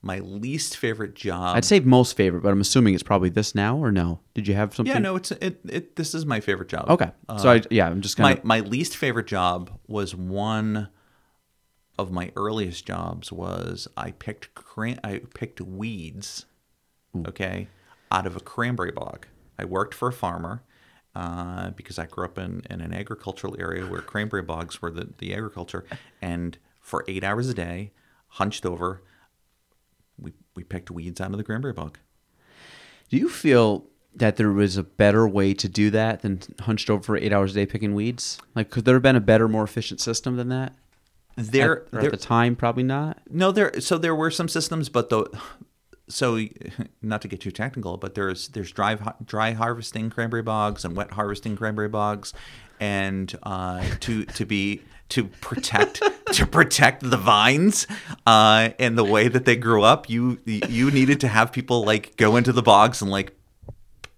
Speaker 6: my least favorite job.
Speaker 1: I'd say most favorite, but I'm assuming it's probably this now or no? Did you have something?
Speaker 6: Yeah, no, it's it, it. This is my favorite job.
Speaker 1: Okay, so I yeah, I'm just
Speaker 6: my
Speaker 1: gonna.
Speaker 6: my least favorite job was one of my earliest jobs. Was I picked cran- I picked weeds, okay, out of a cranberry bog. I worked for a farmer. Uh, because I grew up in, in an agricultural area where cranberry bogs were the, the agriculture, and for eight hours a day, hunched over, we, picked weeds out of the cranberry bog.
Speaker 1: Do you feel that there was a better way to do that than hunched over for eight hours a day picking weeds? Like, could there have been a better, more efficient system than that?
Speaker 6: There,
Speaker 1: at,
Speaker 6: there
Speaker 1: at the time, probably not.
Speaker 6: No, there. So there were some systems, but the so not to get too technical, but there's there's dry dry harvesting cranberry bogs and wet harvesting cranberry bogs, and uh, to to be to protect [laughs] to protect the vines uh, and the way that they grew up, you you needed to have people like go into the bogs and like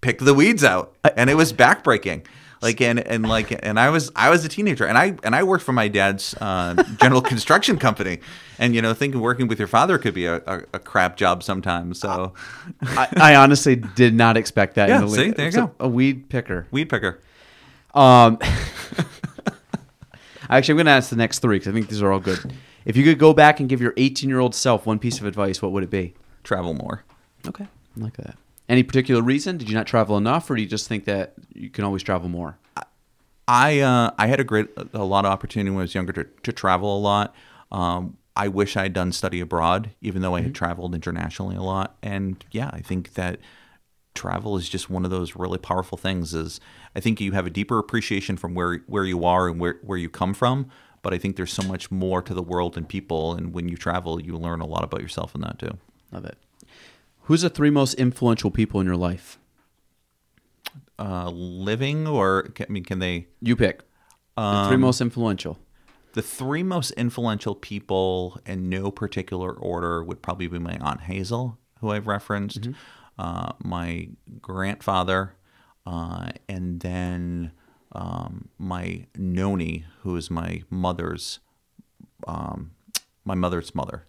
Speaker 6: pick the weeds out, and it was backbreaking. Like and and like and I was I was a teenager and I and I worked for my dad's uh, general construction company and you know thinking working with your father could be a, a, a crap job sometimes so
Speaker 1: I, I honestly did not expect that.
Speaker 6: Yeah,
Speaker 1: in the
Speaker 6: see, there you
Speaker 1: So,
Speaker 6: go.
Speaker 1: A weed picker.
Speaker 6: weed picker
Speaker 1: Um, [laughs] actually, I'm going to ask the next three because I think these are all good. If you could go back and give your 18 year old self one piece of advice, what would it be?
Speaker 6: travel more
Speaker 1: Okay, I like that. Any particular reason? Did you not travel enough, or do you just think that you can always travel more?
Speaker 6: I uh, I had a great a lot of opportunity when I was younger to, to travel a lot. Um, I wish I had done study abroad, even though I had traveled internationally a lot. And yeah, I think that travel is just one of those really powerful things. Is I think you have a deeper appreciation from where where you are and where where you come from. But I think there's so much more to the world and people, and when you travel, you learn a lot about yourself in that too.
Speaker 1: Love it. Who's the three most influential people in your life?
Speaker 6: Uh, living, or I mean, can they?
Speaker 1: You pick. the three most influential.
Speaker 6: The three most influential people in no particular order would probably be my Aunt Hazel, who I've referenced, uh, my grandfather, uh, and then um, my noni, who is my mother's, um, my mother's mother.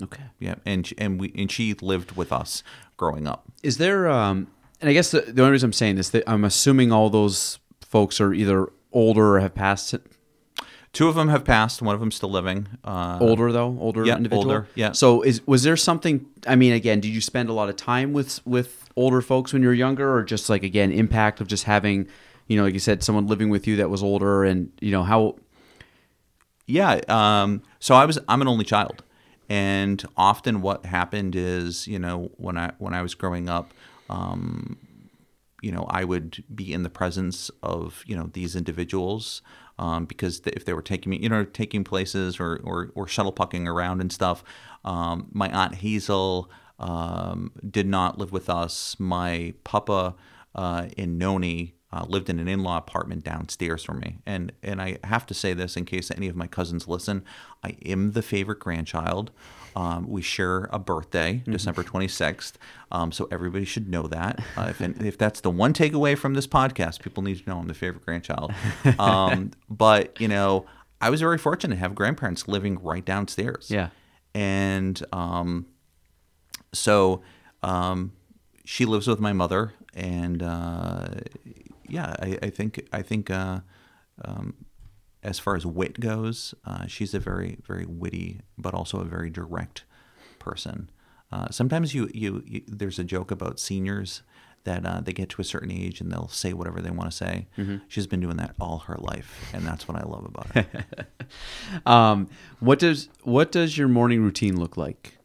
Speaker 1: Okay.
Speaker 6: Yeah, and she, and we and she lived with us growing up.
Speaker 1: Is there, um, and I guess the, the only reason I'm saying this, that I'm assuming all those folks are either older or have passed. it.
Speaker 6: Two of them have passed. One of them's still living. Uh,
Speaker 1: Older though, older
Speaker 6: yeah,
Speaker 1: individual.
Speaker 6: older, yeah.
Speaker 1: So is was there something? I mean, again, did you spend a lot of time with with older folks when you were younger, or just like again impact of just having, you know, like you said, someone living with you that was older, and you know how
Speaker 6: Yeah. Um, so I was I'm an only child, and often what happened is you know when I when I was growing up, um, you know I would be in the presence of you know these individuals um, because if they were taking me you know taking places or or, or shuttle pucking around and stuff. Um, my aunt Hazel um, did not live with us. My papa uh, in Noni uh, lived in an in-law apartment downstairs from me. And and I have to say this in case any of my cousins listen. I am the favorite grandchild. Um, we share a birthday, December 26th. Um, so everybody should know that. Uh, if, if that's the one takeaway from this podcast, people need to know I'm the favorite grandchild. Um, [laughs] but, you know, I was very fortunate to have grandparents living right downstairs.
Speaker 1: Yeah.
Speaker 6: And um, so um, she lives with my mother, and uh, yeah, I, I think I think uh, um, as far as wit goes, uh, she's a very very witty, but also a very direct person. Uh, sometimes you, you you there's a joke about seniors that uh, they get to a certain age and they'll say whatever they want to say. She's been doing that all her life, and that's what I love about her. [laughs]
Speaker 1: um, what does what does your morning routine look like?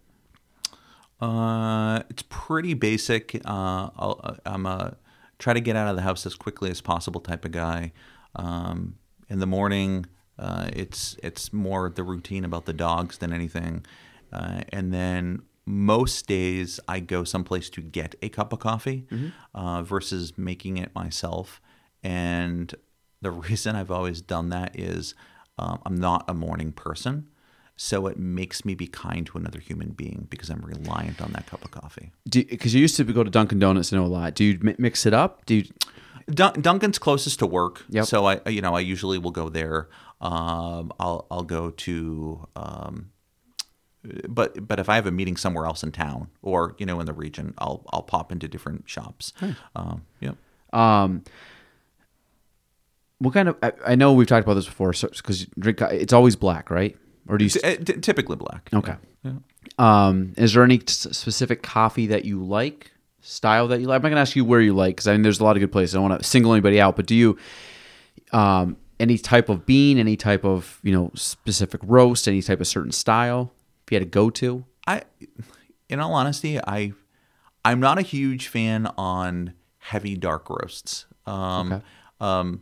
Speaker 6: Uh, it's pretty basic. Uh, I'll, I'm a try to get out of the house as quickly as possible type of guy. Um, in the morning, uh, it's it's more the routine about the dogs than anything. Uh, and then most days, I go someplace to get a cup of coffee uh, versus making it myself. And the [laughs] reason I've always done that is um, I'm not a morning person. So it makes me be kind to another human being because I'm reliant on that cup of coffee.
Speaker 1: Because you used to go to Dunkin' Donuts and know a lot. Do you mi- mix it up? Do you?
Speaker 6: Dun- Dunkin's closest to work,
Speaker 1: Yep.
Speaker 6: so I, you know, I usually will go there. Um, I'll I'll go to, um, but but if I have a meeting somewhere else in town or you know in the region, I'll I'll pop into different shops. Um, yep.
Speaker 1: Um, what kind of? I, I know we've talked about this before. So because drink, it's always black, right? Or do you?
Speaker 6: T- uh, t- typically black.
Speaker 1: Okay. Um, is there any s- specific coffee that you like, style that you like? I'm not gonna ask you where you like because I mean there's a lot of good places. I don't want to single anybody out, but do you, um, any type of bean, any type of you know specific roast, any type of certain style? If you had a go to,
Speaker 6: I, in all honesty, I, I'm not a huge fan on heavy dark roasts. Um,
Speaker 1: Okay.
Speaker 6: um,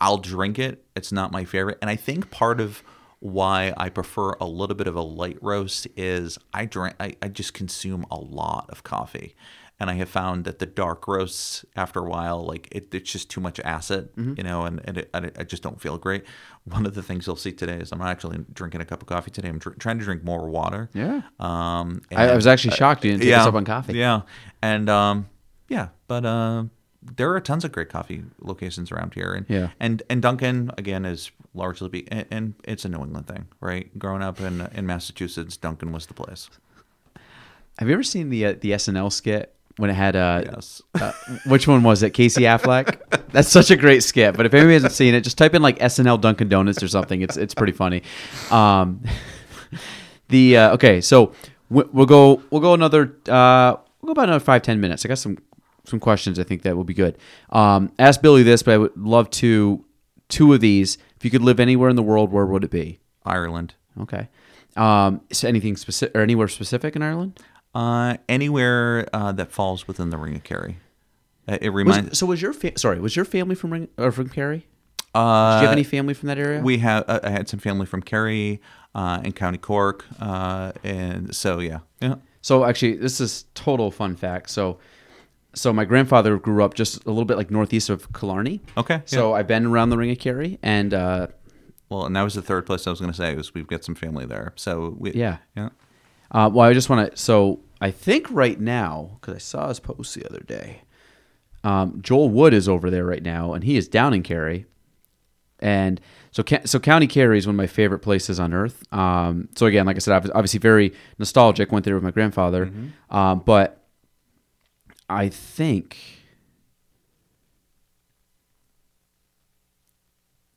Speaker 6: I'll drink it. It's not my favorite, and I think part of why I prefer a little bit of a light roast is I drink. I, I just consume a lot of coffee, and I have found that the dark roasts after a while, like it, it's just too much acid, you know, and, and it, I, I just don't feel great. One of the things you'll see today is I'm not actually drinking a cup of coffee today. I'm dr- trying to drink more water.
Speaker 1: Yeah.
Speaker 6: Um,
Speaker 1: I, I was actually shocked you didn't take us up on coffee.
Speaker 6: yeah, and um, yeah, but uh, there are tons of great coffee locations around here, and
Speaker 1: Yeah.
Speaker 6: and and Dunkin' again is largely be, and, and it's a New England thing, right? Growing up in in Massachusetts, Dunkin' was the place.
Speaker 1: Have you ever seen the uh, the SNL skit when it had uh,
Speaker 6: Yes.
Speaker 1: uh which one was it? Casey Affleck. That's such a great skit. But if anybody hasn't seen it, just type in like SNL Dunkin' Donuts or something. It's it's pretty funny. Um, [laughs] the uh, okay, so we- we'll go we'll go another uh, we'll go about another five ten minutes. I got some some questions. I think that will be good. Um, ask Billy this, but I would love to two of these. If you could live anywhere in the world, where would it be?
Speaker 6: Ireland.
Speaker 1: Okay. Um, so anything specific or anywhere specific in Ireland?
Speaker 6: Uh, anywhere uh, that falls within the Ring of Kerry. Uh, it
Speaker 1: Was-
Speaker 6: reminds.
Speaker 1: so was your fa- sorry was your family from Ring or from Kerry?
Speaker 6: uh,
Speaker 1: Did you have any family from that area?
Speaker 6: We have. Uh, I had some family from Kerry uh, and County Cork, uh, and so yeah, yeah.
Speaker 1: So actually, this is total fun fact. So, so my grandfather grew up just a little bit like northeast of Killarney.
Speaker 6: Okay,
Speaker 1: So I've been around the Ring of Kerry, and uh,
Speaker 6: Well, and that was the third place I was going to say was we've got some family there. So we,
Speaker 1: Yeah.
Speaker 6: yeah.
Speaker 1: uh, well, I just want to. So I think right now, because I saw his post the other day, um, Joel Wood is over there right now, and he is down in Kerry. And so, so County Kerry is one of my favorite places on earth. Um, so again, like I said, obvi- obviously very nostalgic. Went there with my grandfather, um, but I think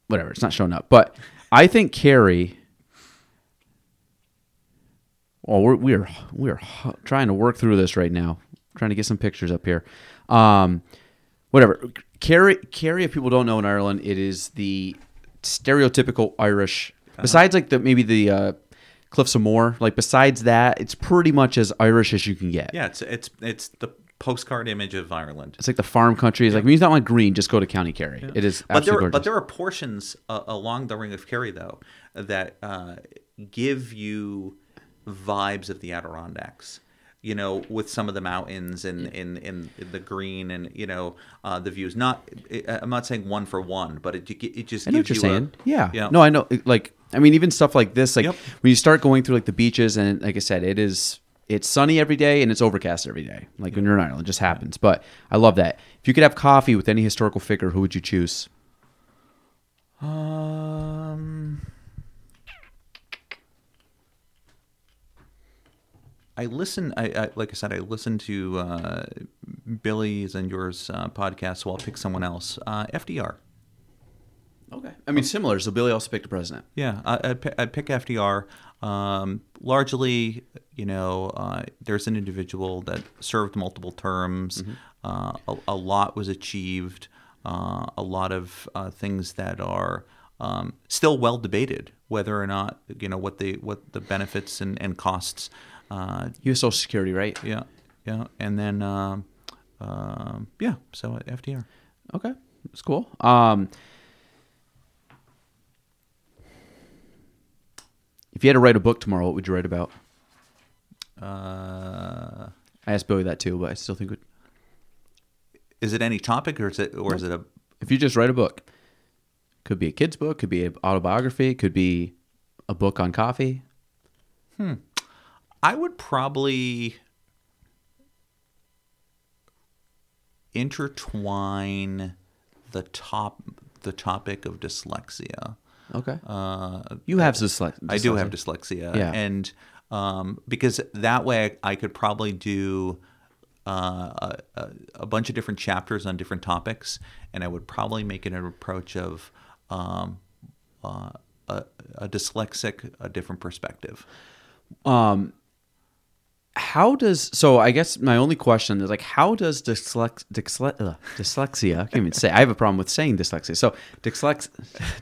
Speaker 1: whatever. It's not showing up, but I think Kerry. Well, we're we're we're trying to work through this right now. Trying to get some pictures up here. Um, whatever. Kerry, Kerry. If people don't know in Ireland, it is the stereotypical Irish. Besides, like the maybe the uh, Cliffs of Moher. Like besides that, it's pretty much as Irish as you can get.
Speaker 6: Yeah, it's it's it's the postcard image of Ireland.
Speaker 1: It's like the farm country. It's like when you don't want green, just go to County Kerry. It is
Speaker 6: But there,
Speaker 1: absolutely
Speaker 6: are, but there are portions uh, along the Ring of Kerry though that uh, give you vibes of the Adirondacks. You know, with some of the mountains and in, in, the green and you know uh, the views. Not, I'm not saying one for one, but it it just
Speaker 1: I know what you're
Speaker 6: you a-
Speaker 1: saying. yeah.
Speaker 6: yeah.
Speaker 1: No, I know. Like, I mean, even stuff like this, like
Speaker 6: Yep.
Speaker 1: when you start going through like the beaches, and like I said, it is it's sunny every day and it's overcast every day. Like when you're in Ireland, it just happens. But I love that. If you could have coffee with any historical figure, who would you choose?
Speaker 6: Um, I listen. I, I like I said, I listen to uh, Billy's and yours uh, podcast, so I'll pick someone else. Uh, FDR.
Speaker 1: Okay. I mean, similar. So Billy also picked a president.
Speaker 6: Yeah, I, I'd, pick, I'd pick FDR. Um, largely, you know, uh, there's an individual that served multiple terms. Uh, a, a lot was achieved. Uh, a lot of uh, things that are um, still well debated, whether or not you know what the what the benefits and, and costs. Uh,
Speaker 1: He Social Security, right?
Speaker 6: yeah, yeah, and then um, um, yeah, so FDR.
Speaker 1: Okay. That's cool. Um, if you had to write a book tomorrow, what would you write about?
Speaker 6: Uh,
Speaker 1: I asked Billy that too, but I still think would.
Speaker 6: Is it any topic or is it or is it a
Speaker 1: if you just write a book, could be a kid's book, could be an autobiography, could be a book on coffee. Hmm.
Speaker 6: I would probably intertwine the top the topic of dyslexia.
Speaker 1: Okay.
Speaker 6: Uh,
Speaker 1: you have dyslexia.
Speaker 6: I do have
Speaker 1: dyslexia. Yeah.
Speaker 6: and um, because that way I could probably do uh, a, a, bunch of different chapters on different topics, and I would probably make it an approach of um, uh, a, a dyslexic, a different perspective.
Speaker 1: How does so? I guess my only question is like, how does dyslex, dysle, uh, dyslexia? I can't even say. I have a problem with saying dyslexia. So dyslex.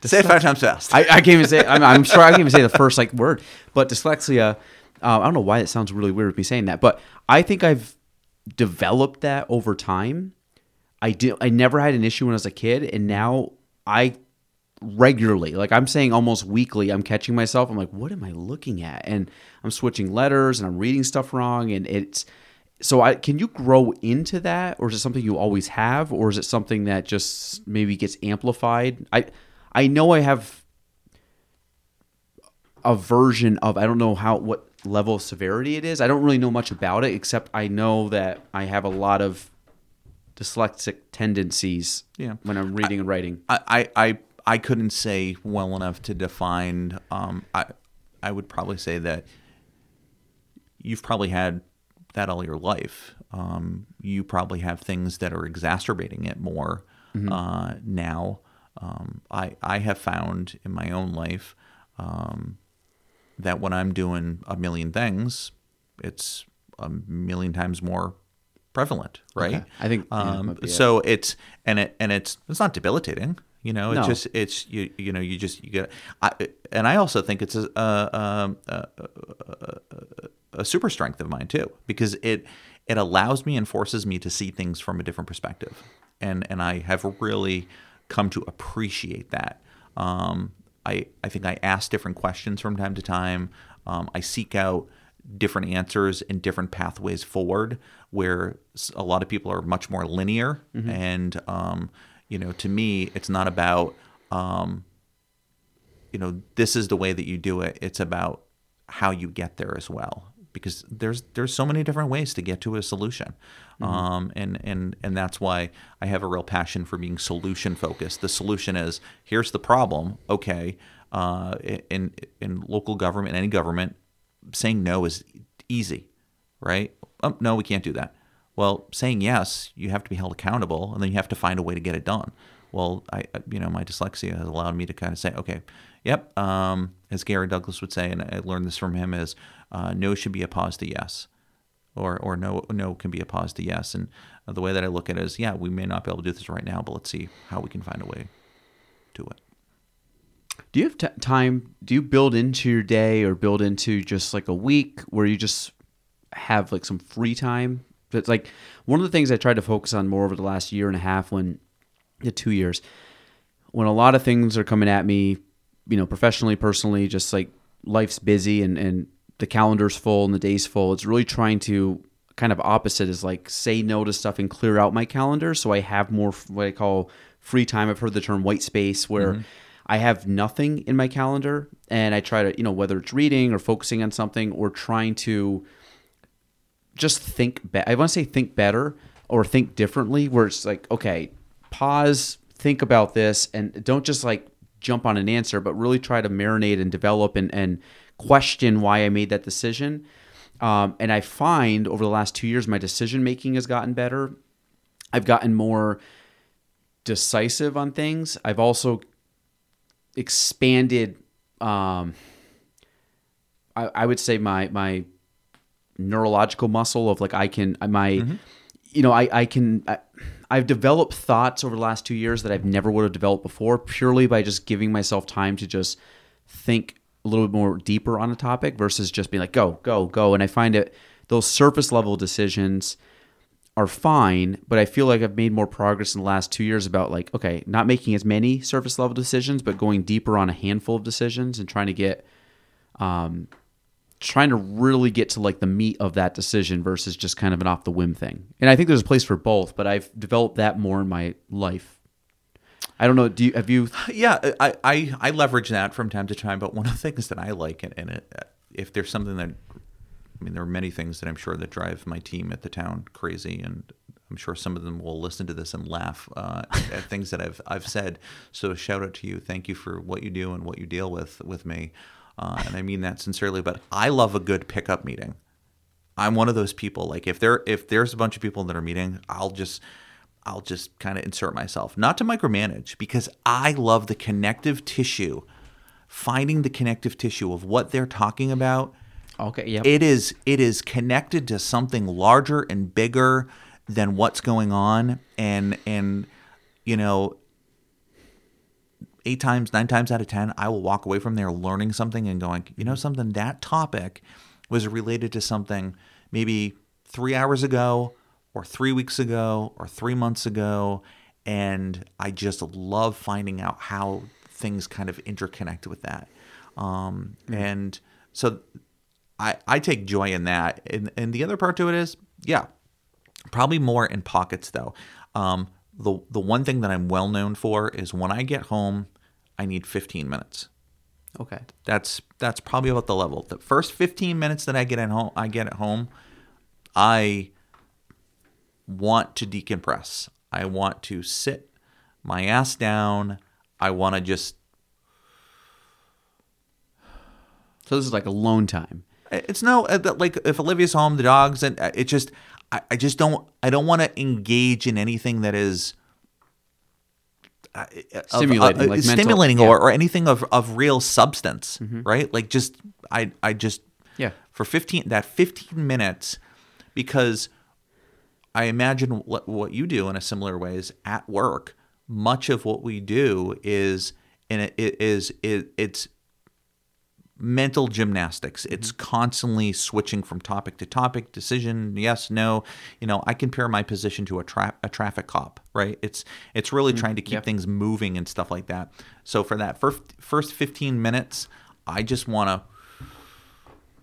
Speaker 1: [laughs]
Speaker 6: Say it five times fast.
Speaker 1: I, I can't even say. I'm, I'm sure I can't even say the first like word. But dyslexia. Uh, I don't know why it sounds really weird with me saying that, but I think I've developed that over time. I did. I never had an issue when I was a kid, and now I regularly, like I'm saying almost weekly, I'm catching myself. I'm like, what am I looking at? And I'm switching letters and I'm reading stuff wrong, and it's. So I can you grow into that, or is it something you always have, or is it something that just maybe gets amplified? I I know I have a version of I don't know how what level of severity it is. I don't really know much about it except I know that I have a lot of dyslexic tendencies
Speaker 6: Yeah.
Speaker 1: when I'm reading and writing.
Speaker 6: I, I, I, I couldn't say well enough to define. Um, I, I would probably say that you've probably had that all your life. Um, you probably have things that are exacerbating it more uh, now. Um, I, I have found in my own life um, that when I'm doing a million things, it's a million times more prevalent, right?
Speaker 1: Okay. I think, yeah,
Speaker 6: Um,
Speaker 1: it.
Speaker 6: so it's and it and it's it's not debilitating. You know, it's
Speaker 1: No.
Speaker 6: just it's you you know you just you get I, and I also think it's a, a, a, a, a super strength of mine too because it it allows me and forces me to see things from a different perspective and and I have really come to appreciate that. Um, I I think I ask different questions from time to time. Um, I seek out different answers and different pathways forward where s- a lot of people are much more linear and um, you know to me it's not about um, you know this is the way that you do it. It's about how you get there as well. Because there's there's so many different ways to get to a solution. Um, and and and that's why I have a real passion for being solution focused. The solution is here's the problem okay uh, in in local government any government saying no is easy right? Oh, no we can't do that well saying yes you have to be held accountable and then you have to find a way to get it done well i you know my dyslexia has allowed me to kind of say okay yep um, as Garry Douglas would say and i learned this from him is uh, no should be a pause to yes or or no no can be a pause to yes and uh, the way that i look at it is yeah we may not be able to do this right now but let's see how we can find a way to it
Speaker 1: Do you have t- time? Do you build into your day or build into just like a week where you just have like some free time? It's like one of the things I tried to focus on more over the last year and a half when the two years when a lot of things are coming at me, you know, professionally, personally, just like life's busy and, and the calendar's full and the day's full. It's really trying to kind of opposite is like say no to stuff and clear out my calendar so I have more what I call free time. I've heard the term white space where mm-hmm. I have nothing in my calendar and I try to, you know, whether it's reading or focusing on something or trying to just think be- I want to say think better or think differently where it's like okay pause think about this and don't just like jump on an answer but really try to marinate and develop and, and question why I made that decision. Um, and I find over the last two years my decision making has gotten better. I've gotten more decisive on things. I've also expanded um, I, I would say my my neurological muscle of like I can my you know I I can I, I've developed thoughts over the last 2 years that I've never would have developed before purely by just giving myself time to just think a little bit more deeper on a topic versus just being like go go go. And I find it those surface level decisions are fine, but I feel like I've made more progress in the last two years about like, okay, not making as many surface level decisions, but going deeper on a handful of decisions and trying to get, um, trying to really get to like the meat of that decision versus just kind of an off the whim thing. And I think there's a place for both, but I've developed that more in my life. I don't know. Do you have you? [sighs]
Speaker 6: yeah I, I i leverage that from time to time but one of the things that i like in, in it if there's something that i mean there are many things that i'm sure that drive my team at the town crazy and i'm sure some of them will listen to this and laugh uh, at things that i've i've said so shout out to you thank you for what you do and what you deal with with me uh, and i mean that sincerely but i love a good pickup meeting I'm one of those people. Like if there if there's a bunch of people that are meeting, I'll just I'll just kind of insert myself, not to micromanage, because I love the connective tissue, finding the connective tissue of what they're talking about.
Speaker 1: Okay. Yep.
Speaker 6: It is it is connected to something larger and bigger than what's going on, and and you know eight times, nine times out of ten, I will walk away from there learning something and going, you know, something that topic was related to something maybe three hours ago, or three weeks ago, or three months ago, and I just love finding out how things kind of interconnect with that. Um, And so I, I take joy in that. And, and the other part to it is, yeah, probably more in pockets though. Um, the the one thing that I'm well known for is when I get home, I need 15 minutes.
Speaker 1: okay.
Speaker 6: That's that's probably about the level. The first 15 minutes that I get at home, I get at home, I want to decompress. I want to sit my ass down. I want to just
Speaker 1: So this is like alone time.
Speaker 6: It's no uh, like if Olivia's home, the dogs, and uh, it just I, I just don't I don't want to engage in anything that is uh,
Speaker 1: Stimulating,
Speaker 6: uh,
Speaker 1: like mental-
Speaker 6: stimulating
Speaker 1: yeah.
Speaker 6: or, or anything of, of real substance, right? Like just I I just
Speaker 1: Yeah.
Speaker 6: for fifteen that fifteen minutes because I imagine what what you do in a similar way is at work much of what we do is and it, it is it, it's mental gymnastics. It's mm-hmm. constantly switching from topic to topic, decision, yes, no. You know, I compare my position to a, tra- a traffic cop, right? It's it's really mm-hmm. trying to keep
Speaker 1: yep.
Speaker 6: things moving and stuff like that. So for that first first 15 minutes, I just want to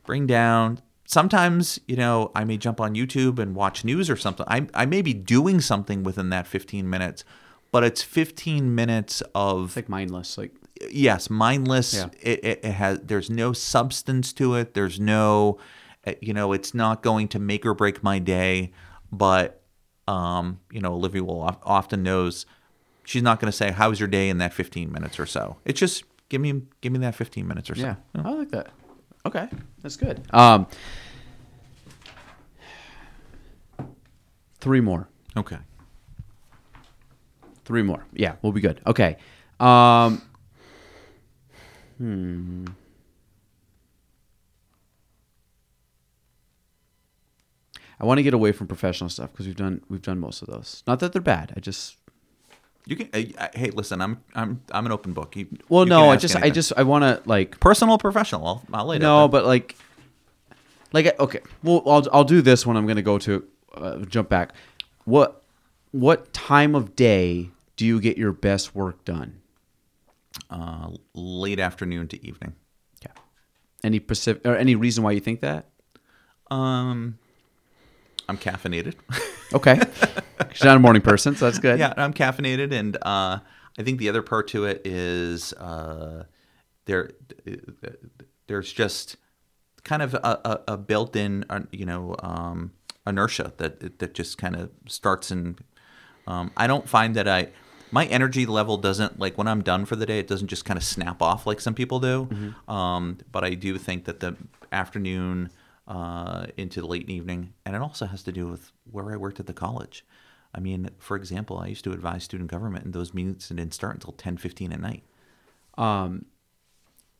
Speaker 6: bring down sometimes you know i may jump on youtube and watch news or something I, I may be doing something within that 15 minutes but it's 15 minutes of
Speaker 1: It's like mindless. Like
Speaker 6: yes mindless
Speaker 1: Yeah.
Speaker 6: it, it, it has there's no substance to it there's no uh, you know it's not going to make or break my day but um you know olivia will of- often knows she's not going to say how's your day in that 15 minutes or so it's just give me give me that 15 minutes or so
Speaker 1: Yeah, I like that. Okay, that's good. Um, three more.
Speaker 6: okay
Speaker 1: Three more. Yeah, we'll be good. Okay. Um, hmm. I want to get away from professional stuff because we've done we've done most of those. Not that they're bad. I just
Speaker 6: you can uh, hey listen i'm i'm i'm an open book you,
Speaker 1: well,
Speaker 6: you
Speaker 1: no, I just I just I want to like
Speaker 6: personal professional i'll, I'll lay
Speaker 1: no, but like, like okay, well, I'll I'll do this when I'm gonna go to uh, jump back. What what time of day do you get your best work done?
Speaker 6: Uh, late afternoon to evening
Speaker 1: Okay. Any specific or any reason why you think that?
Speaker 6: um i'm caffeinated [laughs]
Speaker 1: okay. you're not a morning person, so that's good.
Speaker 6: yeah i'm caffeinated and uh i think the other part to it is uh there there's just kind of a, a, a built-in uh, you know um inertia that that just kind of starts and um i don't find that i my energy level doesn't like when i'm done for the day it doesn't just kind of snap off like some people do um but i do think that the afternoon uh, into the late evening, and it also has to do with where I worked at the college. I mean, for example, I used to advise student government, and those meetings didn't start until ten fifteen at night.
Speaker 1: Um,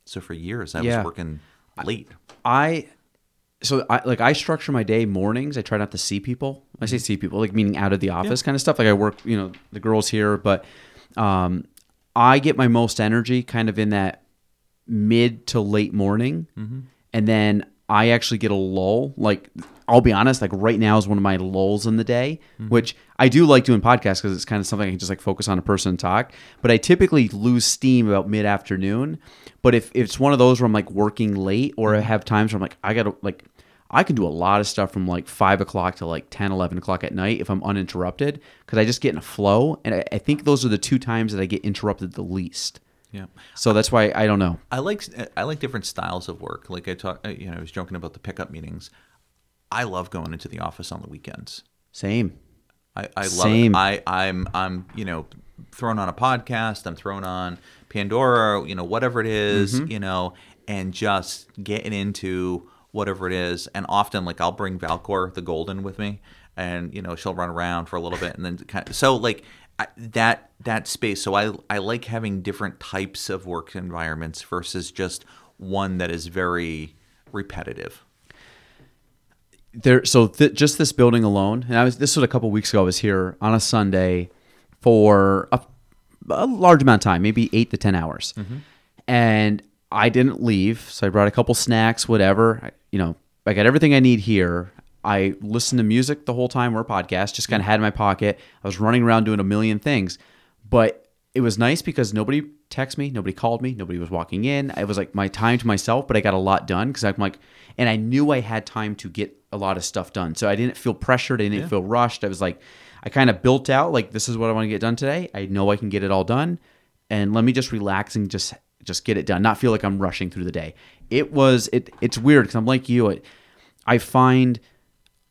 Speaker 6: So for years, I
Speaker 1: Yeah.
Speaker 6: was working late.
Speaker 1: I so I like I structure my day mornings. I try not to see people. I say see people, like meaning out of the office kind of stuff. Like I work, you know, the girls here, but um, I get my most energy kind of in that mid to late morning, and then I actually get a lull. Like I'll be honest, like right now is one of my lulls in the day, mm-hmm. which I do like doing podcasts because it's kind of something I can just like focus on a person and talk. But I typically lose steam about mid afternoon. But if, if it's one of those where I'm like working late or I mm-hmm. have times where I'm like, I gotta like, I can do a lot of stuff from like five o'clock to like 10, 11 o'clock at night if I'm uninterrupted because I just get in a flow. And I, I think those are the two times that I get interrupted the least.
Speaker 6: Yeah,
Speaker 1: So that's why I don't know.
Speaker 6: I like I like different styles of work. Like I talk, you know, I was joking about the pickup meetings. I love going into the office on the weekends.
Speaker 1: Same.
Speaker 6: I, I love
Speaker 1: Same.
Speaker 6: it. I, I'm I'm you know thrown on a podcast. I'm thrown on Pandora. You know whatever it is,
Speaker 1: Mm-hmm.
Speaker 6: You know, and just getting into whatever it is. And often like I'll bring Valcour the Golden with me, and you know she'll run around for a little bit, and then kind of so like I, that that space. So I I like having different types of work environments versus just one that is very repetitive.
Speaker 1: There so th- just this building alone and i was this was a couple weeks ago i was here on a sunday for a, a large amount of time maybe eight to ten hours. Mm-hmm. And i didn't leave so i brought a couple snacks whatever. I, you know i got everything i need here. I listened to music the whole time or a podcast just kind of had in my pocket. I was running around doing a million things. But it was nice because nobody texted me, nobody called me, nobody was walking in. It was like my time to myself, but I got a lot done because I'm like, and I knew I had time to get a lot of stuff done. So I didn't feel pressured, I didn't feel rushed. I was like, I kind of built out like this is what I want to get done today. I know I can get it all done, and let me just relax and just just get it done. Not feel like I'm rushing through the day. It was it. It's weird because I'm like you. I, I find.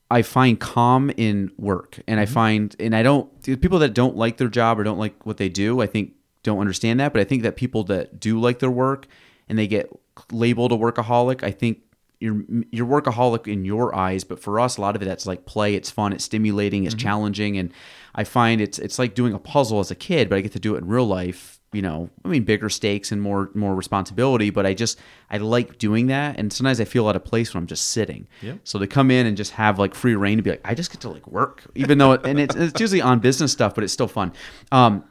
Speaker 1: I find calm in work, and I mm-hmm. find, and I don't people that don't like their job or don't like what they do. I think don't understand that, but I think that people that do like their work and they get labeled a workaholic, I think you're you're workaholic in your eyes, but for us, a lot of it that's like play. It's fun, it's stimulating, it's challenging, and I find it's it's like doing a puzzle as a kid, but I get to do it in real life. You know, I mean, bigger stakes and more more responsibility, but I just I like doing that, and sometimes I feel out of place when I'm just sitting. Yeah. So to come in and just have like free reign to be like, I just get to like work, even though, it, and it's, it's usually on business stuff, but it's still fun. Um,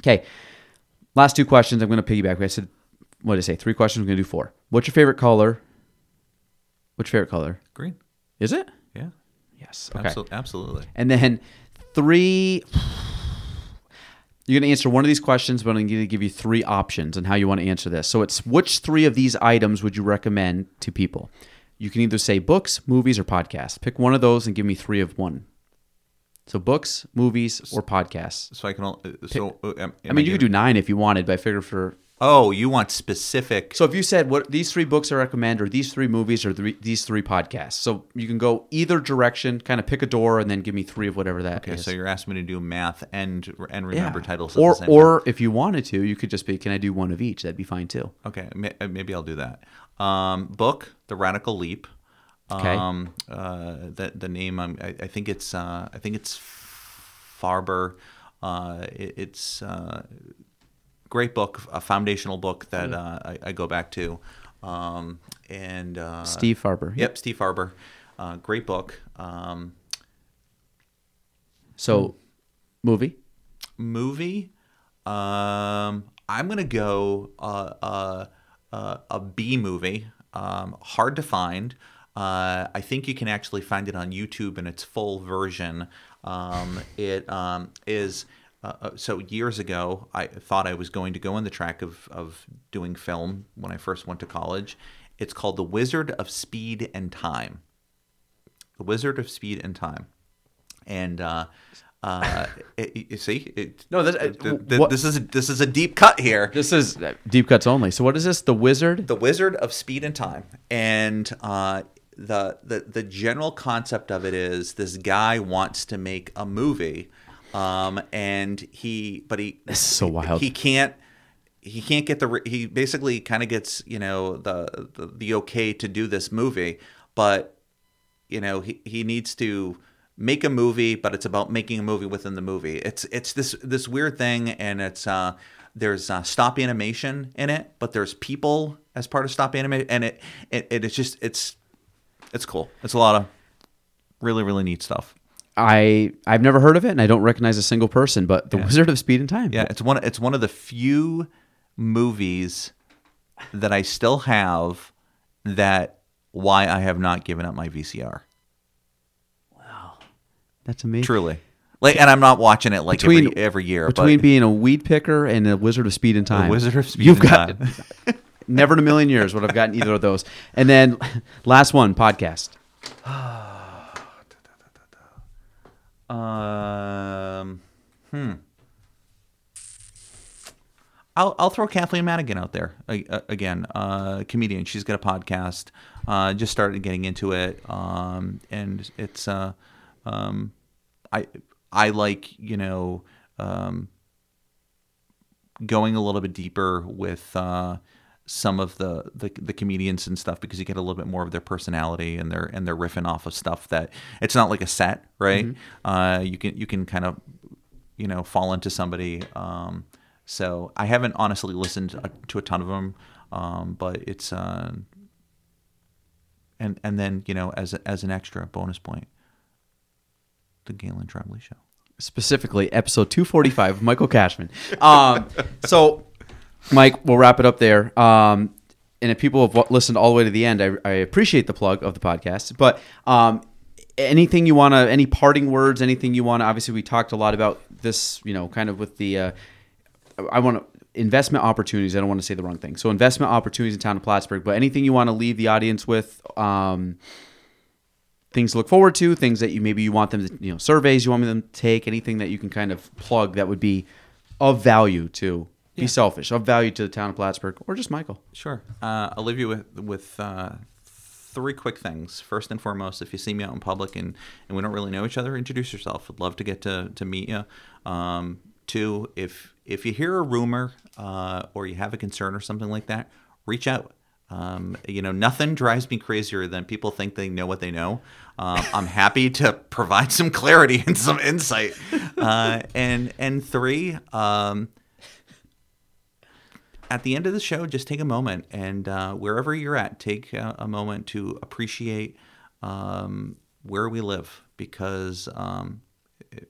Speaker 1: Okay. Last two questions. I'm going to piggyback. I said, what did I say? Three questions. I'm going to do four. What's your favorite color? What's your favorite color?
Speaker 6: Green.
Speaker 1: Is it?
Speaker 6: Yeah.
Speaker 1: Yes. Okay.
Speaker 6: Absol- absolutely.
Speaker 1: And then three. You're going to answer one of these questions, but I'm going to give you three options on how you want to answer this. So it's which three of these items would you recommend to people? You can either say books, movies, or podcasts. Pick one of those and give me three of one. So books, movies, or podcasts.
Speaker 6: So I can. al- uh, So uh,
Speaker 1: I mean, you could do nine if you wanted, but I figured for
Speaker 6: Oh, you want specific?
Speaker 1: So if you said what these three books I recommend, or these three movies, or three, these three podcasts, so you can go either direction, kind of pick a door, and then give me three of whatever that
Speaker 6: okay,
Speaker 1: is.
Speaker 6: so you're asking me to do math and and
Speaker 1: Yeah.
Speaker 6: remember titles. At
Speaker 1: or
Speaker 6: the same
Speaker 1: or if you wanted to, you could just be, can I do one of each? That'd be fine too.
Speaker 6: okay, uh, maybe I'll do that. Um, book, The Radical Leap.
Speaker 1: Okay.
Speaker 6: Um, uh, the the name I'm, I, I think it's uh, I think it's Farber. Uh, it, it's uh, great book, a foundational book that uh, I, I go back to. Um, and uh,
Speaker 1: Steve Farber.
Speaker 6: Yep, Steve Farber. Uh, great book. Um,
Speaker 1: So, movie.
Speaker 6: movie. Um, I'm gonna go uh, uh, uh, a B movie. Um, hard to find. Uh, I think you can actually find it on YouTube in its full version. Um, it um, is uh, uh, so years ago. I thought I was going to go in the track of of doing film when I first went to college. It's called The Wizard of Speed and Time. The Wizard of Speed and Time, and uh, uh, [laughs] it, you see, it,
Speaker 1: No, this-
Speaker 6: th-
Speaker 1: uh,
Speaker 6: th- this is a, this is a deep cut here.
Speaker 1: This is deep cuts only. So, what is this? The Wizard.
Speaker 6: The Wizard of Speed and Time, and uh, the the the general concept of it is this guy wants to make a movie, um, and he but he
Speaker 1: This is so wild.
Speaker 6: he can't he can't get the he basically kind of gets you know the, the the okay to do this movie but you know he, he needs to make a movie but it's about making a movie within the movie it's it's this this weird thing and it's uh there's uh, stop animation in it but there's people as part of stop animation and it, it it it's just it's it's cool it's a lot of really really neat stuff
Speaker 1: I I've never heard of it, and I don't recognize a single person. But the Wizard of Speed and Time.
Speaker 6: Yeah, it's one. It's one of the few movies that I still have. That why I have not given up my VCR. Wow.
Speaker 1: That's amazing.
Speaker 6: Truly, like, and I'm not watching it like
Speaker 1: Between-
Speaker 6: every every year.
Speaker 1: Between
Speaker 6: but
Speaker 1: being a weed picker and a Wizard of Speed and Time,
Speaker 6: Wizard of Speed
Speaker 1: you've
Speaker 6: and
Speaker 1: got
Speaker 6: Time. [laughs]
Speaker 1: never in a million years would I have gotten either of those. And then last one, podcast. [sighs]
Speaker 6: um, hmm. I'll, I'll throw Kathleen Madigan out there a- again. Uh, comedian. She's got a podcast. Uh, just started getting into it, um, and it's uh, um, I I like you know um, going a little bit deeper with uh, some of the, the the comedians and stuff because you get a little bit more of their personality and they're and they're riffing off of stuff that it's not like a set, right? Uh, you can you can kind of you know fall into somebody. Um, so I haven't honestly listened to a ton of them, um, but it's uh, and and then you know as as an extra bonus point, the Galen Trombley show.
Speaker 1: specifically episode 245 of Michael Cashman. Um, so, Mike, we'll wrap it up there. Um, and if people have listened all the way to the end, I, I appreciate the plug of the podcast. But um, anything you want to, any parting words, anything you want to, obviously, we talked a lot about this, you know, kind of with the, uh, I want to, investment opportunities. I don't want to say the wrong thing. So, investment opportunities in town of Plattsburgh, but anything you want to leave the audience with, um, things to look forward to, things that you maybe you want them to, you know, surveys you want them to take, anything that you can kind of plug that would be of value to be selfish, of value to the town of Plattsburgh, or just Michael.
Speaker 6: Sure. Uh, I'll leave you with with uh, three quick things. First and foremost, if you see me out in public and, and we don't really know each other, introduce yourself. Would love to get to, to meet you. Um, two, if if you hear a rumor uh, or you have a concern or something like that, reach out. Um, you know, nothing drives me crazier than people think they know what they know. Um, I'm happy to provide some clarity and some insight. Uh, and and three, um, at the end of the show, just take a moment and uh, wherever you're at, take a, a moment to appreciate um, where we live because um,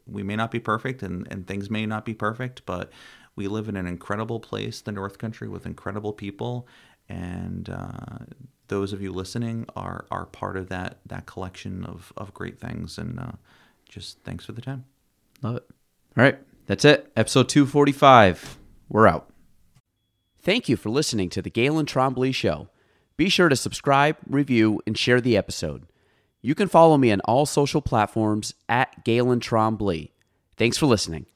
Speaker 6: we may not be perfect and, and things may not be perfect, but we live in an incredible place, the North Country, with incredible people, and uh, those of you listening are are part of that that collection of of great things. And uh, just thanks for the time.
Speaker 1: Love it. All right. That's it. Episode 245. We're out. Thank you for listening to the Galen Trombley Show. Be sure to subscribe, review, and share the episode. You can follow me on all social platforms at Galen Trombley. Thanks for listening.